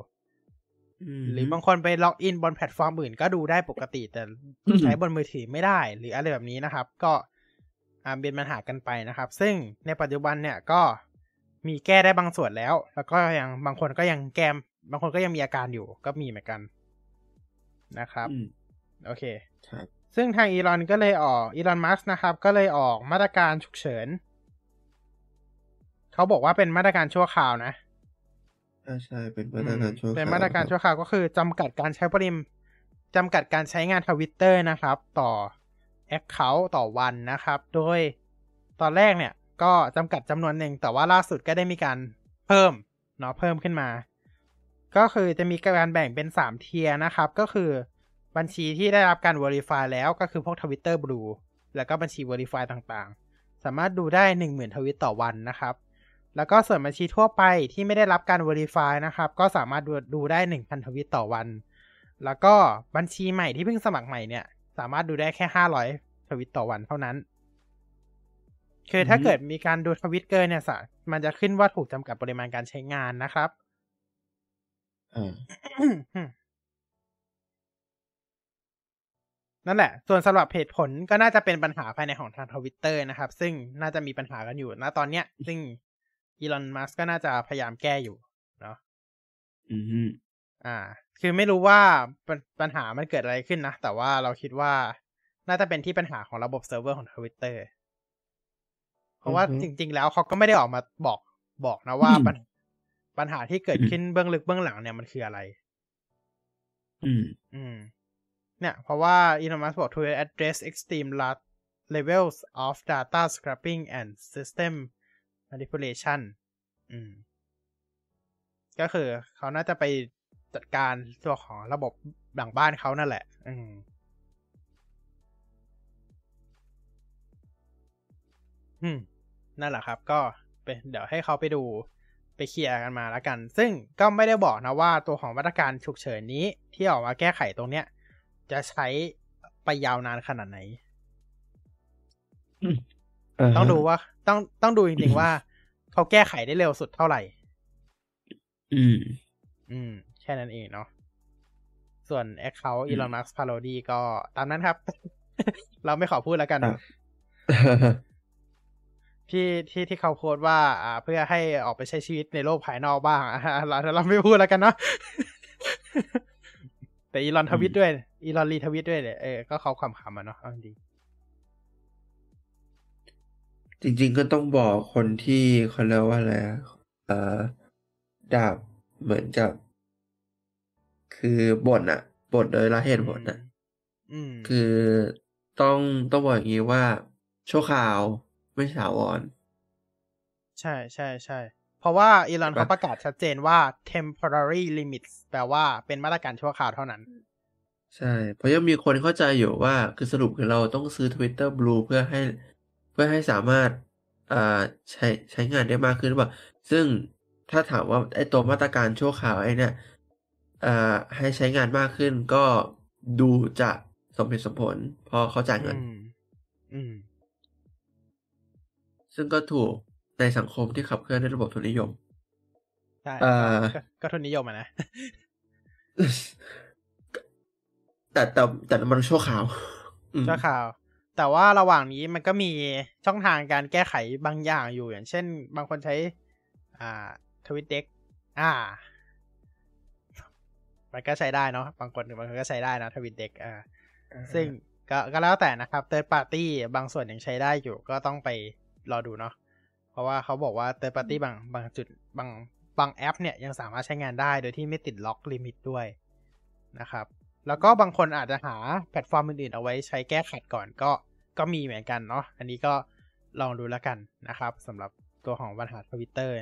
Speaker 2: ม
Speaker 1: หรือบางคนไปล็อกอินบนแพลตฟอร์มอื่นก็ดูได้ปกติ แต่
Speaker 2: อืม
Speaker 1: ใช้บนมือถือไม่ได้ หรืออะไรแบบนี้นะครับ ก็อ่าเป็นปัญหากันไปนะครับ ซึ่งในปัจจุบันเนี่ยก็มีแก้ได้บางส่วนแล้ว แล้วก็ยังบางคนก็ยังแก้มบางคนก็ยังมีอาการอยู่ ก็มีเหมือนกันนะครับ
Speaker 2: อืม
Speaker 1: โอเค
Speaker 2: ครับ
Speaker 1: ซึ่งทางอีลอนก็เลยออกอีลอนมัสนะครับ ก็เลยออกมาตรการฉุกเฉิน เขาบอกว่าเป็นมาตรการชั่วคราวนะ
Speaker 2: ใช่ใช่เป็นมาตรการชั่วคราว
Speaker 1: เป็นมาตรการชั่วคราวก็คือจำกัดการใช้ปริมจำกัดการใช้งานทวิตเตอร์นะครับ ต่อ account ต่อวันนะครับ โดยตอนแรกเนี่ย ก็จำกัดจำนวนหนึ่ง แต่ว่าล่าสุดก็ได้มีการเพิ่มเนาะเพิ่มขึ้นมา ก็คือจะมีการแบ่งเป็นสาม tier นะครับ ก็คือ บัญชีที่ได้รับการ verify แล้วก็คือพวก Twitter Blue แล้วก็บัญชี Verify ต่างๆ สามารถดูได้ 10,000 ทวิตต่อวันนะครับ แล้วก็ส่วนบัญชีทั่วไปที่ไม่ได้รับการ Verify นะครับ ก็สามารถดูดูได้ 1,000 ทวิตต่อวัน แล้วก็บัญชีใหม่ที่เพิ่งสมัครใหม่เนี่ย สามารถดูได้แค่ 500 ทวิตต่อวันเท่านั้น คือถ้า
Speaker 2: อืม
Speaker 1: เกิดมีการดูทวิตเกินเนี่ยสะมันจะขึ้นว่าถูกจำกัดปริมาณการใช้งานนะครับ นั่นแหละ ส่วนสำหรับเหตุผลก็น่าจะเป็นปัญหาภายในของทางทวิตเตอร์นะครับ ซึ่งน่าจะมีปัญหากันอยู่ณตอนเนี้ย ซึ่งอีลอนมัสก์ก็น่าจะพยายามแก้อยู่เนาะ
Speaker 2: อืม
Speaker 1: อ่า คือไม่รู้ว่าปัญปัญหามันเกิดอะไรขึ้นนะ แต่ว่าเราคิดว่าน่าจะเป็นที่ปัญหาของระบบเซิร์ฟเวอร์ของทวิตเตอร์เพราะว่า
Speaker 2: อือฮึ
Speaker 1: จริง ๆ แล้วเขาก็ไม่ได้ออกมาบอกบอกนะว่า
Speaker 2: อืม
Speaker 1: ปัญปัญหาที่เกิดขึ้นเบื้องลึกเบื้องหลังเนี่ยมันคืออะไร
Speaker 2: อืม
Speaker 1: อืม เนี่ย เพราะว่า Elon Musk บอก to address extreme large levels of data scraping and system manipulation อืม ก็คือเขาน่าจะไปจัดการตัวของระบบหลังบ้านเขานั่นแหละ อืมอืม นั่นแหละครับก็เป็นเดี๋ยวให้เขาไปดูไปเคลียร์กันมาแล้วกัน ซึ่งก็ไม่ได้บอกนะว่าตัวของมาตรการฉุกเฉินนี้ที่ออกมาแก้ไขตรงเนี้ย จะใช้ไปยาวนานขนาดไหน ต้องดูว่า ต้องต้องดูจริงๆว่า เขาแก้ไขได้เร็วสุดเท่าไหร่
Speaker 2: อืม
Speaker 1: อืม แค่นั้นเองเนาะส่วน Account
Speaker 2: อืม
Speaker 1: Elon Musk Parody ก็ตามนั้นครับ เราไม่ขอพูดแล้วกัน
Speaker 2: ครับ
Speaker 1: ที่ที่ที่เขาโพสต์ว่า อ่า เพื่อให้ออกไปใช้ชีวิตในโลกภายนอกบ้างอะเราเราไม่พูดแล้วกันเนาะแต่อีลอนทวิตด้วย อีลอนรีทวิตด้วยเนี่ยเออก็เขาความขำอะเนาะเอาจริง
Speaker 2: จริง ๆ ก็ต้องบอกคนที่เขาเรียกว่าอะไรอะเอ่อดาบเหมือนกับ คือบ่นอะบ่นโดยละเหตุผลอะ
Speaker 1: อืม
Speaker 2: คือต้องต้องบอกอย่างนี้ว่าชั่วคราวไม่ถาวร
Speaker 1: ใช่ใช่ใช่เพราะว่าอีลอน
Speaker 2: แบบ
Speaker 1: เขาประกาศชัดเจนว่า temporary limits แปลว่าเป็นมาตรการชั่วคราวเท่านั้น
Speaker 2: ใช่ เพราะยังมีคนเข้าใจอยู่ว่า คือสรุปคือเราต้องซื้อ Twitter Blue เพื่อให้ เพื่อให้สามารถอ่าใช้ใช้งานได้มากขึ้นหรือเปล่า ซึ่งถ้าถามว่าไอ้ตัวมาตรการชั่วคราวไอ้เนี่ยอ่าให้ใช้งานมากขึ้นก็ดูจะสมเหตุสมผลเพอเขาจ่ายเงิน
Speaker 1: อืมอืม
Speaker 2: ซึ่งก็ถูกในสังคมที่ขับเคลื่อนด้วยระบบทุนนิยม
Speaker 1: ใช่
Speaker 2: เอ่อ
Speaker 1: ก็ก็ทุนนิยมอะนะ
Speaker 2: แต่แต่แต่มันชั่วคราวอืม
Speaker 1: ชั่วคราว แต่ว่าระหว่างนี้มันก็มีช่องทางการแก้ไขบางอย่างอยู่อย่างเช่น บางคนใช้ อ่า TweetDeck อ่า มันก็ใช้ได้เนาะบางคนบางคนก็ใช้ได้นะ TweetDeck อ่า ซึ่งก็ก็แล้วแต่นะครับ third party บางส่วนยังใช้ได้อยู่ก็ต้องไปรอดูเนาะเพราะว่าเขาบอกว่า third party บางบางจุดบางบางแอปเนี่ยยังสามารถใช้งานได้โดยที่ไม่ติดล็อก limit ด้วยนะครับ แล้วก็บางคนอาจจะหาแพลตฟอร์มอื่นๆเอาไว้ใช้แก้ขัดก่อนก็ก็มีเหมือนกันเนาะอันนี้ก็ลองดูแล้วกันนะครับสำหรับตัวของปัญหาทวิตเตอร์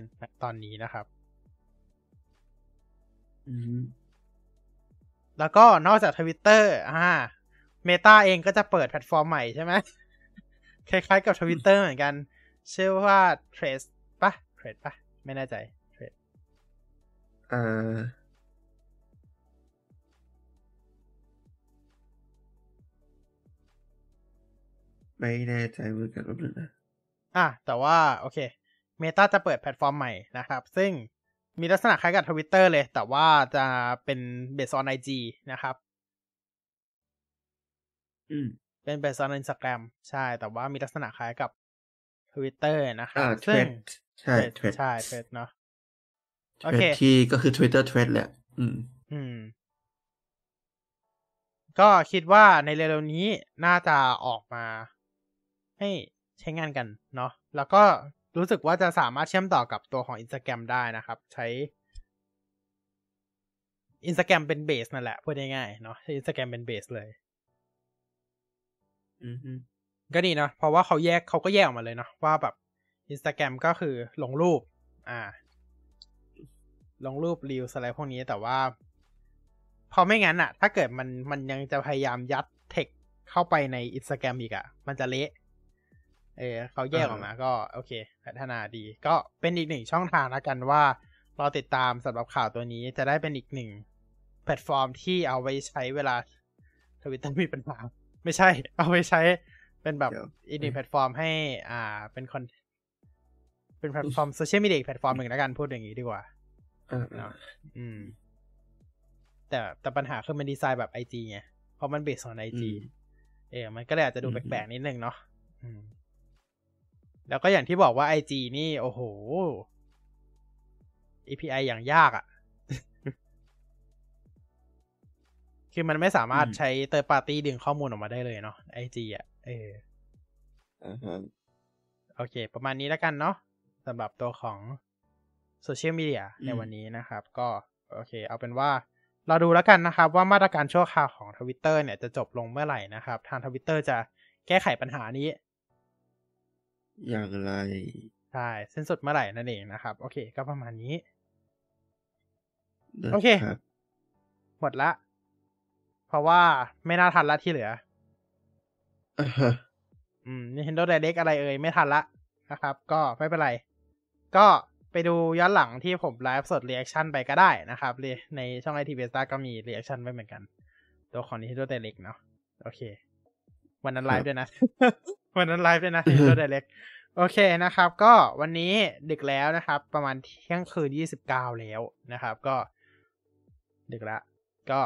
Speaker 1: ตอนนี้นะครับ
Speaker 2: อืม
Speaker 1: แล้วก็นอกจากทวิตเตอร์อ่าเมตาเองก็จะเปิดแพลตฟอร์มใหม่ใช่ไหมคล้ายๆกับทวิตเตอร์เหมือนกัน ชื่อว่า Threads ปะ Threads ปะไม่แน่ใจ Threads
Speaker 2: อ่า ไม่แน่ใจเหมือนกันว่านึงนะ
Speaker 1: อะแต่ว่าโอเคเมตาจะเปิดแพลตฟอร์มใหม่นะครับ ซึ่งมีลักษณะคล้ายกับทวิตเตอร์เลย แต่ว่าจะเป็นเบสออนไอจีนะครับ
Speaker 2: อืม
Speaker 1: เป็นเบสออนอินสตาแกรมใช่ แต่ว่ามีลักษณะคล้ายกับทวิตเตอร์นะครั
Speaker 2: อ่า
Speaker 1: บ
Speaker 2: เทร
Speaker 1: ซึ่ง
Speaker 2: ดใช่เทรด
Speaker 1: ใช่เทรดเนาะ
Speaker 2: เท
Speaker 1: โอ
Speaker 2: ร
Speaker 1: เค
Speaker 2: ดที่ก็คือ Twitter เทรดแหละ อืม
Speaker 1: อืม ก็คิดว่าในเร็วๆนี้น่าจะออกมา ให้ใช้งานกันเนาะแล้วก็รู้สึกว่าจะสามารถเชื่อมต่อกับตัวของ Instagram ได้นะครับ ใช้ Instagram เป็นเบสนั่นแหละพูดง่ายๆเนาะใช้ Instagram เป็นเบสเลย
Speaker 2: อืมฮึ
Speaker 1: ก็ดีเนาะเพราะว่าเขาแยกเขาก็แยกออกมาเลยเนาะว่าแบบ Instagram ก็คือลงรูป อ่า ลงรูป Reel อะไรพวกนี้แต่ว่าพอไม่งั้นอะถ้าเกิดมันมันยังจะพยายามยัดเทคเข้าไปใน Instagram อีกอะมันจะเละ เออเขาแยกออกมาก็โอเค พัฒนาดี ก็เป็นอีกหนึ่งช่องทางแล้วกันว่า เราติดตามสำหรับข่าวตัวนี้จะได้เป็นอีกหนึ่งแพลตฟอร์มที่เอาไว้ใช้เวลาทวิตเตอร์มีปัญหาไม่ใช่ เอาไว้ใช้เป็นแบบ
Speaker 2: เดี๋ยว
Speaker 1: อีกหนึ่งแพลตฟอร์มให้ อ่าเป็นคอนเป็นแพลตฟอร์มโซเชียลมีเดียแพลตฟอร์มหนึ่งแล้วกันพูดอย่างนี้ดีกว่า
Speaker 2: อ่า
Speaker 1: เนาะอืม แต่แต่ปัญหาคือมันดีไซน์แบบ IG ไงเพราะมัน base ของ IG อื
Speaker 2: ม
Speaker 1: เออมันก็เลยอาจจะดู
Speaker 2: อืม
Speaker 1: แปลกๆนิดนึงเนาะอืม แล้วก็อย่างที่บอกว่า IG นี่ โอ้โห API อย่างยากอะ่ะ คือมันไม่สามารถ
Speaker 2: อืม
Speaker 1: ใช้ third party ดึงข้อมูลออกมาได้เลยเนาะ IG อะ เออ
Speaker 2: อ่าฮะ
Speaker 1: โอเค ประมาณนี้แล้วกันเนาะสำหรับตัวของโซเชียลมีเดียในวันนี้นะครับ ก็โอเค เอาเป็นว่าเราดูแล้วกันนะครับว่ามาตรการชั่วคราวของทวิตเตอร์เนี่ยจะจบลงเมื่อไหร่นะครับ ทางทวิตเตอร์จะแก้ไขปัญหานี้
Speaker 2: อย่างไร
Speaker 1: ใช่สิ้นสุดเมื่อไหร่นั่นเองนะครับ โอเค ก็ประมาณนี้
Speaker 2: นะ
Speaker 1: โอเคค
Speaker 2: รับ
Speaker 1: หมดละ เพราะว่าไม่น่าทันละที่เหลือ
Speaker 2: อ่าฮะ
Speaker 1: อืม Nintendo Direct อะไรเอ่ย ไม่ทันละนะครับ ก็ไม่เป็นไร ก็ไปดูย้อนหลังที่ผมไลฟ์สด reaction ไปก็ได้นะครับเรในช่อง IT b e s t a ก็มี reaction ไว้เหมือนกัน ตัวของ Nintendo Direct เนาะโอเค วันนั้นไลฟ์ด้วยนะ วันนั้นไลฟ์ด้วยนะ Nintendo Direct โอเคนะครับ ก็วันนี้ดึกแล้วนะครับ ประมาณเที่ยงคืน29แล้วนะครับ ก็ดึกละ ก็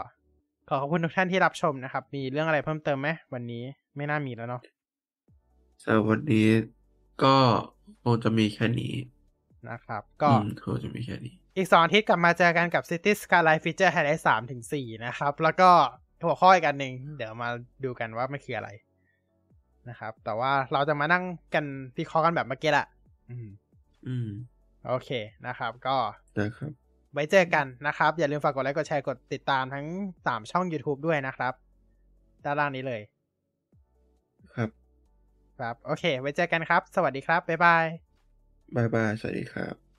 Speaker 1: ขอขอบคุณทุกท่านที่รับชมนะครับ มีเรื่องอะไรเพิ่มเติมไหมวันนี้ไม่น่ามีแล้วเนาะ
Speaker 2: สำหรับวันนี้ก็คงจะมีแค่นี้
Speaker 1: นะครับ ก็
Speaker 2: อืมคงจะมีแค่นี้
Speaker 1: อีกสองอาทิตย์กลับมาเจอกันกับ City Skyline Feature Highlight สามถึงสี่นะครับ แล้วก็หัวข้ออีกอันหนึ่งเดี๋ยวมาดูกันว่ามันคืออะไร นะครับ แต่ว่าเราจะมานั่งกันวิเคราะห์กันแบบเมื่อกี้แหละอืม
Speaker 2: อืม
Speaker 1: โอเคนะครับ ก็
Speaker 2: นะครับ
Speaker 1: ไว้เจอกันนะครับ อย่าลืมฝากกดไลค์กดแชร์กดติดตามทั้งสามช่อง YouTube ด้วยนะครับด้านล่างนี้เลย
Speaker 2: ครับ
Speaker 1: ครับ โอเค ไว้เจอกันครับ สวัสดีครับ บ๊ายบาย
Speaker 2: บายบาย สวัสดีครับ